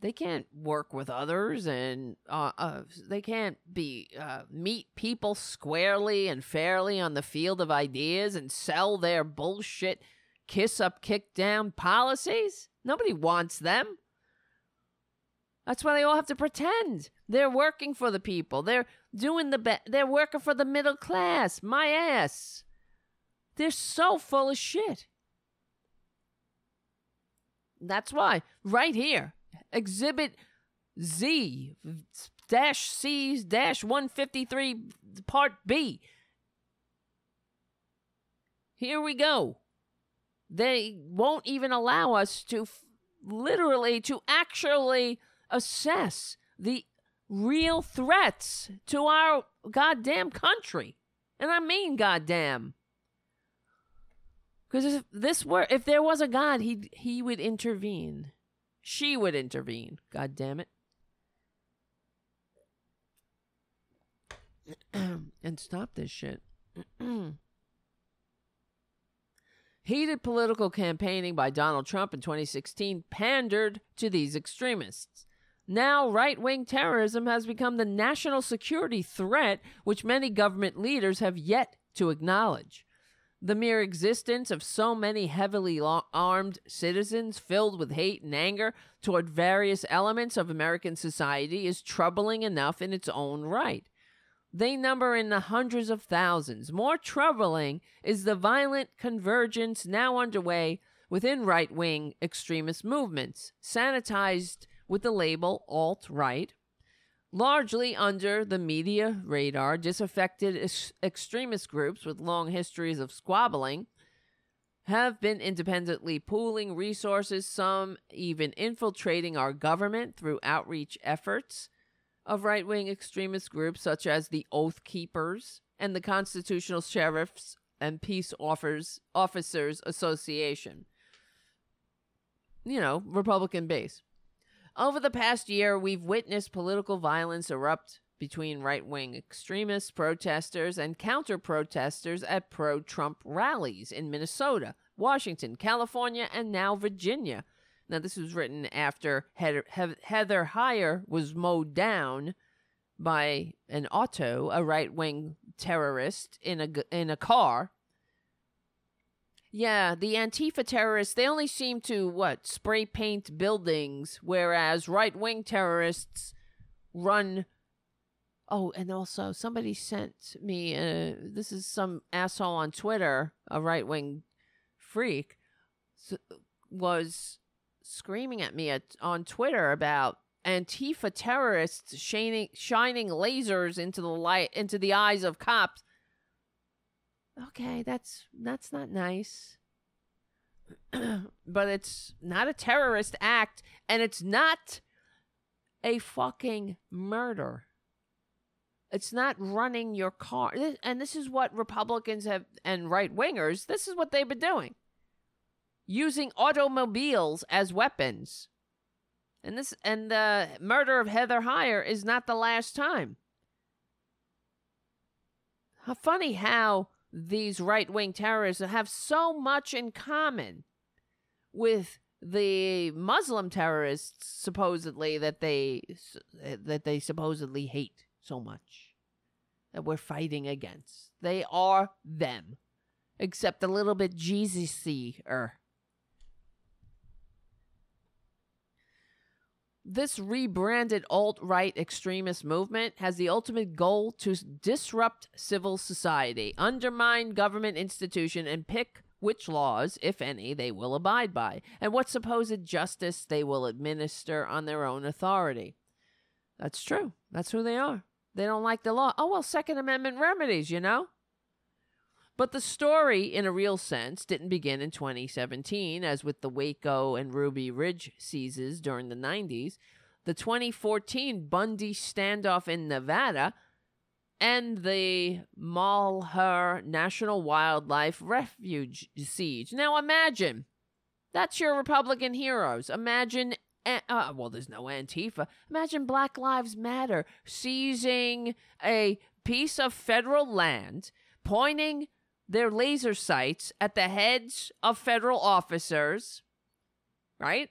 They can't work with others and uh, uh, they can't be uh, meet people squarely and fairly on the field of ideas and sell their bullshit kiss up kick down policies. Nobody wants them that's why they all have to pretend they're working for the people they're doing the best. they're working for the middle class my ass they're so full of shit that's why right here Exhibit Z dash C dash 153 Part B. Here we go. They won't even allow us to f- literally, to actually assess the real threats to our goddamn country. And I mean goddamn. Because if this were, if there was a God, he he would intervene. She would intervene. God damn it. and stop this shit. *clears throat* Heated political campaigning by Donald Trump in 2016 pandered to these extremists. Now, right wing terrorism has become the national security threat which many government leaders have yet to acknowledge. The mere existence of so many heavily armed citizens filled with hate and anger toward various elements of American society is troubling enough in its own right. They number in the hundreds of thousands. More troubling is the violent convergence now underway within right wing extremist movements, sanitized with the label alt right largely under the media radar, disaffected ex- extremist groups with long histories of squabbling have been independently pooling resources, some even infiltrating our government through outreach efforts of right wing extremist groups such as the Oath Keepers and the Constitutional Sheriffs and Peace Offers, Officers Association. You know, Republican base. Over the past year, we've witnessed political violence erupt between right wing extremists, protesters, and counter protesters at pro Trump rallies in Minnesota, Washington, California, and now Virginia. Now, this was written after Heather, Heather Heyer was mowed down by an auto, a right wing terrorist, in a, in a car yeah, the Antifa terrorists, they only seem to, what, spray paint buildings, whereas right wing terrorists run. Oh, and also somebody sent me, uh, this is some asshole on Twitter, a right wing freak, was screaming at me at, on Twitter about Antifa terrorists shining, shining lasers into the light into the eyes of cops okay, that's that's not nice. *clears throat* but it's not a terrorist act and it's not a fucking murder. It's not running your car. And this is what Republicans have and right wingers, this is what they've been doing. Using automobiles as weapons. And this and the murder of Heather Heyer is not the last time. How funny how these right wing terrorists have so much in common with the Muslim terrorists supposedly that they that they supposedly hate so much that we're fighting against. They are them, except a little bit Jesus-y. This rebranded alt right extremist movement has the ultimate goal to disrupt civil society, undermine government institution, and pick which laws, if any, they will abide by, and what supposed justice they will administer on their own authority. That's true. That's who they are. They don't like the law. Oh, well, Second Amendment remedies, you know? But the story, in a real sense, didn't begin in 2017, as with the Waco and Ruby Ridge seizes during the 90s. The 2014 Bundy standoff in Nevada and the Malheur National Wildlife Refuge siege. Now imagine that's your Republican heroes. Imagine, uh, uh, well, there's no Antifa. Imagine Black Lives Matter seizing a piece of federal land, pointing their laser sights at the heads of federal officers, right?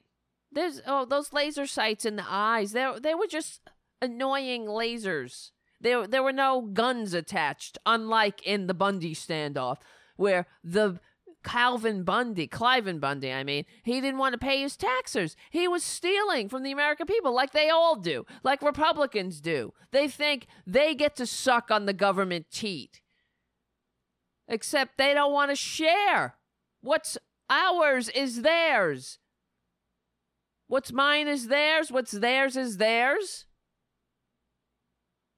There's oh those laser sights in the eyes. They they were just annoying lasers. There there were no guns attached, unlike in the Bundy standoff, where the Calvin Bundy, Cliven Bundy, I mean, he didn't want to pay his taxes. He was stealing from the American people, like they all do, like Republicans do. They think they get to suck on the government teat except they don't want to share. What's ours is theirs. What's mine is theirs. What's theirs is theirs.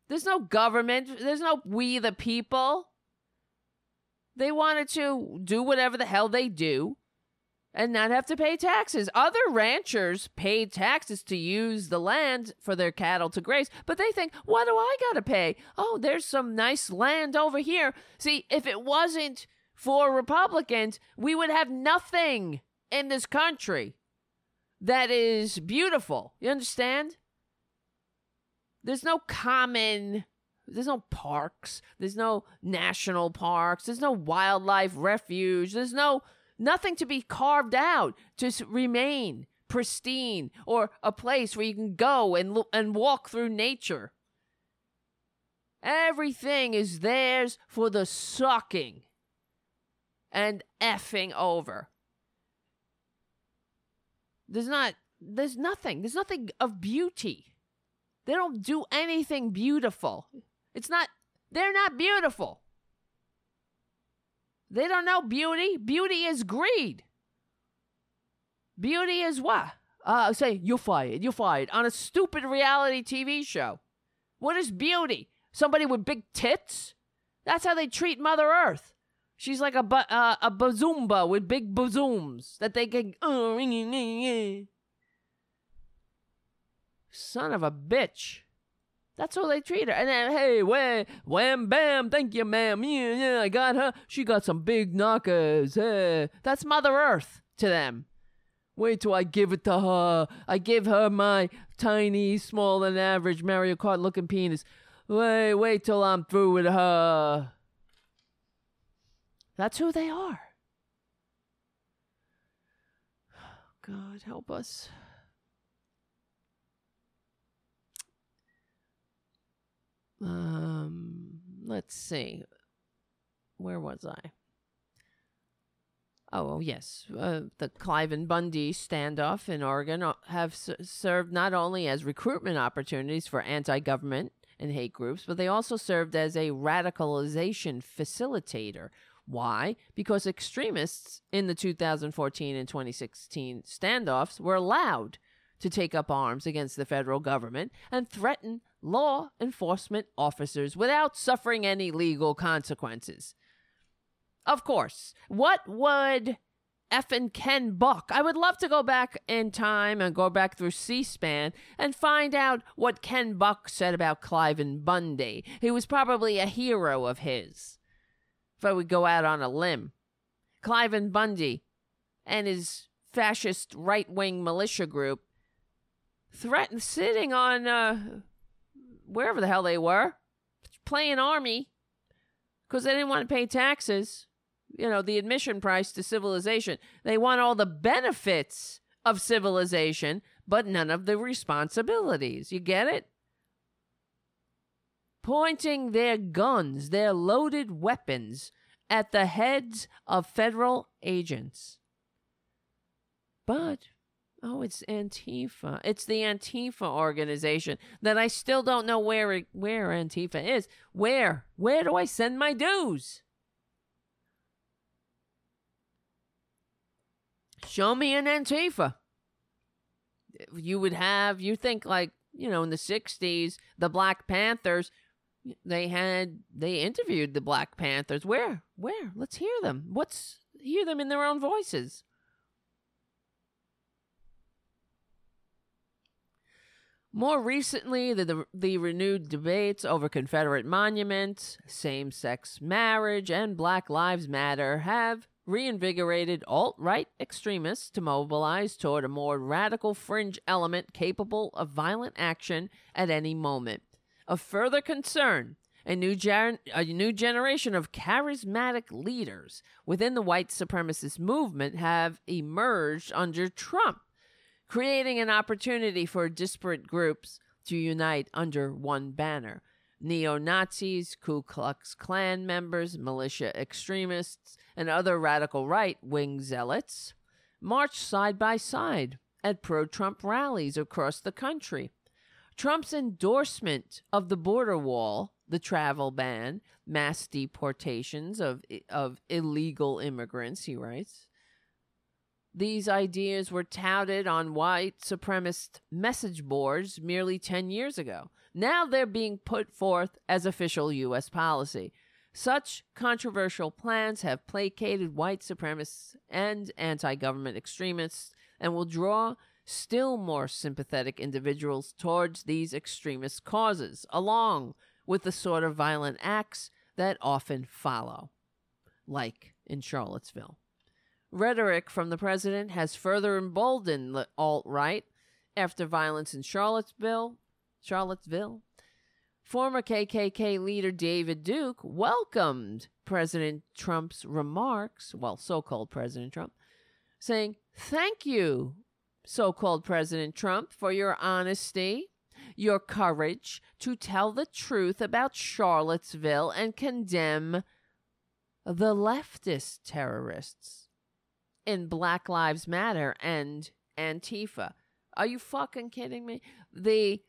There's no government. There's no we the people. They wanted to do whatever the hell they do and not have to pay taxes. Other ranchers paid taxes to use the land for their cattle to graze, but they think, what do I got to pay? Oh, there's some nice land over here. See, if it wasn't for Republicans, we would have nothing in this country that is beautiful. You understand? There's no common there's no parks. There's no national parks. There's no wildlife refuge. There's no nothing to be carved out to remain pristine or a place where you can go and and walk through nature. Everything is theirs for the sucking and effing over. There's not there's nothing. There's nothing of beauty. They don't do anything beautiful. It's not they're not beautiful. They don't know beauty. Beauty is greed. Beauty is what? Uh, say, you're fired, you're fired on a stupid reality TV show. What is beauty? Somebody with big tits? That's how they treat Mother Earth. She's like a, bu- uh, a bazumba with big bazooms that they can. Uh, Son of a bitch. That's how they treat her. And then, hey, wham, wham, bam, thank you, ma'am. Yeah, yeah, I got her. She got some big knockers. Hey. That's Mother Earth to them. Wait till I give it to her. I give her my tiny, small than average Mario Kart looking penis. Wait, wait till I'm through with her. That's who they are. *sighs* God help us. Um, let's see. Where was I? Oh, yes. Uh, the Cliven Bundy standoff in Oregon uh, have s- served not only as recruitment opportunities for anti government and hate groups, but they also served as a radicalization facilitator. Why? Because extremists in the 2014 and 2016 standoffs were allowed to take up arms against the federal government and threaten law enforcement officers without suffering any legal consequences. Of course, what would effing Ken Buck? I would love to go back in time and go back through C SPAN and find out what Ken Buck said about Cliven Bundy. He was probably a hero of his. If I would go out on a limb, Cliven Bundy and his fascist right wing militia group threatened sitting on uh, wherever the hell they were, playing army because they didn't want to pay taxes. You know, the admission price to civilization. They want all the benefits of civilization, but none of the responsibilities. You get it? Pointing their guns, their loaded weapons, at the heads of federal agents. But Oh, it's Antifa. It's the Antifa organization that I still don't know where where Antifa is. Where? Where do I send my dues? Show me an Antifa. You would have you think like, you know, in the 60s, the Black Panthers they had they interviewed the Black Panthers. Where? Where? Let's hear them. What's hear them in their own voices. More recently, the, the, renewed debates over Confederate monuments, same sex marriage, and Black Lives Matter have reinvigorated alt right extremists to mobilize toward a more radical fringe element capable of violent action at any moment. Of further concern, a new, gen- a new generation of charismatic leaders within the white supremacist movement have emerged under Trump creating an opportunity for disparate groups to unite under one banner. Neo Nazis, Ku Klux Klan members, militia extremists, and other radical right wing zealots marched side by side at pro Trump rallies across the country. Trump's endorsement of the border wall, the travel ban, mass deportations of, of illegal immigrants, he writes, these ideas were touted on white supremacist message boards merely 10 years ago. Now they're being put forth as official U.S. policy. Such controversial plans have placated white supremacists and anti government extremists and will draw still more sympathetic individuals towards these extremist causes, along with the sort of violent acts that often follow, like in Charlottesville. Rhetoric from the president has further emboldened the alt right after violence in Charlottesville. Charlottesville. Former KKK leader David Duke welcomed President Trump's remarks, well, so called President Trump, saying, Thank you, so called President Trump, for your honesty, your courage to tell the truth about Charlottesville and condemn the leftist terrorists in Black Lives Matter and Antifa. Are you fucking kidding me? The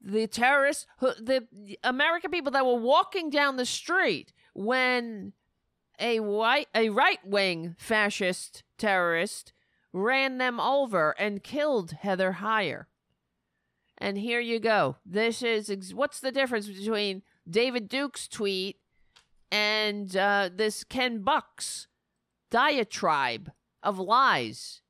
the terrorists, who, the American people that were walking down the street when a white a right wing fascist terrorist ran them over and killed Heather Heyer. And here you go. This is ex- what's the difference between David Duke's tweet and uh, this Ken Buck's diatribe of lies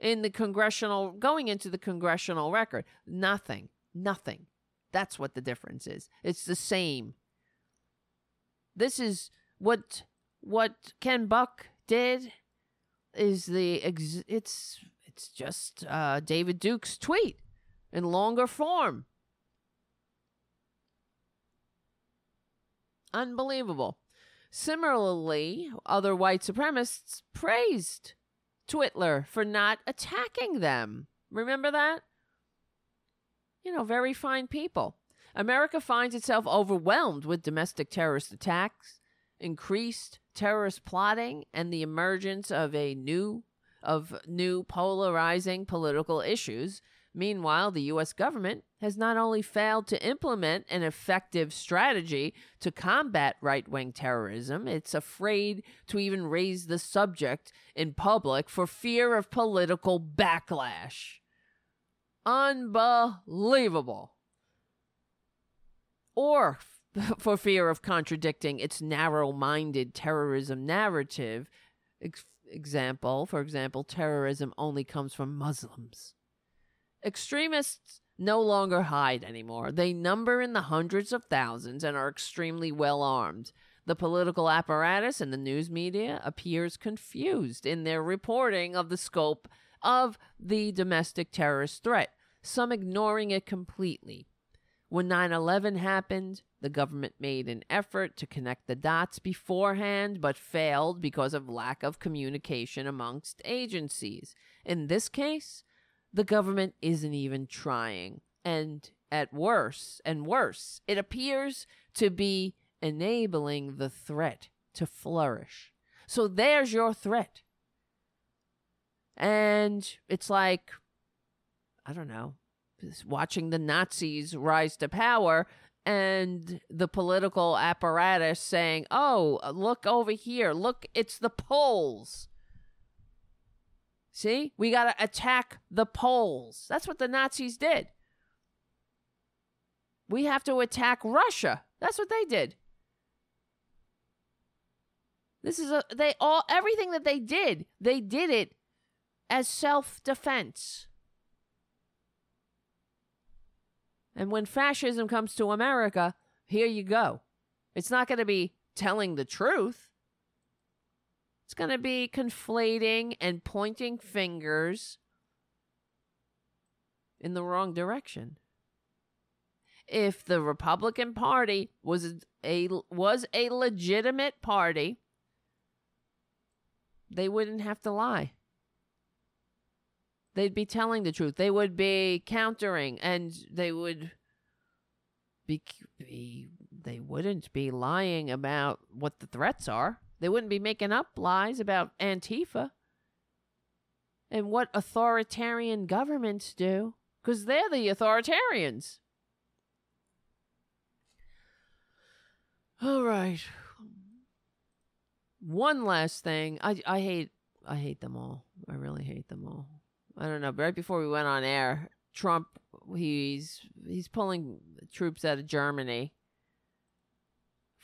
in the congressional going into the congressional record. Nothing nothing. That's what the difference is. It's the same. This is what what ken buck did is the ex- it's it's just uh, david duke's tweet in longer form. Unbelievable Similarly, other white supremacists praised Twitler for not attacking them. Remember that? You know, very fine people. America finds itself overwhelmed with domestic terrorist attacks, increased terrorist plotting, and the emergence of a new of new polarizing political issues Meanwhile, the U.S. government has not only failed to implement an effective strategy to combat right wing terrorism, it's afraid to even raise the subject in public for fear of political backlash. Unbelievable. Or *laughs* for fear of contradicting its narrow minded terrorism narrative. Ex- example, for example, terrorism only comes from Muslims. Extremists no longer hide anymore. They number in the hundreds of thousands and are extremely well armed. The political apparatus and the news media appears confused in their reporting of the scope of the domestic terrorist threat, some ignoring it completely. When 9 11 happened, the government made an effort to connect the dots beforehand, but failed because of lack of communication amongst agencies. In this case, the government isn't even trying. And at worse and worse, it appears to be enabling the threat to flourish. So there's your threat. And it's like, I don't know, watching the Nazis rise to power and the political apparatus saying, oh, look over here. Look, it's the Poles. See, we got to attack the Poles. That's what the Nazis did. We have to attack Russia. That's what they did. This is a they all everything that they did, they did it as self-defense. And when fascism comes to America, here you go. It's not going to be telling the truth. It's going to be conflating and pointing fingers in the wrong direction. If the Republican Party was a was a legitimate party, they wouldn't have to lie. They'd be telling the truth. They would be countering and they would be, be they wouldn't be lying about what the threats are. They wouldn't be making up lies about Antifa and what authoritarian governments do because they're the authoritarians. All right. One last thing. I I hate I hate them all. I really hate them all. I don't know. But right before we went on air, Trump he's he's pulling troops out of Germany.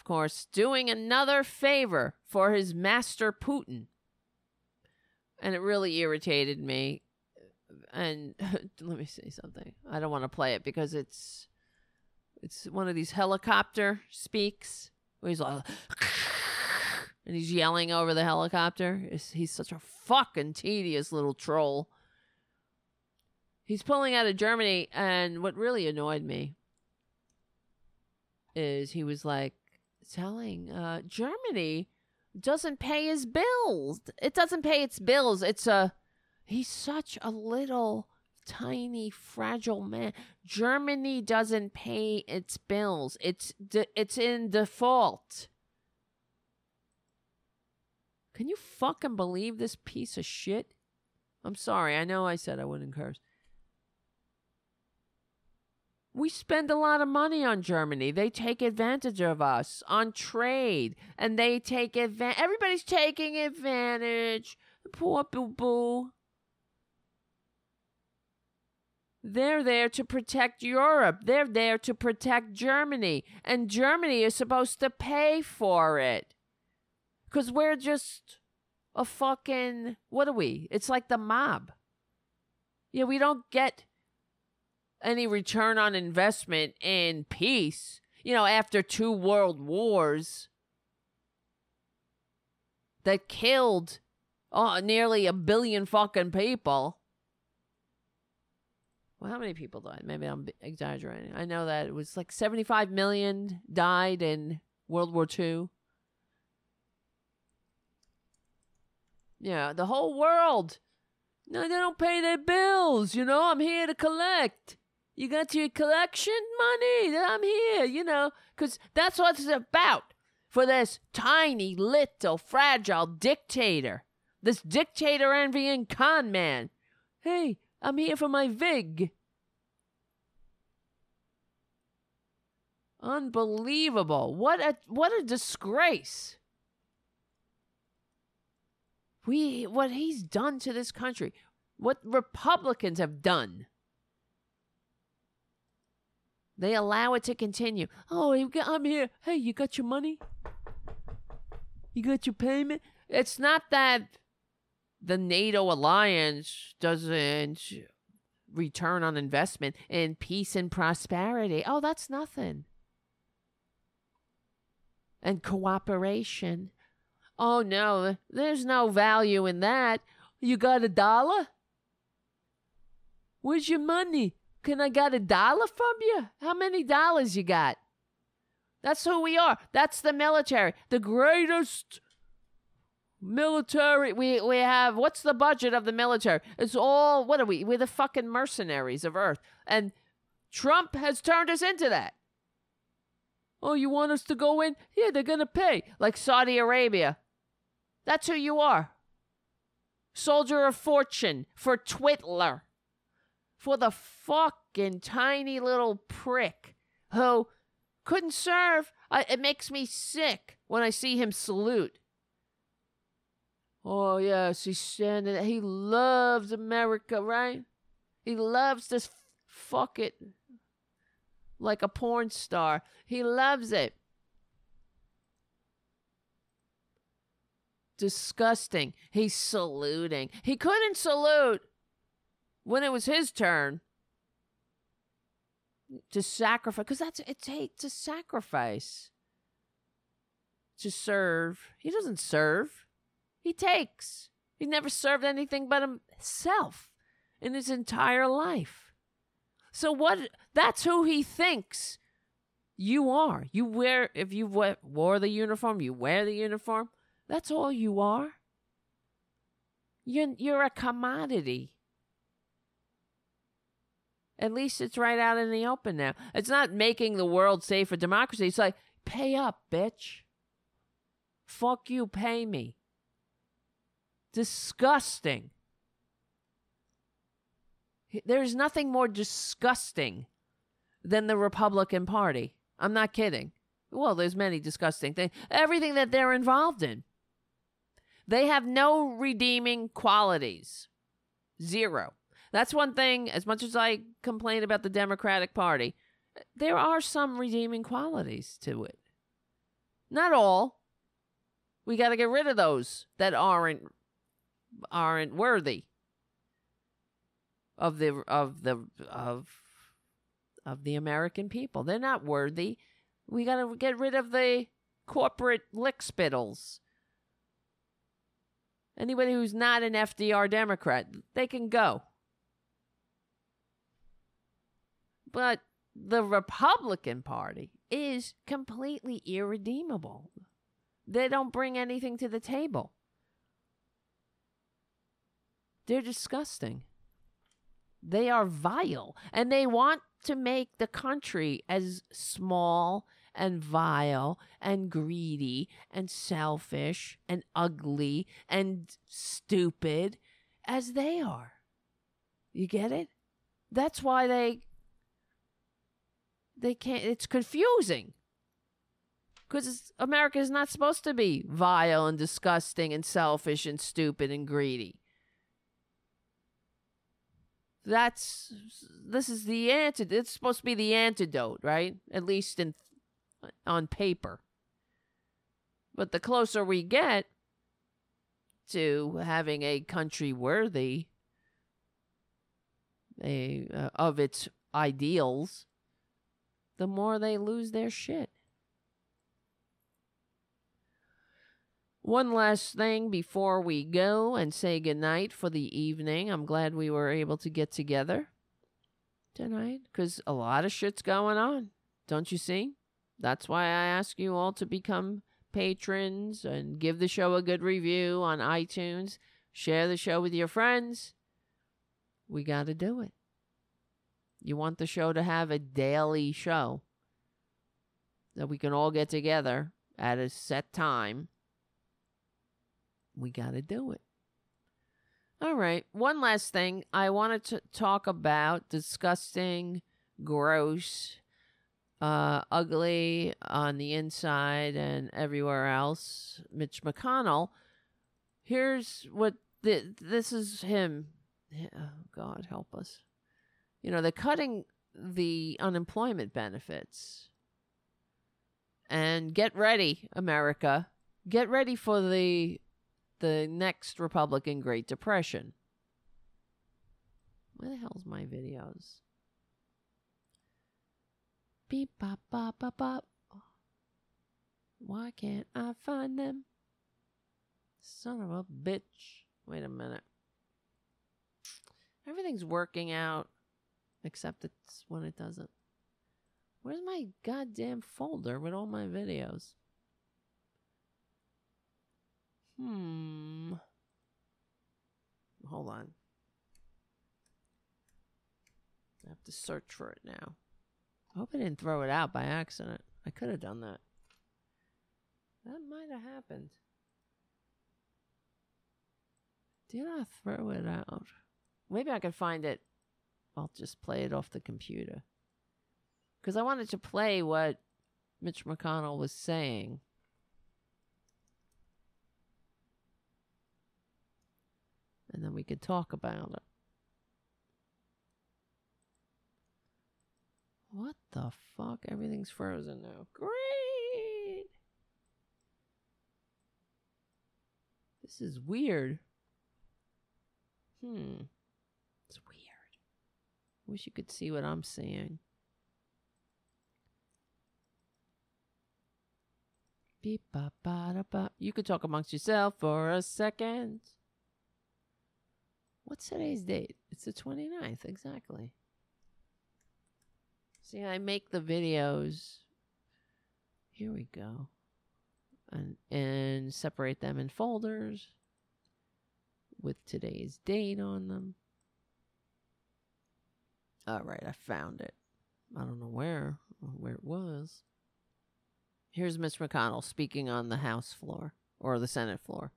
Course, doing another favor for his master Putin. And it really irritated me. And *laughs* let me say something. I don't want to play it because it's it's one of these helicopter speaks where he's like *laughs* and he's yelling over the helicopter. He's such a fucking tedious little troll. He's pulling out of Germany, and what really annoyed me is he was like telling uh, Germany doesn't pay his bills. It doesn't pay its bills. It's a he's such a little tiny fragile man. Germany doesn't pay its bills. It's de- it's in default. Can you fucking believe this piece of shit? I'm sorry. I know I said I wouldn't curse. We spend a lot of money on Germany. They take advantage of us on trade, and they take advantage. Everybody's taking advantage. Poor boo boo. They're there to protect Europe. They're there to protect Germany. And Germany is supposed to pay for it. Because we're just a fucking. What are we? It's like the mob. Yeah, we don't get any return on investment in peace. You know, after two world wars that killed uh, nearly a billion fucking people. Well, how many people died? Maybe I'm exaggerating. I know that it was like 75 million died in World War II. Yeah, the whole world. No, they don't pay their bills. You know, I'm here to collect. You got your collection money? I'm here, you know, because that's what it's about for this tiny, little, fragile dictator. This dictator envying con man. Hey, I'm here for my VIG. Unbelievable. What a what a disgrace. We what he's done to this country. What Republicans have done. They allow it to continue. Oh, I'm here. Hey, you got your money? You got your payment? It's not that the NATO alliance doesn't return on investment in peace and prosperity. Oh, that's nothing. And cooperation. Oh, no, there's no value in that. You got a dollar? Where's your money? Can I get a dollar from you? How many dollars you got? That's who we are. That's the military. The greatest military we we have what's the budget of the military? It's all what are we? We're the fucking mercenaries of Earth. And Trump has turned us into that. Oh, you want us to go in? Yeah, they're gonna pay. Like Saudi Arabia. That's who you are. soldier of fortune for Twitler, for the fucking tiny little prick who couldn't serve. I, it makes me sick when I see him salute. Oh, yes, he's standing. He loves America, right? He loves this fuck it like a porn star. He loves it. Disgusting. He's saluting. He couldn't salute when it was his turn to sacrifice because that's it takes to sacrifice to serve. He doesn't serve. He takes. He never served anything but himself in his entire life. So what that's who he thinks you are. You wear if you wore the uniform, you wear the uniform. That's all you are. You're, you're a commodity. At least it's right out in the open now. It's not making the world safe for democracy. It's like, pay up, bitch. Fuck you, pay me. Disgusting. There's nothing more disgusting than the Republican Party. I'm not kidding. Well, there's many disgusting things. Everything that they're involved in. They have no redeeming qualities. Zero. That's one thing, as much as I complain about the Democratic Party, there are some redeeming qualities to it. Not all. We got to get rid of those that aren't aren't worthy of the of the of of the American people. They're not worthy. We got to get rid of the corporate lickspittles Anybody who's not an FDR Democrat, they can go. But the Republican Party is completely irredeemable. They don't bring anything to the table. They're disgusting. They are vile. And they want to make the country as small and vile and greedy and selfish and ugly and stupid as they are. You get it? That's why they they can't it's confusing. Cuz America is not supposed to be vile and disgusting and selfish and stupid and greedy. That's this is the antidote. It's supposed to be the antidote, right? At least in on paper. But the closer we get to having a country worthy a, uh, of its ideals, the more they lose their shit. One last thing before we go and say goodnight for the evening. I'm glad we were able to get together tonight because a lot of shit's going on. Don't you see? That's why I ask you all to become patrons and give the show a good review on iTunes. Share the show with your friends. We got to do it. You want the show to have a daily show that we can all get together at a set time. We got to do it. All right. One last thing. I wanted to talk about disgusting, gross, uh, ugly on the inside and everywhere else, Mitch McConnell. Here's what this is him. Oh, God help us. You know, they're cutting the unemployment benefits. And get ready, America. Get ready for the the next Republican Great Depression. Where the hell's my videos? Beep bop bop bop bop. Why can't I find them? Son of a bitch. Wait a minute. Everything's working out except it's when it doesn't. Where's my goddamn folder with all my videos? Hmm. Hold on. I have to search for it now. I hope I didn't throw it out by accident. I could have done that. That might have happened. Did I throw it out? Maybe I could find it. I'll just play it off the computer. Because I wanted to play what Mitch McConnell was saying. And then we could talk about it. What the fuck? Everything's frozen now. Great! This is weird. Hmm. Wish you could see what I'm seeing. Beep ba da ba. You could talk amongst yourself for a second. What's today's date? It's the 29th, exactly. See, I make the videos. Here we go. And and separate them in folders with today's date on them. All right, I found it. I don't know where where it was. Here's Mitch McConnell speaking on the House floor or the Senate floor.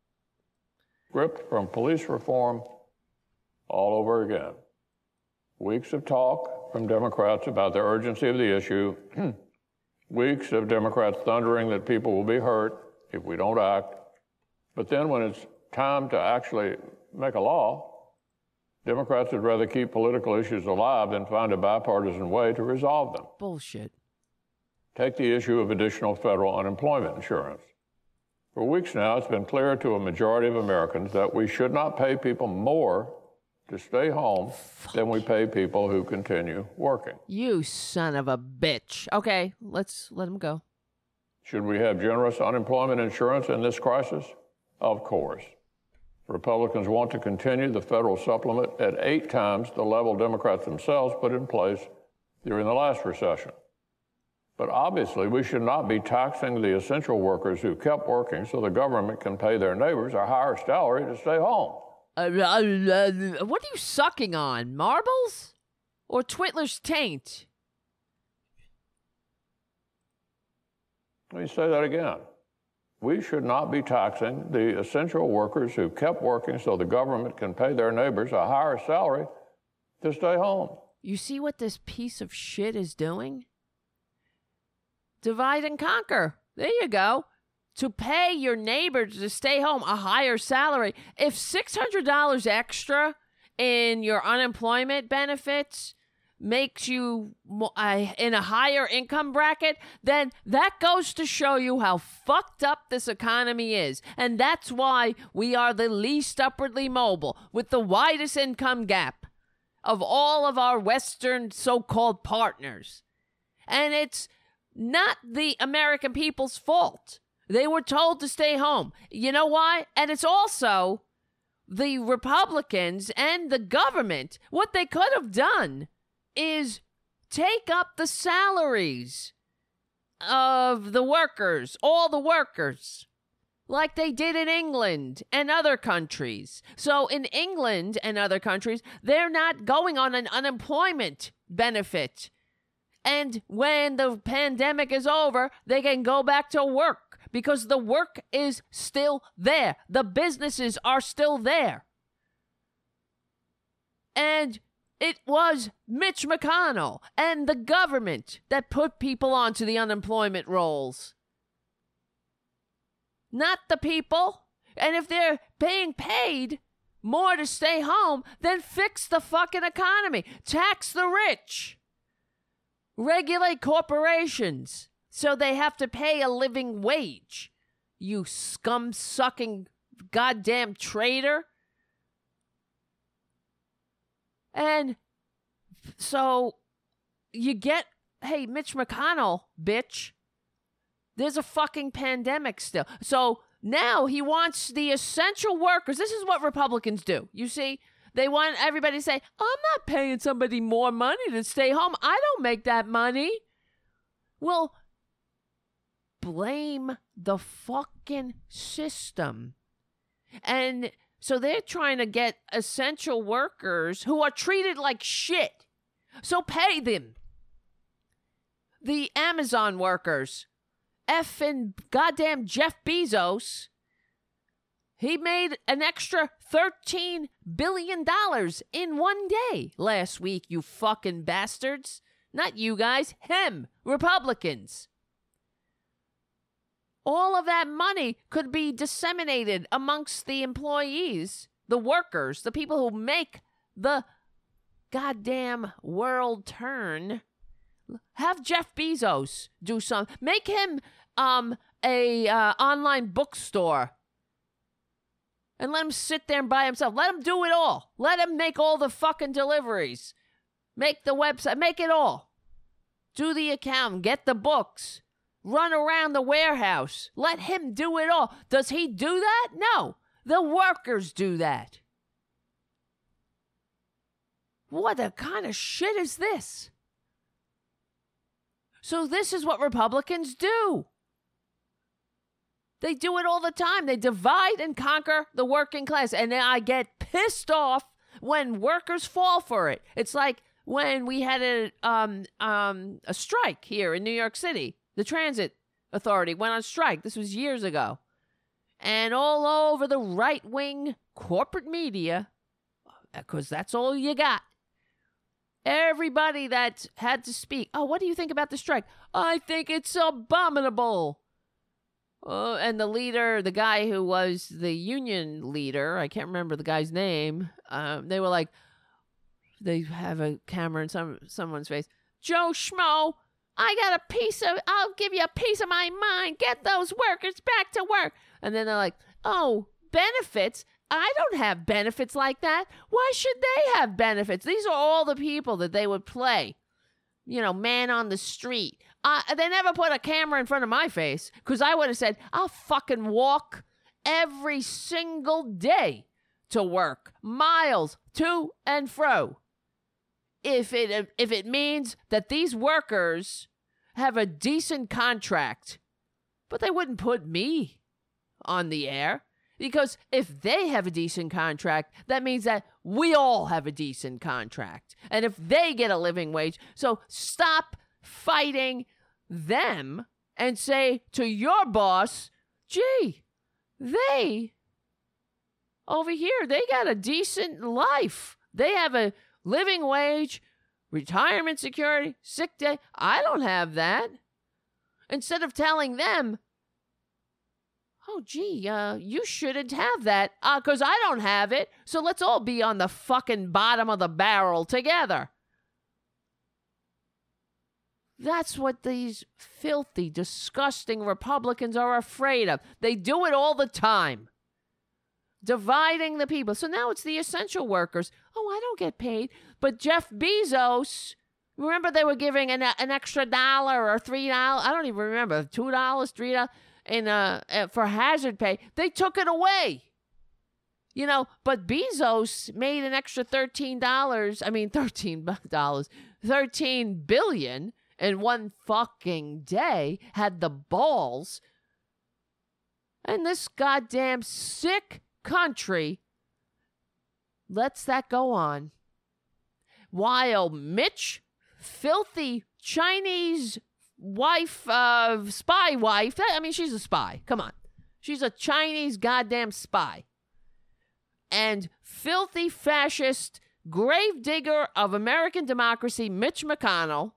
Script from police reform all over again. Weeks of talk from Democrats about the urgency of the issue. *clears throat* Weeks of Democrats thundering that people will be hurt if we don't act. But then when it's time to actually make a law, Democrats would rather keep political issues alive than find a bipartisan way to resolve them. Bullshit. Take the issue of additional federal unemployment insurance. For weeks now, it's been clear to a majority of Americans that we should not pay people more to stay home than we pay people who continue working. You son of a bitch. Okay, let's let him go. Should we have generous unemployment insurance in this crisis? Of course. Republicans want to continue the federal supplement at eight times the level Democrats themselves put in place during the last recession. But obviously, we should not be taxing the essential workers who kept working so the government can pay their neighbors a higher salary to stay home. Uh, uh, uh, what are you sucking on? Marbles? Or Twitler's taint? Let me say that again. We should not be taxing the essential workers who kept working so the government can pay their neighbors a higher salary to stay home. You see what this piece of shit is doing? Divide and conquer. There you go. To pay your neighbors to stay home a higher salary. If $600 extra in your unemployment benefits makes you uh, in a higher income bracket, then that goes to show you how fucked up this economy is. And that's why we are the least upwardly mobile with the widest income gap of all of our Western so called partners. And it's not the American people's fault. They were told to stay home. You know why? And it's also the Republicans and the government. What they could have done is take up the salaries of the workers, all the workers, like they did in England and other countries. So in England and other countries, they're not going on an unemployment benefit. And when the pandemic is over, they can go back to work because the work is still there. The businesses are still there. And it was Mitch McConnell and the government that put people onto the unemployment rolls. Not the people. And if they're being paid more to stay home, then fix the fucking economy. Tax the rich. Regulate corporations so they have to pay a living wage. You scum sucking goddamn traitor. And so you get, hey, Mitch McConnell, bitch, there's a fucking pandemic still. So now he wants the essential workers. This is what Republicans do. You see, they want everybody to say, I'm not paying somebody more money to stay home. I don't make that money. Well, blame the fucking system. And so they're trying to get essential workers who are treated like shit. So pay them. The Amazon workers, effing goddamn Jeff Bezos, He made an extra $13 billion in one day last week, you fucking bastards. Not you guys, him, Republicans. All of that money could be disseminated amongst the employees, the workers, the people who make the goddamn world turn. Have Jeff Bezos do some. Make him um a uh, online bookstore and let him sit there by himself. Let him do it all. Let him make all the fucking deliveries. Make the website, make it all. Do the account, get the books, run around the warehouse. Let him do it all. Does he do that? No. The workers do that. What the kind of shit is this? So, this is what Republicans do. They do it all the time. They divide and conquer the working class. And I get pissed off when workers fall for it. It's like when we had a um um a strike here in New York City. The transit authority went on strike. This was years ago. And all over the right-wing corporate media because that's all you got. Everybody that had to speak. Oh, what do you think about the strike? I think it's abominable. Oh, and the leader, the guy who was the union leader, I can't remember the guy's name. Um, they were like, they have a camera in some someone's face. Joe Schmo, I got a piece of. I'll give you a piece of my mind. Get those workers back to work. And then they're like, oh, benefits. I don't have benefits like that. Why should they have benefits? These are all the people that they would play. You know, man on the street. Uh, they never put a camera in front of my face because I would have said, I'll fucking walk every single day to work, miles to and fro. If it if it means that these workers have a decent contract, but they wouldn't put me on the air because if they have a decent contract, that means that we all have a decent contract. And if they get a living wage, so stop fighting them and say to your boss, gee, they over here, they got a decent life. They have a living wage, retirement security, sick day. I don't have that. Instead of telling them, oh, gee, uh, you shouldn't have that because uh, I don't have it. So let's all be on the fucking bottom of the barrel together. That's what these filthy, disgusting Republicans are afraid of. They do it all the time. Dividing the people. So now it's the essential workers. Oh, I don't get paid. But Jeff Bezos, remember they were giving an, an extra dollar or three dollars? I don't even remember. Two dollars, three dollars in uh, uh for hazard pay. They took it away. You know, but Bezos made an extra $13. I mean, *laughs* $13, 13 billion in one fucking day had the balls. And this goddamn sick country lets that go on. While Mitch, filthy Chinese wife, uh, spy wife, I mean, she's a spy. Come on. She's a Chinese goddamn spy. And filthy fascist gravedigger of American democracy, Mitch McConnell,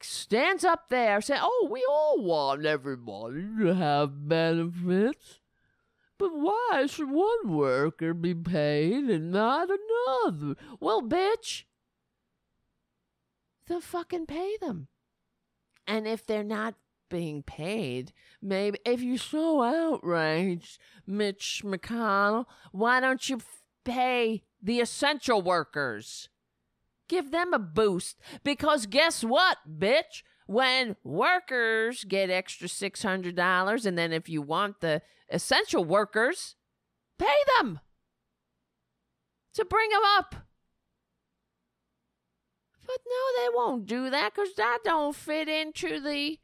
stands up there saying, Oh, we all want everybody to have benefits. But why should one worker be paid and not another? Well, bitch, they'll fucking pay them. And if they're not being paid, maybe if you're so outraged, Mitch McConnell, why don't you pay the essential workers? Give them a boost. Because guess what, bitch? When workers get extra $600, and then if you want the essential workers, pay them to bring them up. But no, they won't do that because that don't fit into the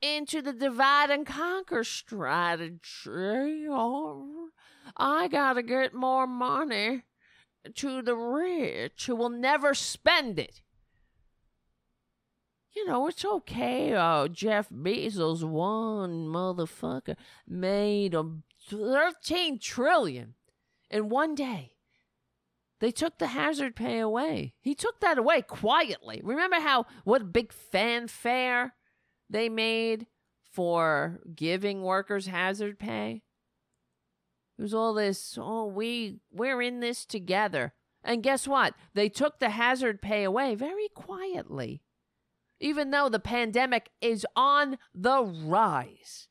into the divide and conquer strategy. Oh, I gotta get more money to the rich who will never spend it. You know, it's okay. Uh, Jeff Bezos, one motherfucker, made a 13 trillion in one day. They took the hazard pay away. He took that away quietly. Remember how what big fanfare they made for giving workers hazard pay? It was all this, oh, we we're in this together. And guess what? They took the hazard pay away very quietly. Even though the pandemic is on the rise.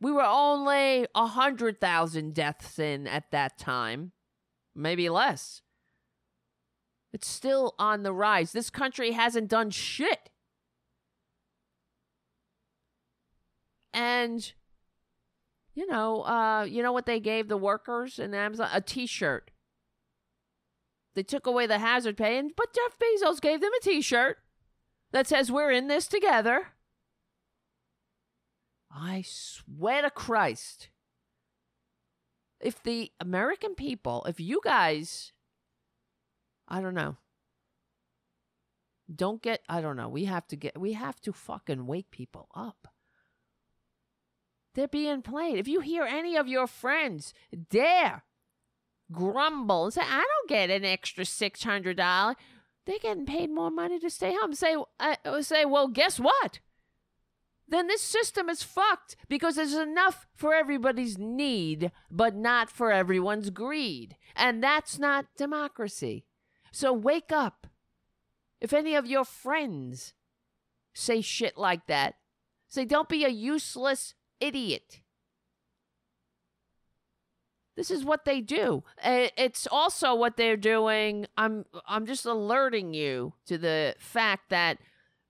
We were only a 100,000 deaths in at that time, maybe less. It's still on the rise. This country hasn't done shit. And you know, uh, you know what they gave the workers in Amazon? A T-shirt. They took away the hazard pay, and but Jeff Bezos gave them a T-shirt that says "We're in this together." I swear to Christ, if the American people, if you guys, I don't know, don't get, I don't know, we have to get, we have to fucking wake people up. They're being played. If you hear any of your friends dare grumble and say, I don't get an extra $600, they're getting paid more money to stay home. Say, uh, say, well, guess what? Then this system is fucked because there's enough for everybody's need, but not for everyone's greed. And that's not democracy. So wake up. If any of your friends say shit like that, say, don't be a useless idiot. This is what they do. It's also what they're doing. I'm I'm just alerting you to the fact that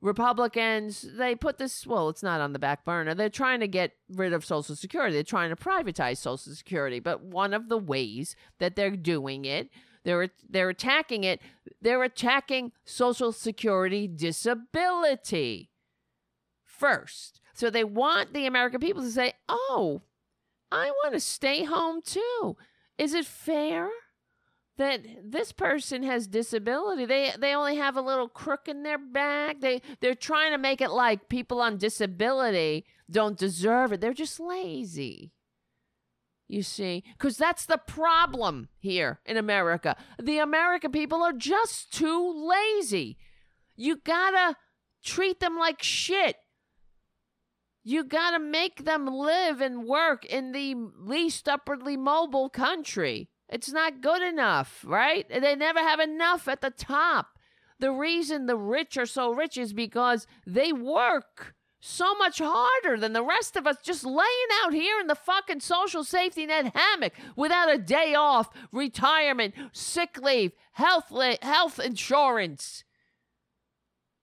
Republicans they put this well, it's not on the back burner. They're trying to get rid of Social Security. They're trying to privatize Social Security. But one of the ways that they're doing it, they're they're attacking it. They're attacking Social Security disability first. So they want the American people to say, "Oh, I want to stay home too. Is it fair that this person has disability? They they only have a little crook in their back. They they're trying to make it like people on disability don't deserve it. They're just lazy. You see, because that's the problem here in America. The American people are just too lazy. You gotta treat them like shit. You got to make them live and work in the least upwardly mobile country. It's not good enough, right? They never have enough at the top. The reason the rich are so rich is because they work so much harder than the rest of us just laying out here in the fucking social safety net hammock without a day off, retirement, sick leave, health health insurance.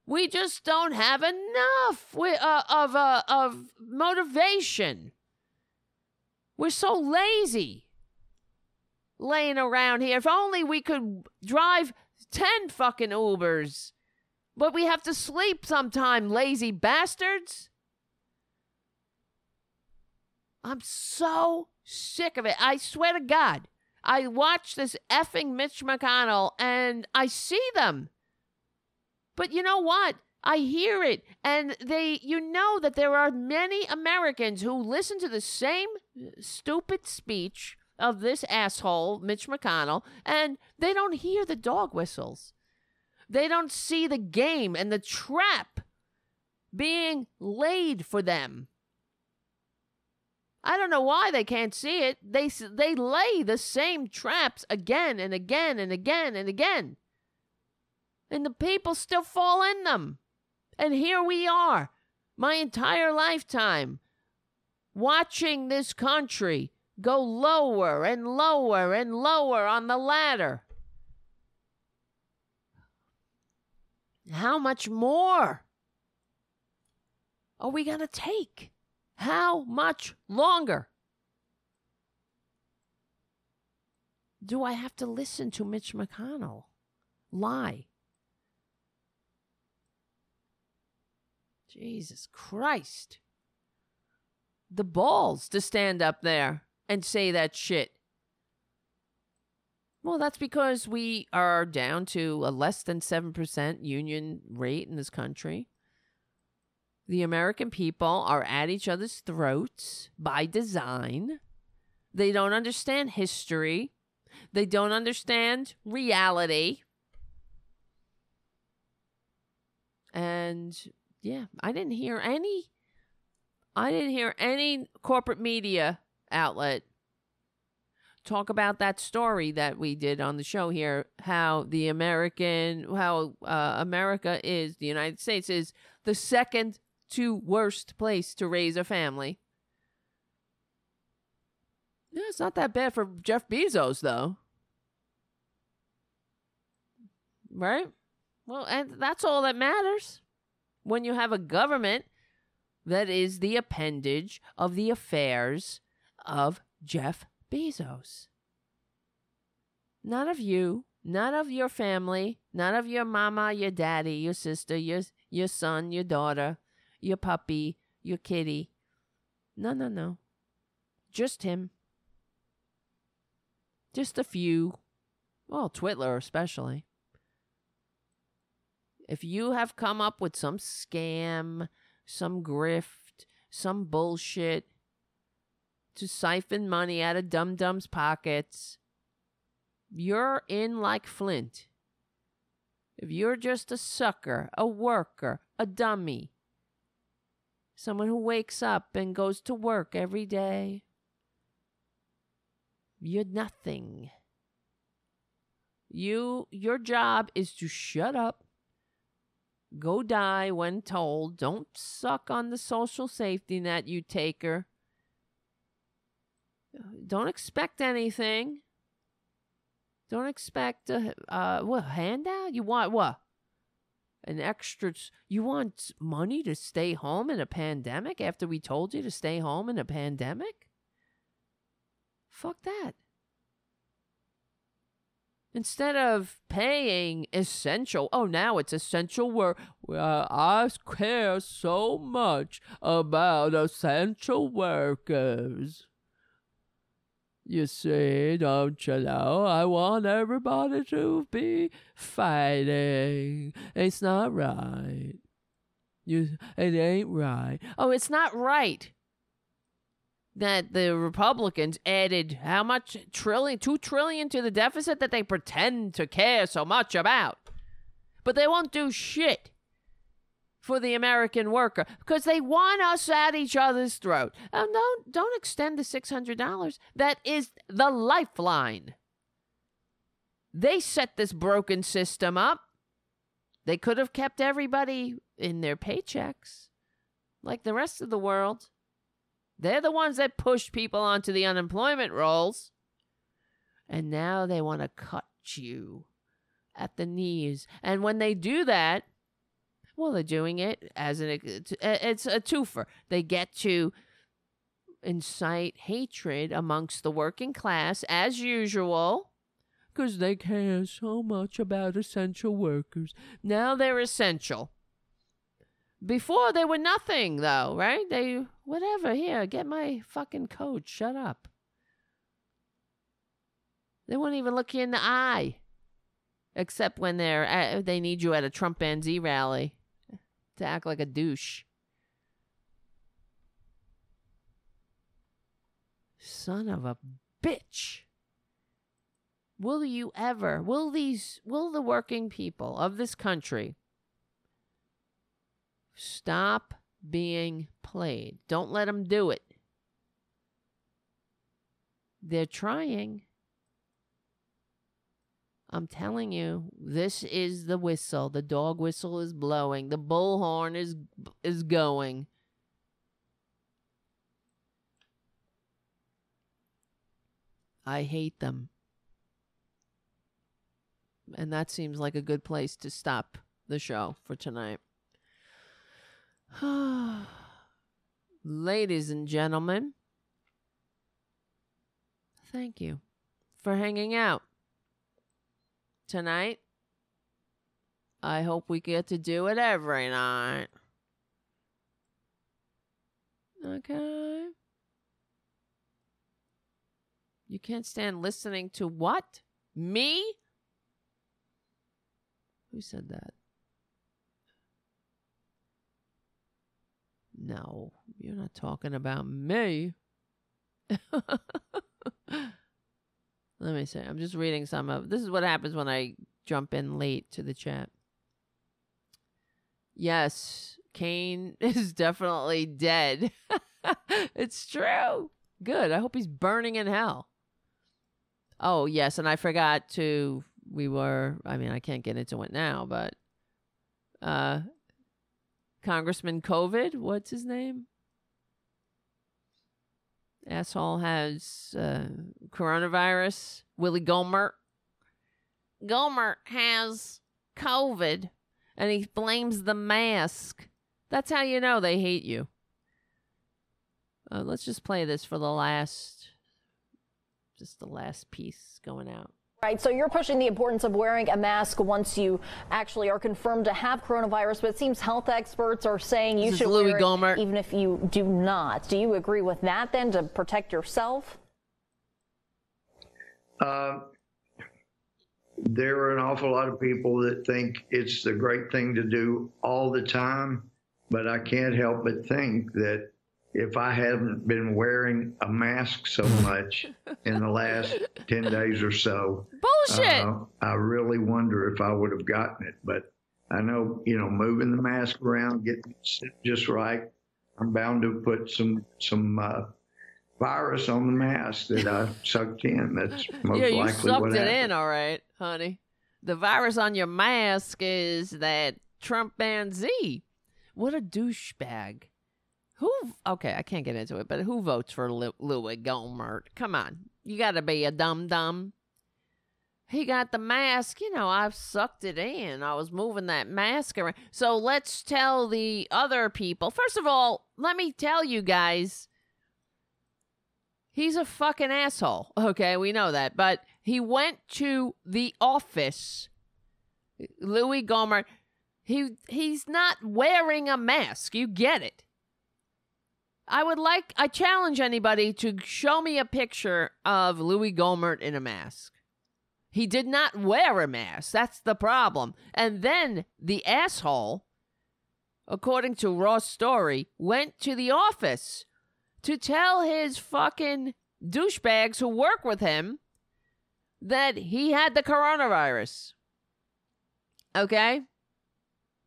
We just don't have enough uh, of uh, of motivation. We're so lazy laying around here. If only we could drive 10 fucking Ubers. But we have to sleep sometime, lazy bastards. I'm so sick of it. I swear to God. I watch this effing Mitch McConnell and I see them. But you know what? I hear it. And they, you know, that there are many Americans who listen to the same uh, stupid speech of this asshole, Mitch McConnell, and they don't hear the dog whistles. They don't see the game and the trap being laid for them. I don't know why they can't see it. They they lay the same traps again and again and again and again and the people still fall in them. And here we are, my entire lifetime, watching this country go lower and lower and lower on the ladder. How much more are we going to take? How much longer? Do I have to listen to Mitch McConnell lie? Jesus Christ. The balls to stand up there and say that shit. Well, that's because we are down to a less than 7% union rate in this country. The American people are at each other's throats by design. They don't understand history. They don't understand reality. And yeah, I didn't hear any I didn't hear any corporate media outlet talk about that story that we did on the show here how the American how uh, America is the United States is the second to worst place to raise a family. Yeah, it's not that bad for Jeff Bezos though. Right? Well, and that's all that matters. When you have a government that is the appendage of the affairs of Jeff Bezos. Not of you, not of your family, not of your mama, your daddy, your sister, your your son, your daughter, your puppy, your kitty. No, no, no. Just him. Just a few. Well, Twitler especially. If you have come up with some scam, some grift, some bullshit to siphon money out of dum dums' pockets, you're in like Flint. If you're just a sucker, a worker, a dummy, someone who wakes up and goes to work every day, you're nothing. You your job is to shut up Go die when told. Don't suck on the social safety net, you taker. Don't expect anything. Don't expect a uh, what handout? You want what? An extra? You want money to stay home in a pandemic after we told you to stay home in a pandemic? Fuck that. Instead of paying essential, oh, now it's essential work. Well, I care so much about essential workers. You see, don't you know? I want everybody to be fighting. It's not right. You, it ain't right. Oh, it's not right that the Republicans added how much trillion, two trillion to the deficit that they pretend to care so much about. But they won't do shit for the American worker because they want us at each other's throat. Oh, no, don't extend the $600. That is the lifeline. They set this broken system up. They could have kept everybody in their paychecks like the rest of the world. They're the ones that pushed people onto the unemployment rolls. And now they want to cut you at the knees. And when they do that, well, they're doing it as an it's a twofer. They get to incite hatred amongst the working class as usual because they care so much about essential workers. Now they're essential. Before they were nothing, though, right? They, whatever, here, get my fucking coat. Shut up. They won't even look you in the eye. Except when they're at, they need you at a Trump Z rally to act like a douche. Son of a bitch. Will you ever, will these, will the working people of this country Stop being played. Don't let them do it. They're trying. I'm telling you, this is the whistle. The dog whistle is blowing. The bullhorn is is going. I hate them. And that seems like a good place to stop the show for tonight. *sighs* Ladies and gentlemen, thank you for hanging out tonight. I hope we get to do it every night. Okay. You can't stand listening to what? Me? Who said that? No, you're not talking about me. *laughs* Let me see. I'm just reading some of this is what happens when I jump in late to the chat. Yes, Cain *laughs* is definitely dead. *laughs* it's true. Good. I hope he's burning in hell. Oh, yes, and I forgot to we were I mean, I can't get into it now, but uh Congressman COVID, what's his name? Asshole has uh, coronavirus. Willie Gohmert. Gohmert has COVID and he blames the mask. That's how you know they hate you. Uh, let's just play this for the last, just the last piece going out. Right, so you're pushing the importance of wearing a mask once you actually are confirmed to have coronavirus, but it seems health experts are saying you This is should Louis wear Gohmert. it even if you do not. Do you agree with that then to protect yourself? Uh, there are an awful lot of people that think it's the great thing to do all the time, but I can't help but think that if I hadn't been wearing a mask so *laughs* much in the last 10 days or so, Bullshit. uh, I really wonder if I would have gotten it. But I know, you know, moving the mask around, getting it just right, I'm bound to put some, some, uh, virus on the mask that I *laughs* sucked in. That's most yeah, you likely sucked what it happened. in, all right, honey. The virus on your mask is that Trump banned Z. What a douchebag. Who? Okay, I can't get into it, but who votes for Louis Gohmert? Come on, you got to be a dum dum. He got the mask. You know, I've sucked it in. I was moving that mask around. So let's tell the other people. First of all, let me tell you guys. He's a fucking asshole. *laughs* Okay, we know that. But he went to the office. Louis Gohmert. He he's not wearing a mask. You get it. I would like I challenge anybody to show me a picture of Louis Gohmert in a mask. He did not wear a mask. That's the problem. And then the asshole, according to Ross Story, went to the office to tell his fucking douchebags who work with him that he had the coronavirus. Okay?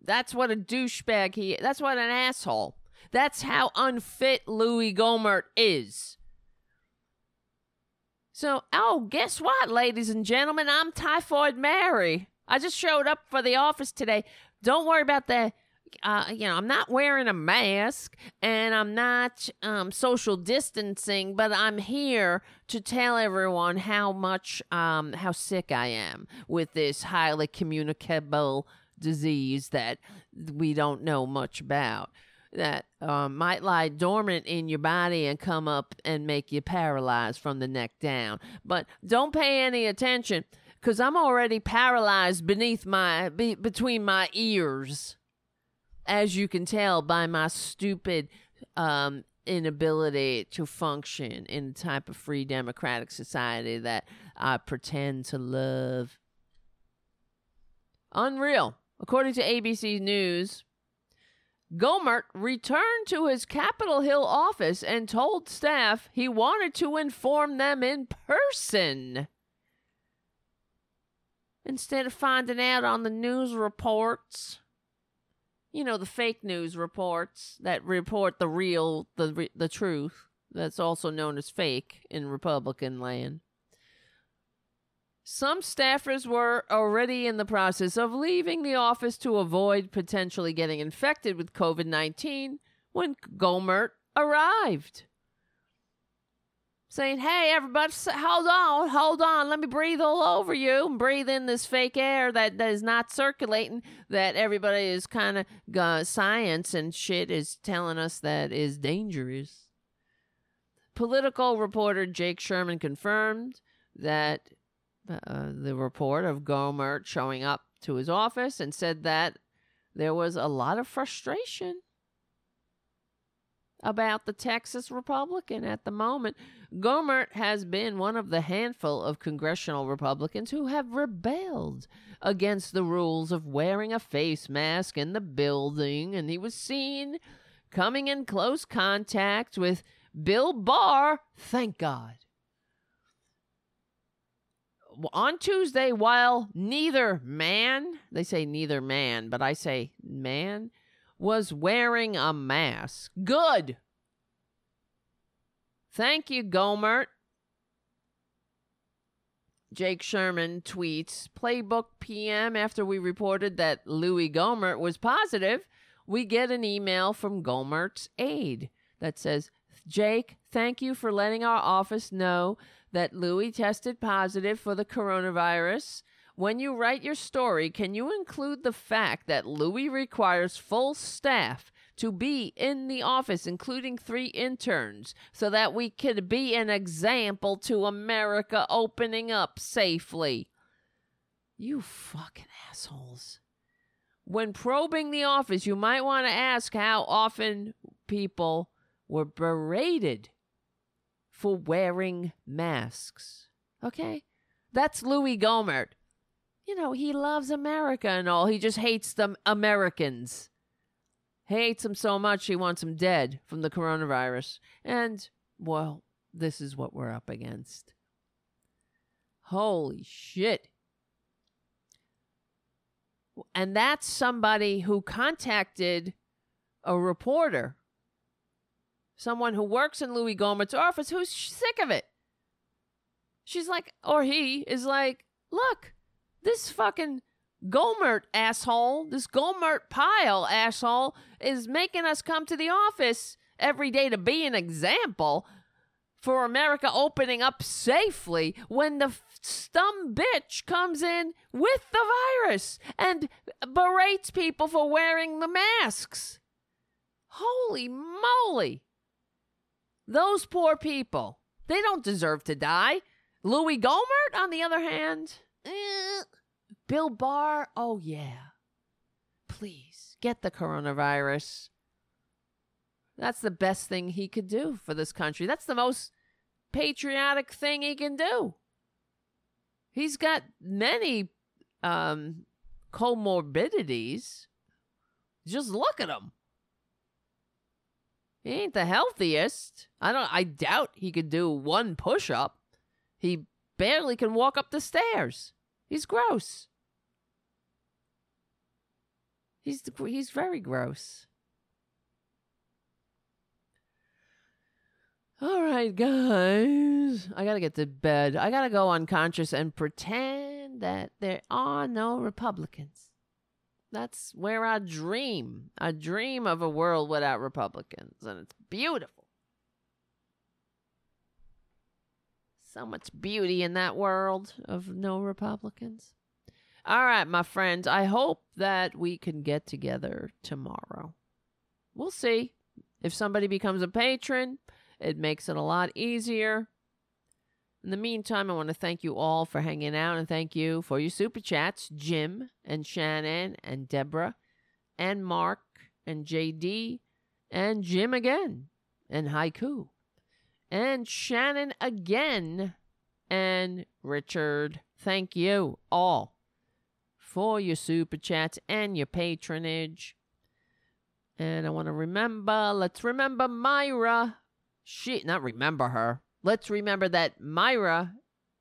That's what a douchebag he that's what an asshole. That's how unfit Louis Gohmert is. So, oh, guess what, ladies and gentlemen? I'm Typhoid Mary. I just showed up for the office today. Don't worry about the uh, you know, I'm not wearing a mask and I'm not um, social distancing, but I'm here to tell everyone how much, um, how sick I am with this highly communicable disease that we don't know much about. That um, might lie dormant in your body and come up and make you paralyzed from the neck down. But don't pay any attention because I'm already paralyzed beneath my, be, between my ears as you can tell by my stupid um, inability to function in the type of free democratic society that I pretend to love. Unreal. According to ABC News, Gohmert returned to his Capitol Hill office and told staff he wanted to inform them in person. Instead of finding out on the news reports you know the fake news reports that report the real the the truth that's also known as fake in republican land some staffers were already in the process of leaving the office to avoid potentially getting infected with covid-19 when gohmert arrived. Saying hey everybody hold on hold on. Let me breathe all over you and breathe in this fake air that, that is not circulating that everybody is kind of uh, science and shit is telling us that is dangerous. Political reporter jake sherman confirmed that uh, the report of gohmert showing up to his office and said that there was a lot of frustration about the Texas Republican at the moment. Gohmert has been one of the handful of congressional Republicans who have rebelled against the rules of wearing a face mask in the building, and he was seen coming in close contact with Bill Barr. Thank God. On Tuesday, while neither man, they say neither man, but I say man, was wearing a mask. Good. Thank you, Gohmert. Jake Sherman tweets Playbook PM after we reported that Louis Gohmert was positive. We get an email from Gohmert's aide that says, Jake, thank you for letting our office know that Louis tested positive for the coronavirus. When you write your story, can you include the fact that Louis requires full staff to be in the office, including three interns, so that we could be an example to America opening up safely? You fucking assholes. When probing the office, you might want to ask how often people were berated for wearing masks. Okay? That's Louis Gohmert you know, he loves America and all. He just hates the Americans. Hates them so much he wants them dead from the coronavirus. And, well, this is what we're up against. Holy shit. And that's somebody who contacted a reporter, someone who works in Louis Gohmert's office who's sick of it. She's like, or he is like, look, this fucking Gohmert asshole, this Gohmert pile asshole, is making us come to the office every day to be an example for America opening up safely when the stum bitch comes in with the virus and berates people for wearing the masks. Holy moly. Those poor people, they don't deserve to die. Louis Gohmert, on the other hand, eh, Bill Barr, oh yeah. Please get the coronavirus. That's the best thing he could do for this country. That's the most patriotic thing he can do. He's got many um, comorbidities. Just look at him. He ain't the healthiest. I don't I doubt he could do one push-up. He barely can walk up the stairs. He's gross. He's he's very gross. All right, guys. I got to get to bed. I got to go unconscious and pretend that there are no Republicans. That's where I dream. I dream of a world without Republicans, and it's beautiful. So much beauty in that world of no Republicans. All right, my friends. I hope that we can get together tomorrow. We'll see. If somebody becomes a patron, it makes it a lot easier. In the meantime, I want to thank you all for hanging out and thank you for your super chats Jim and Shannon and Deborah and Mark and JD and Jim again and Haiku and Shannon again and Richard. Thank you all for your super chats and your patronage. And I want to remember, let's remember Myra. She, not remember her. Let's remember that Myra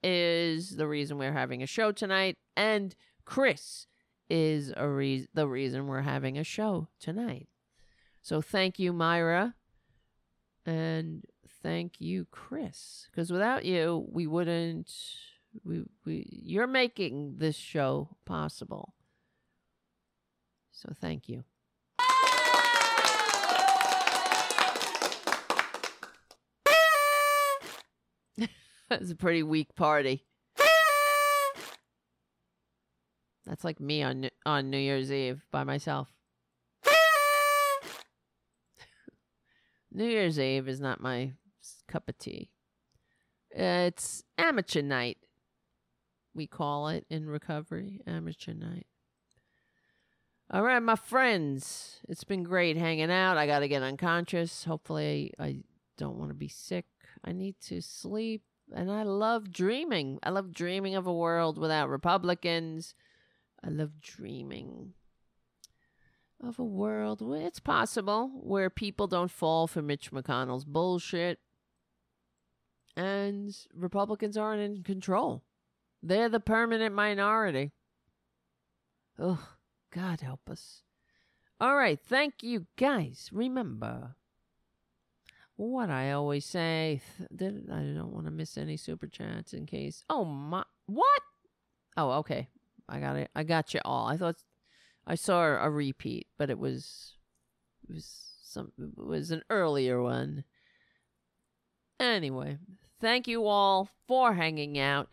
is the reason we're having a show tonight, and Chris is a re- the reason we're having a show tonight. So thank you, Myra, and thank you, Chris, because without you, we wouldn't we we you're making this show possible. So thank you. That's a pretty weak party. That's like me on on New Year's Eve by myself. *laughs* New Year's Eve is not my cup of tea. It's amateur night we call it in recovery, amateur night. All right, my friends, it's been great hanging out. I got to get unconscious. Hopefully, I, I don't want to be sick. I need to sleep. And I love dreaming. I love dreaming of a world without Republicans. I love dreaming. of a world where it's possible where people don't fall for Mitch McConnell's bullshit and Republicans aren't in control. They're the permanent minority. Oh, God help us. All right, thank you guys. Remember what I always say. I don't want to miss any super chats in case. Oh my, what? Oh, okay. I got it. I got you all. I thought I saw a repeat, but it was it was some it was an earlier one. Anyway, thank you all for hanging out.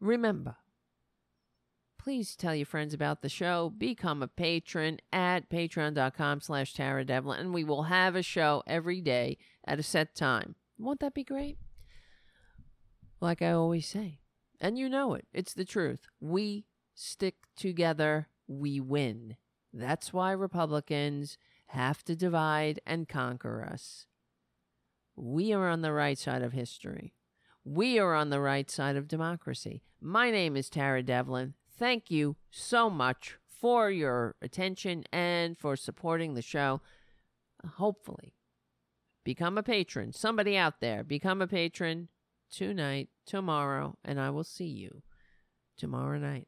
Remember, please tell your friends about the show. Become a patron at patreon.com slash Tara Devlin, and we will have a show every day at a set time. Won't that be great? Like I always say, and you know it, it's the truth. We stick together, we win. That's why Republicans have to divide and conquer us. We are on the right side of history. We are on the right side of democracy. My name is Tara Devlin. Thank you so much for your attention and for supporting the show. Hopefully, become a patron. Somebody out there, become a patron tonight, tomorrow, and I will see you tomorrow night.